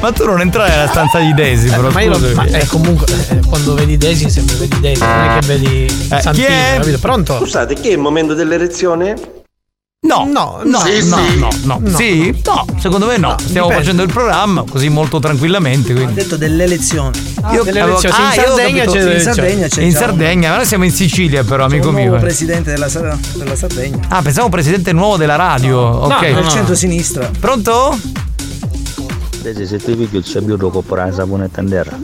Ma tu non entrare nella stanza di Daisy, però. ma io lo, ma, eh, comunque eh, quando vedi Daisy sempre vedi Daisy, non è che vedi Santino, chi è? capito? Pronto? Scusate, che è il momento dell'erezione? No, no, no, Sì, no, sì. no, no, No. Sì? No, secondo me no. Stiamo dipende. facendo il programma così molto tranquillamente. Ha Quindi. detto delle elezioni. Io delle avevo- elezioni. ah, In io ho Sardegna c'è delle in Sardegna c'è In Sardegna, ma noi siamo in Sicilia, però, c'è amico un mio. nuovo presidente della, della Sardegna. Ah, pensavo presidente nuovo della radio. ok. del centro-sinistra. Pronto? Invece se ti picchi il cervello comprare la saponetta in terra.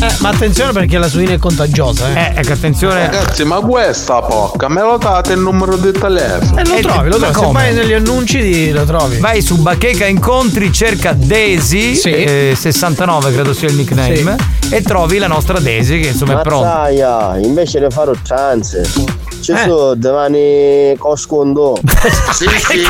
Eh, ma attenzione perché la suina è contagiosa, eh. Eh, ecco, attenzione. Ragazzi, ma questa porca, me lo date il numero di telefono? Eh, lo Eh, trovi, lo trovi. Se come? vai negli annunci di- lo trovi. Vai su Bacheca Incontri, cerca Daisy, Sì. eh, 69 credo sia il nickname, e trovi la nostra Daisy che insomma è pronta. Mazzaia, invece di fare trance. Ci Eh. sono domani coscondo. (laughs) sì, sì.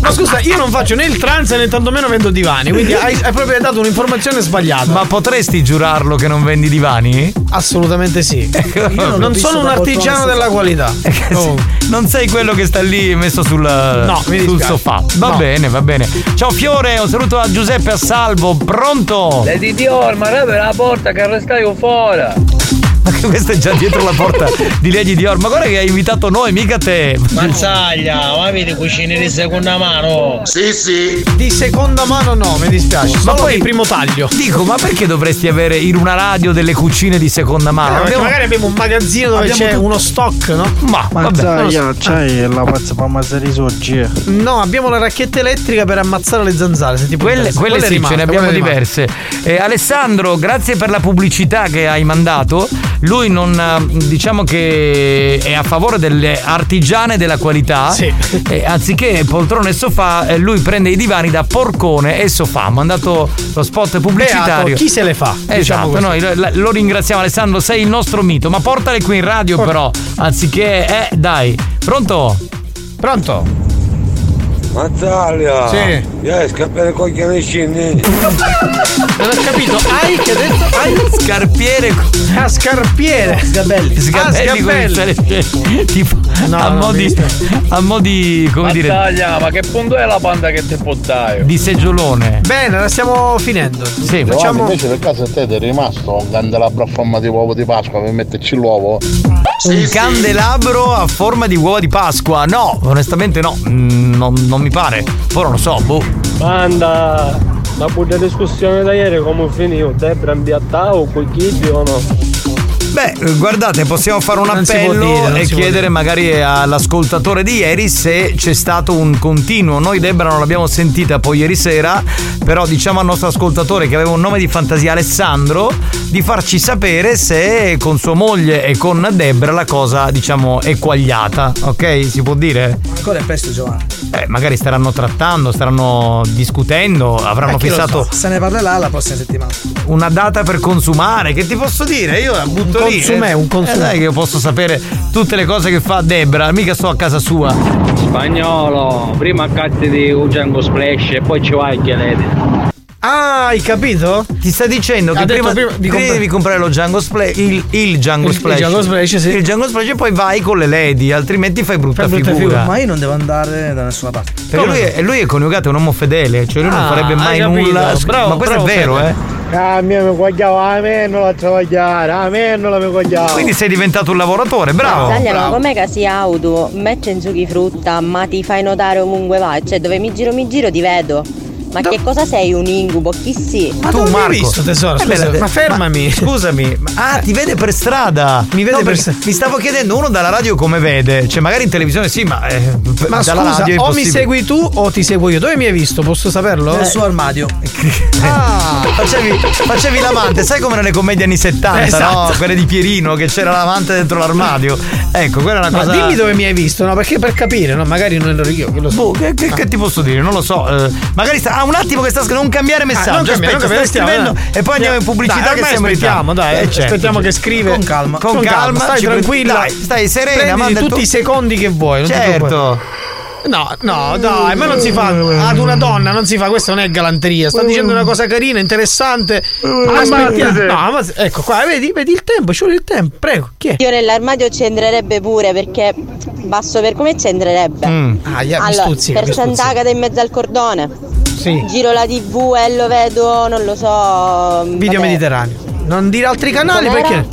Ma scusa, io non faccio né il trans né tantomeno vendo divani, quindi hai, hai proprio dato un'informazione sbagliata. Ma potresti giurarlo che non vendi divani? Assolutamente sì. Io non visto sono un artigiano della qualità. Oh. Non sei quello che sta lì messo sul, No, sul sofà. Va No. bene, va bene. Ciao Fiore, un saluto a Giuseppe a salvo. Pronto? Lady Dior, ma apri la porta che arrestai fuori. (laughs) Questo è già dietro la porta di Lady Dior. Ma guarda che hai invitato noi, mica te. Mazzaglia, ma vedi cucine di seconda mano? Sì, sì. Di seconda mano no, mi dispiace. Ma poi- di primo taglio. Dico, ma perché dovresti avere in una radio delle cucine di seconda mano? Eh, perché Abbiamo- magari abbiamo un magazzino dove abbiamo c'è tu- uno stock, no? Ma lo so. c'hai la pazza per ammazzare i soggi. No, abbiamo la racchetta elettrica per ammazzare le zanzare. Se ti può Quelle, quelle Quella è sì, ce rimasta, ne abbiamo diverse. Eh, Alessandro, grazie per la pubblicità che hai mandato. Lui non eh, diciamo che è a favore delle artigiane della qualità. E anziché poltrone e sofà, eh, lui prende i divani da porcone e sofà. Ha mandato lo spot pubblicitario. Beato, chi se le fa? Esatto, Diciamo noi lo, lo ringraziamo Alessandro, sei il nostro mito, ma portale qui in radio però, anziché eh dai. Pronto? Pronto? Mazzaglia! Sì. Dai, scappare coglione scendi! Non ho capito. Hai che ha detto? Hai Scarpiere. Ah, scarpiere. Sgabelli. Sgabelli Ah, con sgabelli. sale- tipo No, a mo' di, a mo' di come dire Battaglia, ma che punto è la banda che te portai? di seggiolone. Bene, la stiamo finendo. Sì, Giovanni, facciamo. invece per caso a te ti è rimasto un candelabro a forma di uovo di Pasqua per metterci l'uovo? un candelabro a forma di uova di Pasqua. No, onestamente no, Mm, non, non mi pare. Poi non lo so, boh. Banda, la bugia discussione da ieri come finì? Debra imbiattata o quei kid o no? Beh, eh, guardate, possiamo fare un Non appello dire, e chiedere magari all'ascoltatore di ieri se c'è stato un continuo. Noi Debra non l'abbiamo sentita poi ieri sera, però diciamo al nostro ascoltatore che aveva un nome di fantasia Alessandro di farci sapere se con sua moglie e con Debra la cosa, diciamo, è quagliata, ok? Si può dire? Ancora è presto Giovanni. Eh, magari staranno trattando, staranno discutendo, avranno Eh, fissato sa? Se ne parlerà la prossima settimana. una data per consumare. Che ti posso dire? Io la butto lì. consumè, eh. un consumè. Eh, dai che io posso sapere tutte le cose che fa Debra, mica sto a casa sua. Spagnolo, prima accatti di un Django Splash e poi ci vai che lei. Ah, hai capito? Ti sta dicendo Ha che prima, prima di prima comprare- devi comprare lo Django Splash, il, il Django Il- il Splash. Django Splash, sì. Il Django Splash e poi vai con le lady, altrimenti fai brutta, Fai brutta figura. figura, Ma io non devo andare da nessuna parte. Perché lui è, lui è coniugato, è un uomo fedele, cioè lui non Ah, farebbe mai nulla. Bravo, Ma questo bravo, è vero, Fede. eh. A me mi cogliava, a me non la travagliare, a me non la mi cogliava. Quindi sei diventato un lavoratore, bravo. Taglia, ma com'è che si auto, metti in succhi frutta, ma ti fai notare ovunque vai? Cioè, dove mi giro mi giro ti vedo. Ma che cosa sei un incubo? Chi sì? Ma tu Marco visto, tesoro? Eh, beh, Scusa, la- ma fermami. (laughs) scusami ma- ah ti vede per strada Mi vede No, per perché strada. mi stavo chiedendo uno dalla radio come vede cioè magari in televisione sì ma, eh, Ma dalla scusa, radio è o mi segui tu o ti seguo io. Dove mi hai visto? Posso saperlo? Nel suo armadio. (laughs) Ah. facevi, facevi l'amante sai come nelle commedie anni 70 Esatto. no? quelle di Pierino che c'era l'amante dentro l'armadio ecco quella è una Ma cosa dimmi dove mi hai visto, no? Perché per capire, no? Magari non ero io, che lo so. Boh, che, che- che ti posso dire? Non lo so. eh, magari sta. Ah, un attimo che sta scrivendo. Non cambiare messaggio. non cambiare, aspetta, non cambiare, stai stiamo, scrivendo dai. e poi andiamo in pubblicità Dai, che siamo aspettiamo, dai, Eh, certo, aspettiamo certo. che scrive. Con calma. Con calma, stai tranquilla. dai, stai serena, manda tutti tu- i secondi che vuoi. non Certo. No, no, dai, ma non si fa ad una donna, non si fa, questa non è galanteria. Sta dicendo una cosa carina, interessante. Aspettiamo. No, ma ecco qua, vedi, vedi il tempo, ci vuole il tempo. Prego, chi è? Io nell'armadio ci entrerebbe pure perché basso per come ci entrerebbe. Mm. Ah, yeah, mi allora, stuzzica, per mi stuzzica. Sant'Agata in mezzo al cordone. Sì. Giro la tv e lo vedo, non lo so. Video vabbè. Mediterraneo. Non dire altri canali Com'era? perché.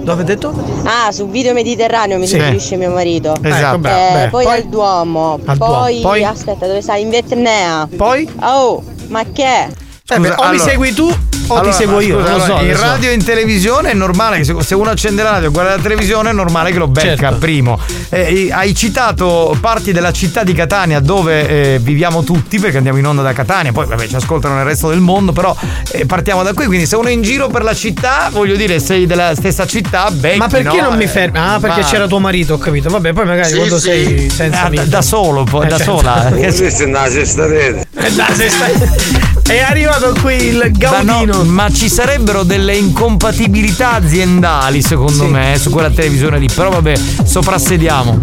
Dove hai detto? Ah, su video mediterraneo mi Sì. suggerisce mio marito. Esatto. Eh, Beh, beh. poi, Poi- al Duomo. Al Duomo. poi, Poi? aspetta, dove sai? In Vietnam. Poi? Oh, ma che? Eh beh, o mi segui tu o Allora, ti seguo io. scusa, non lo so. in lo so. radio e in televisione è normale che se, se uno accende la radio e guarda la televisione è normale che lo becca Certo. primo. Eh, hai citato parti della città di Catania dove eh, viviamo tutti perché andiamo in onda da Catania, poi vabbè ci ascoltano nel resto del mondo, però eh, partiamo da qui, quindi se uno è in giro per la città, voglio dire, sei della stessa città, becchi, Ma perché no? non mi Eh, fermi? Ah, perché ma- c'era tuo marito, ho capito. Vabbè, poi magari Sì, quando sì. sei senza Ah, da, da solo, poi, Eh, da certo. sola. Questa è una sesta rete. Eh, dai, sei sta- È arrivato qui il Ma, no, Gaudino. ma ci sarebbero delle incompatibilità aziendali secondo Sì. me su quella televisione lì però vabbè soprassediamo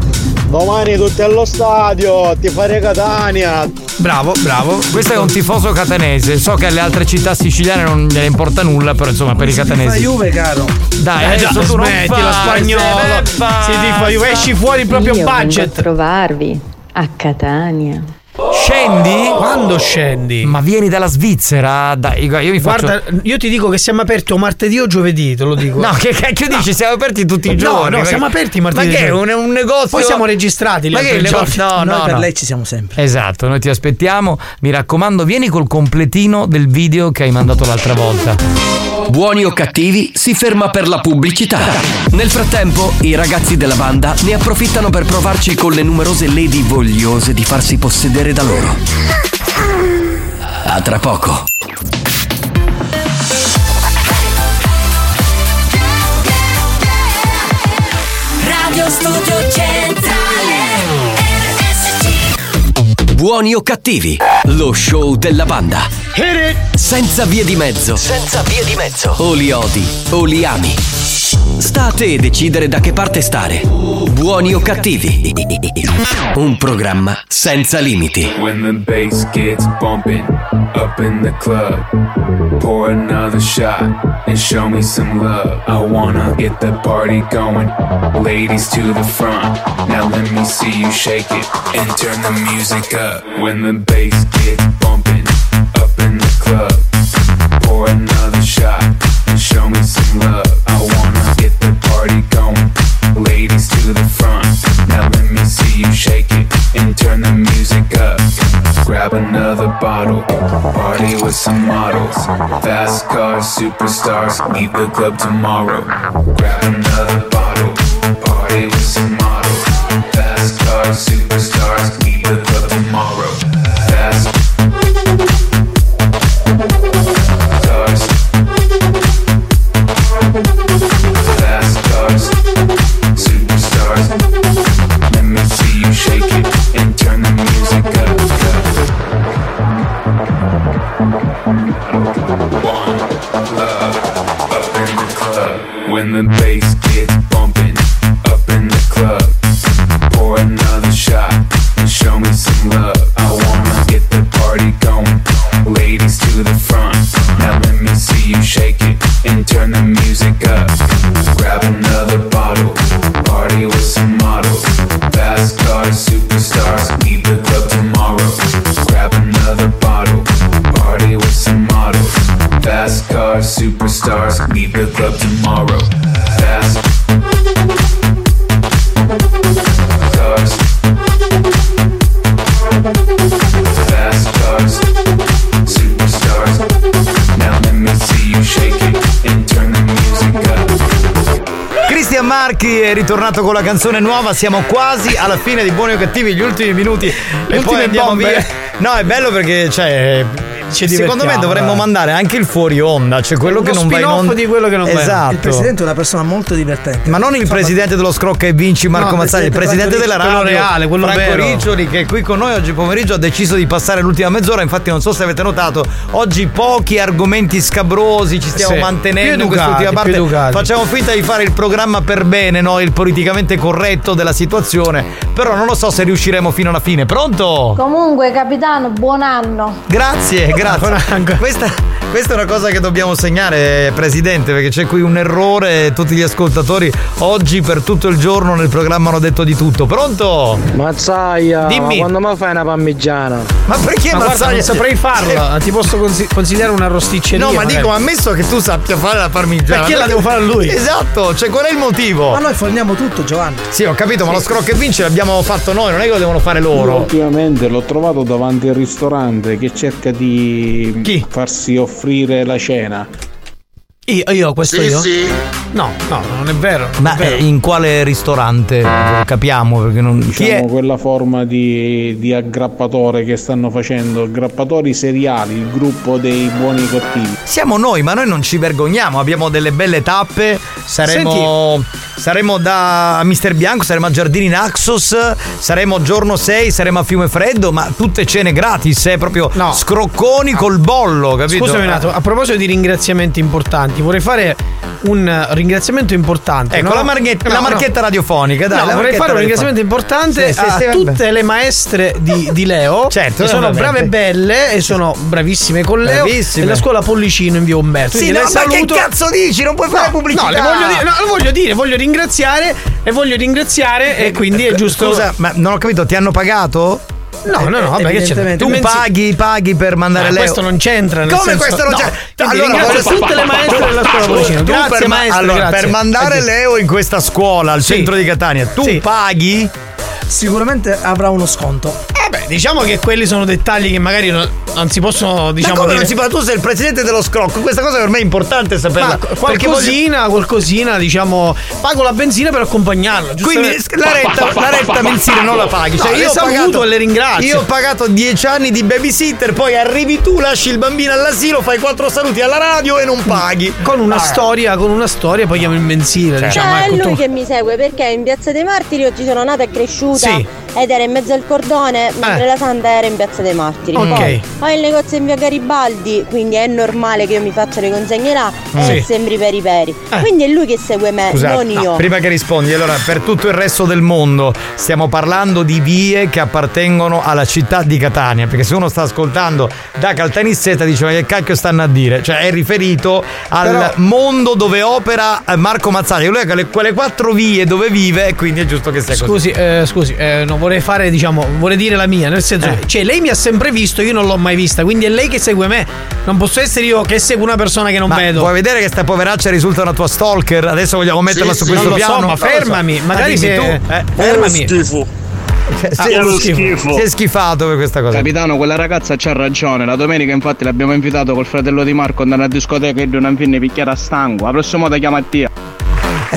Domani tutti allo stadio, ti fare Catania. Bravo, bravo. questo è un tifoso catanese so che alle altre città siciliane non gliene importa nulla però insomma per i Fa catanesi Juve, caro. dai Eh già, adesso tu non smettila fai, spagnolo. se ne Si tifa Juve, esci fuori il proprio Io vengo budget. a trovarvi a Catania. Scendi Quando scendi? ma vieni dalla Svizzera dai io mi faccio Guarda, io ti dico che siamo aperti o martedì o giovedì, te lo dico. No, che cacchio dici? Siamo aperti tutti i No, giorni. no, siamo aperti martedì Ma che è un, un negozio? Poi siamo registrati Ma che è negozio? giorni. No, Noi no, per no. lei ci siamo sempre. Esatto, noi ti aspettiamo. Mi raccomando, vieni col completino del video che hai mandato l'altra volta. Buoni o cattivi si ferma per la pubblicità. Nel frattempo, i ragazzi della banda ne approfittano per provarci con le numerose lady vogliose di farsi possedere da loro. A tra poco. Radio Studio Centrale Buoni o cattivi? Lo show della banda. Senza vie di mezzo. Senza vie di mezzo. O li odi o li ami. Sta a te decidere da che parte stare. Buoni o cattivi? Un programma senza limiti. When the bass gets bumping up in the club, pour another shot and show me some love. I wanna get the party going, ladies to the front. Now let me see you shake it and turn the music up. When the bass gets bumping up in the club, pour another shot and show me some love. I wanna get the party going, ladies to the front. Now let me see you shake it and turn the music up. Grab another bottle, party with some models. Fast cars, superstars, meet the club tomorrow. Grab another bottle, party with some models. Fast cars, superstars, meet the club tomorrow. Club. Marchi è ritornato con la canzone nuova, siamo quasi alla fine di Buoni o Cattivi, gli ultimi minuti e poi andiamo bombe. via. No, è bello perché cioè Ci secondo me dovremmo dai. mandare anche il fuori onda, cioè quello che non va in spin-off onda. di quello che non va in onda. esatto. Il presidente è una persona molto divertente. Ma non il presidente dello Scrocca e Vinci Marco No, Mazzagli, il presidente della radio reale, quello Franco vero. Riccioli che è qui con noi oggi pomeriggio ha deciso di passare l'ultima mezz'ora, infatti non so se avete notato, oggi pochi argomenti scabrosi, ci stiamo Sì, mantenendo in quest'ultima parte. Facciamo finta di fare il programma per bene, no? il politicamente corretto della situazione, però non lo so se riusciremo fino alla fine. Pronto? Comunque, capitano, buon anno. Grazie, grazie. Questa, questa è una cosa che dobbiamo segnare, Presidente, perché c'è qui un errore. Tutti gli ascoltatori oggi per tutto il giorno nel programma hanno detto di tutto. Pronto? Mazzaia, Dimmi. quando mi fai una parmigiana? Ma perché Ma guarda, Mazzaglia? non saprei farla. Ti posso consi- consigliare una rosticceria. No, ma magari. dico, ammesso che tu sappia fare la parmigiana. Perché la devo fare a lui? Esatto, cioè qual è il motivo? Ma noi forniamo tutto, Giovanni. Sì, ho capito, ma lo scrocco e vince l'abbiamo fatto noi, non è che lo devono fare Io loro. ultimamente l'ho trovato davanti al ristorante che cerca di farsi offrire la cena. Io, io questo Sì, io? sì. No, no, non è vero. non Ma è vero. eh, in quale ristorante? Capiamo perché non. Chi Diciamo è? quella forma di, di aggrappatore che stanno facendo, aggrappatori seriali, il gruppo dei buoni cattivi. Siamo noi, ma noi non ci vergogniamo, abbiamo delle belle tappe, saremo, saremo da Mister Bianco, saremo a Giardini Naxos, saremo giorno 6, saremo a Fiume Freddo, ma tutte cene gratis, eh, proprio scrocconi col bollo, capito? Scusami un attimo, a proposito di ringraziamenti importanti, vorrei fare un ringraziamento importante. Ecco, no? la, marchetta, No, la no. marchetta radiofonica, dai. No, la vorrei fare un ringraziamento importante Sì, sì, a sì, tutte le maestre di, di Leo. Certo, che sono brave e belle e sono bravissime con Leo. Bravissime. Della scuola Pollicino in via Umberto. Sì, no, ma che cazzo dici? Non puoi fare pubblicità. No, le voglio dire, no, lo voglio dire, voglio ringraziare e voglio ringraziare e quindi è giusto. Scusa, ma non ho capito, ti hanno pagato? No, no, no, vabbè, che c'è? Tu paghi, paghi per mandare Ah, Leo. questo non c'entra. nel Come senso- questo non no, c'entra? quindi ringrazio tutte le maestre della scuola Pollicino. Grazie, per, ma- maestre, allora, per mandare Eh, Leo in questa scuola al centro di Catania, tu paghi? Sicuramente avrà uno sconto. Eh beh, diciamo che quelli sono dettagli che magari non- non si possono, Ma diciamo. come dire- non si fa? Tu sei il presidente dello scrocco, questa cosa per me è importante saperla. Ma qualcosina, qualcosina, diciamo, pago la benzina per accompagnarlo. Quindi la retta, (laughs) la retta mensile non la paghi. Cioè, No, le io ho saluto pagato, e le ringrazio. Io ho pagato 10 anni di babysitter, poi arrivi tu, lasci il bambino all'asilo, fai quattro saluti alla radio e non paghi. Con una Ah. storia, con una storia, poi chiamo il mensile. Certo. Diciamo, Cioè, è ecco, lui tu- che mi segue perché in Piazza dei Martiri oggi sono nata e cresciuta Sì. ed era in mezzo al cordone, mentre la Santa era in Piazza dei Martiri. Ok. Poi ho il negozio in via Garibaldi, quindi è normale che io mi faccia le consegne là Mm. e Sì. sembri peri peri. Quindi è lui che segue me, Scusate, non io. no, prima che rispondi, allora per tutto il resto del mondo stiamo parlando di vie che appartengono alla città di Catania, perché se uno sta ascoltando da Caltanissetta dice ma che cacchio stanno a dire? Cioè è riferito al Però- mondo dove opera eh, Marco Mazzaglia, lui ha quelle, quelle quattro vie dove vive e quindi è giusto che sia così. Scusi, eh, scusi, eh, non vorrei fare, diciamo, vorrei dire la mia, nel senso, Eh. cioè, lei mi ha sempre visto, io non l'ho mai vista, quindi è lei che segue me. Non posso essere io che seguo una persona che non Ma vedo. Vuoi vedere che sta poveraccia risulta una tua stalker? Adesso vogliamo metterla Sì, su sì. questo Non lo so, piano? ma Non lo so. fermami, magari se- tu. eh, fermami. Cioè, Ah, si, è uno si- schifo. si è schifato per questa cosa. Capitano, quella ragazza c'ha ragione. La domenica, infatti, l'abbiamo invitato col fratello di Marco ad andare a discoteca e non finne picchiare a stanco. La prossima volta chiama Tia.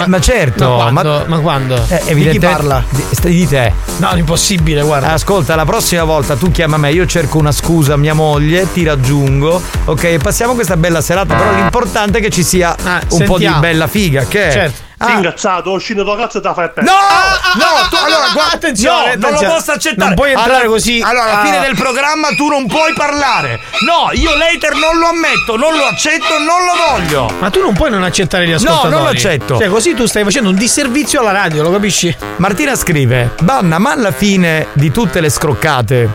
Eh, ma certo, Ma quando? Ma, quando? Eh, Di evidentemente- chi parla? Di, di te. No, impossibile, guarda. Ascolta, la prossima volta tu chiama me, io cerco una scusa a mia moglie, ti raggiungo, ok? Passiamo questa bella serata, però l'importante è che ci sia un po' di sentiamo. bella figa, che Certo. Ah. Ingazzato, scende tua cazzo e te la fai No! no, tu, allora, guarda, attenzione, no, non lo posso accettare. Non puoi entrare Allora- così. Allora, alla Ah. fine del programma tu non puoi parlare. No, io later non lo ammetto, non lo accetto, non lo voglio. Ma tu non puoi non accettare gli No, ascoltatori. non lo accetto. Cioè, così tu stai facendo un disservizio alla radio, lo capisci? Martina scrive: Banna, ma alla fine di tutte le scroccate,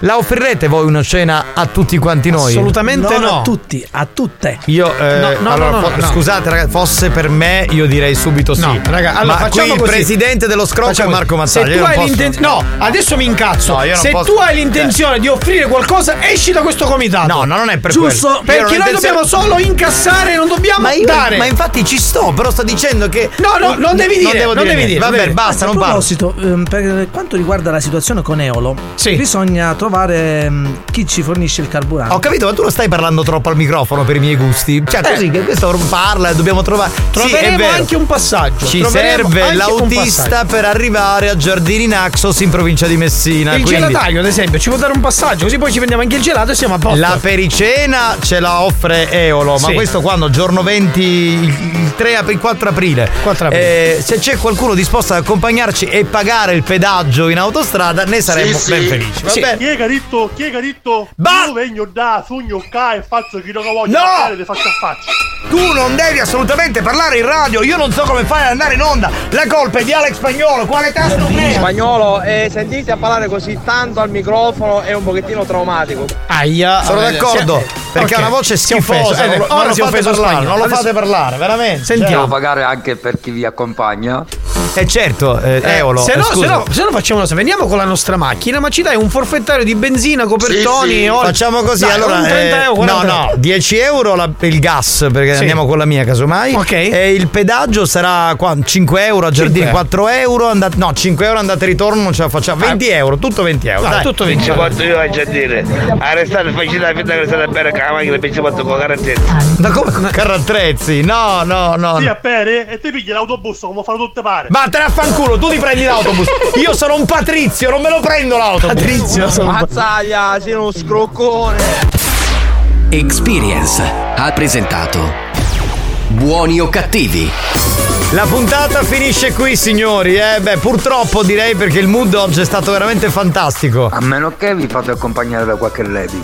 la offrirete voi una cena a tutti quanti noi? Assolutamente Non no. a tutti, a tutte. Io, eh, No, no, allora, no, no, fo- no. scusate, ragazzi, fosse per me, io direi subito sì. No, raga, allora Ma facciamo qui il presidente dello scrocco è Facciamo Marco così. Mazzaglia. Se tu non hai posso- l'intenzione. No, adesso mi incazzo. No, non Se posso- tu hai l'intenzione di offrire qualcosa, esci da questo comitato. No, no, non è per Giusto, quello. Perché non noi intenzione- dobbiamo solo incassare, non dobbiamo Ma, io- dare. ma infatti ci sto, però sto dicendo che. No, no, non devi dire, non devi niente. dire, Va non bene, devi- basta, a non parlo. proposito, ehm, per quanto riguarda la situazione con Eolo, bisogna trovare ehm, chi ci fornisce il carburante. Ho capito, ma tu non stai parlando troppo al microfono per i miei gusti. Cioè, Eh. così che questo parla, dobbiamo trovare. Sì, Troveremo vero. anche un passaggio. Ci Troveremo serve l'autista per arrivare a Giardini Naxos in provincia di Messina. Il quindi- gelataio, ad esempio, ci può dare un passaggio, così poi ci prendiamo anche il gelato e siamo a posto. La pericena ce la offre Eolo, ma Sì. questo quando? Giorno 20, il, il 3 apri- il 4 aprile. 4 aprile. Eh, se c'è qualcuno disposto ad accompagnarci e pagare il pedaggio in autostrada, ne saremmo ben felici. Va ha detto? Chi è che ha detto? Io vengo da sogno qua e faccio chi lo che voglio No! fare, ti faccio a faccia. Tu non devi assolutamente parlare in radio, io non so come fai ad andare in onda. La colpa è di Alex Spagnolo, quale tasto è? Spagnolo, eh, sentirti a parlare così tanto al microfono è un pochettino traumatico. Aia. Sono vabbè, d'accordo, si- perché ha una voce si è offeso, schifosa. eh, non non lo si è fate offeso parlare. Non lo fate parlare, veramente. Sentiamo. Cioè, pagare anche per chi vi accompagna? Eh certo, eh, Eh, Eolo. se, eh, no, se, no, se no facciamo una cosa, veniamo con la nostra macchina, ma ci dai un forfettario di benzina, copertoni Sì, sì. olio. Facciamo così, Dai, allora. un 30 eh, euro, no, 40 no, euro. 10 euro la- il gas, perché Sì. andiamo con la mia casomai. Ok. E il pedaggio sarà qua, 5 euro a giardini, 5 euro. 4 euro. Andate, no, 5 euro andate e ritorno, non ce la facciamo. 20 euro, tutto 20 euro. Dai, dai. tutto 20 euro. Quanto io voglio dire, arrestare facile la vita che state bene con la macchina, pensi quanto con la caratterizza. Ma come con carrattrezzi? No, no, no. Sì, no. a pere e ti pigli l'autobus come fanno tutte pare. Vattene a fanculo, tu ti prendi l'autobus. Io sono un patrizio, non me lo prendo l'autobus. Patrizio, sono Mazzaglia, sei uno scroccone. Experience ha presentato Buoni o cattivi? La puntata finisce qui, signori. Eh, beh, purtroppo direi perché il mood oggi è stato veramente fantastico. A meno che vi fate accompagnare da qualche lady.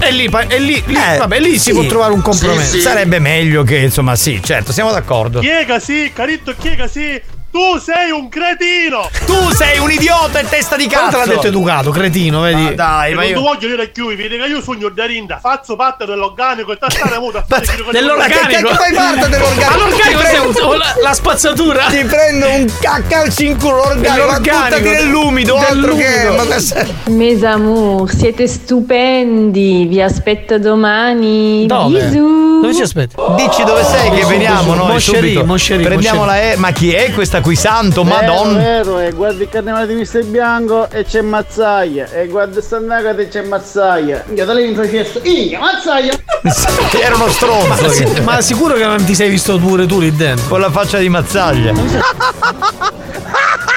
E lì, e lì, lì- Eh, vabbè, lì si sì. può trovare un compromesso. Sì, sì. Sarebbe meglio che, insomma, sì, certo, siamo d'accordo. Chi è che sì, carito, chi è che sì? Tu sei un cretino! Tu sei un idiota e testa di cazzo. l'ha detto educato, cretino, vedi? Ma dai, E ma non io. ti voglio dire più, vi dico io sogno da rinda, faccio parte dell'organico e stare muto a fare che Dell'organico? Ma che fai parte dell'organico? All'organico sei prendo- un- la, la spazzatura. Ti prendo un caccalci in culo l'organico, ma Dell'organico, buttati nell'umido, altro che. dell'umido. Ma che- Mes amours, siete stupendi, vi aspetto domani. Dove? Bisous. Dove ci aspetti? Dici dove sei che veniamo noi subito. Moncherie, Prendiamo la E, ma chi è questa Acquisanto, Vero, madonna. Vero, e guardi il carnevale di Mister Bianco e c'è Mazzaia. E guardi Stannaga e c'è Mazzaia. Io da lì mi facevo. Io, Mazzaia! (laughs) Era uno stronzo. Ma, sì, ma sicuro che non ti sei visto pure tu lì dentro? Con la faccia di mazzaglia. (laughs)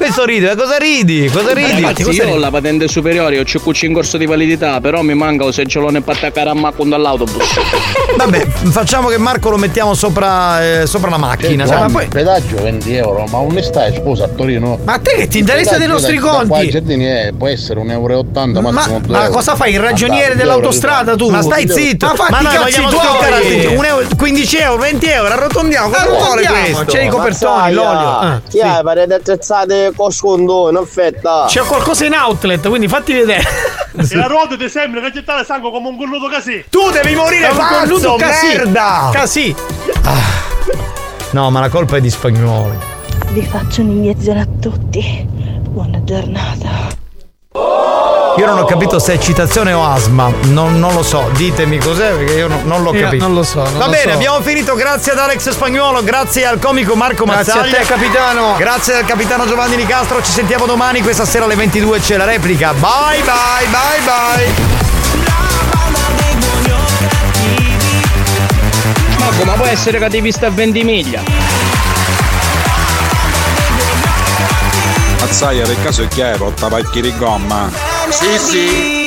Questo ride, cosa ridi? Cosa ridi? Ragazzi, io ho la patente superiore, ho CQC in corso di validità, però mi manca un seggiolone per attaccare a Macco dall'autobus. (laughs) Vabbè, facciamo che Marco lo mettiamo sopra, eh, sopra la macchina. Sai, ma il poi- pedaggio 20 euro, ma un'onestà è sposa a Torino. Ma a te che ti interessa dei nostri Da conti? giardini è- può essere 1,80 euro, Ma, massimo 2 ma cosa fai? Il ragioniere Andate, dell'autostrada tu? Ma stai zitto! Ma fatti i cazzi tuoi! Un euro- 15 euro, 20 euro, arrotondiamo. Cosa vuole Arrotondiamo, questo? c'è i copertoni, l'olio. Ah, Chi è? Parete attrezzate con sconto in offerta. C'è qualcosa in outlet, quindi fatti vedere. (laughs) E la ruota ti sembra che gettare sangue come un cornuto così. Tu devi morire È pazzo, casì. merda! Casì. No, ma la colpa è di spagnoli. Vi faccio un iniezione a tutti. Buona giornata. Io non ho capito se è eccitazione o asma. Non, non lo so. Ditemi cos'è perché io no- non l'ho Io capito. non lo so, non Va lo bene, so. abbiamo finito. Grazie ad Alex Spagnuolo, grazie al comico Marco Grazie a Mazzaglia. te, capitano. Grazie al capitano Giovanni Nicastro. Ci sentiamo domani. Questa sera alle 22 c'è la replica. Bye bye, bye bye. Marco, ma può essere cattivista a 20 miglia? Mazzaia, per caso è porta pacchi di gomma? Sì, sì.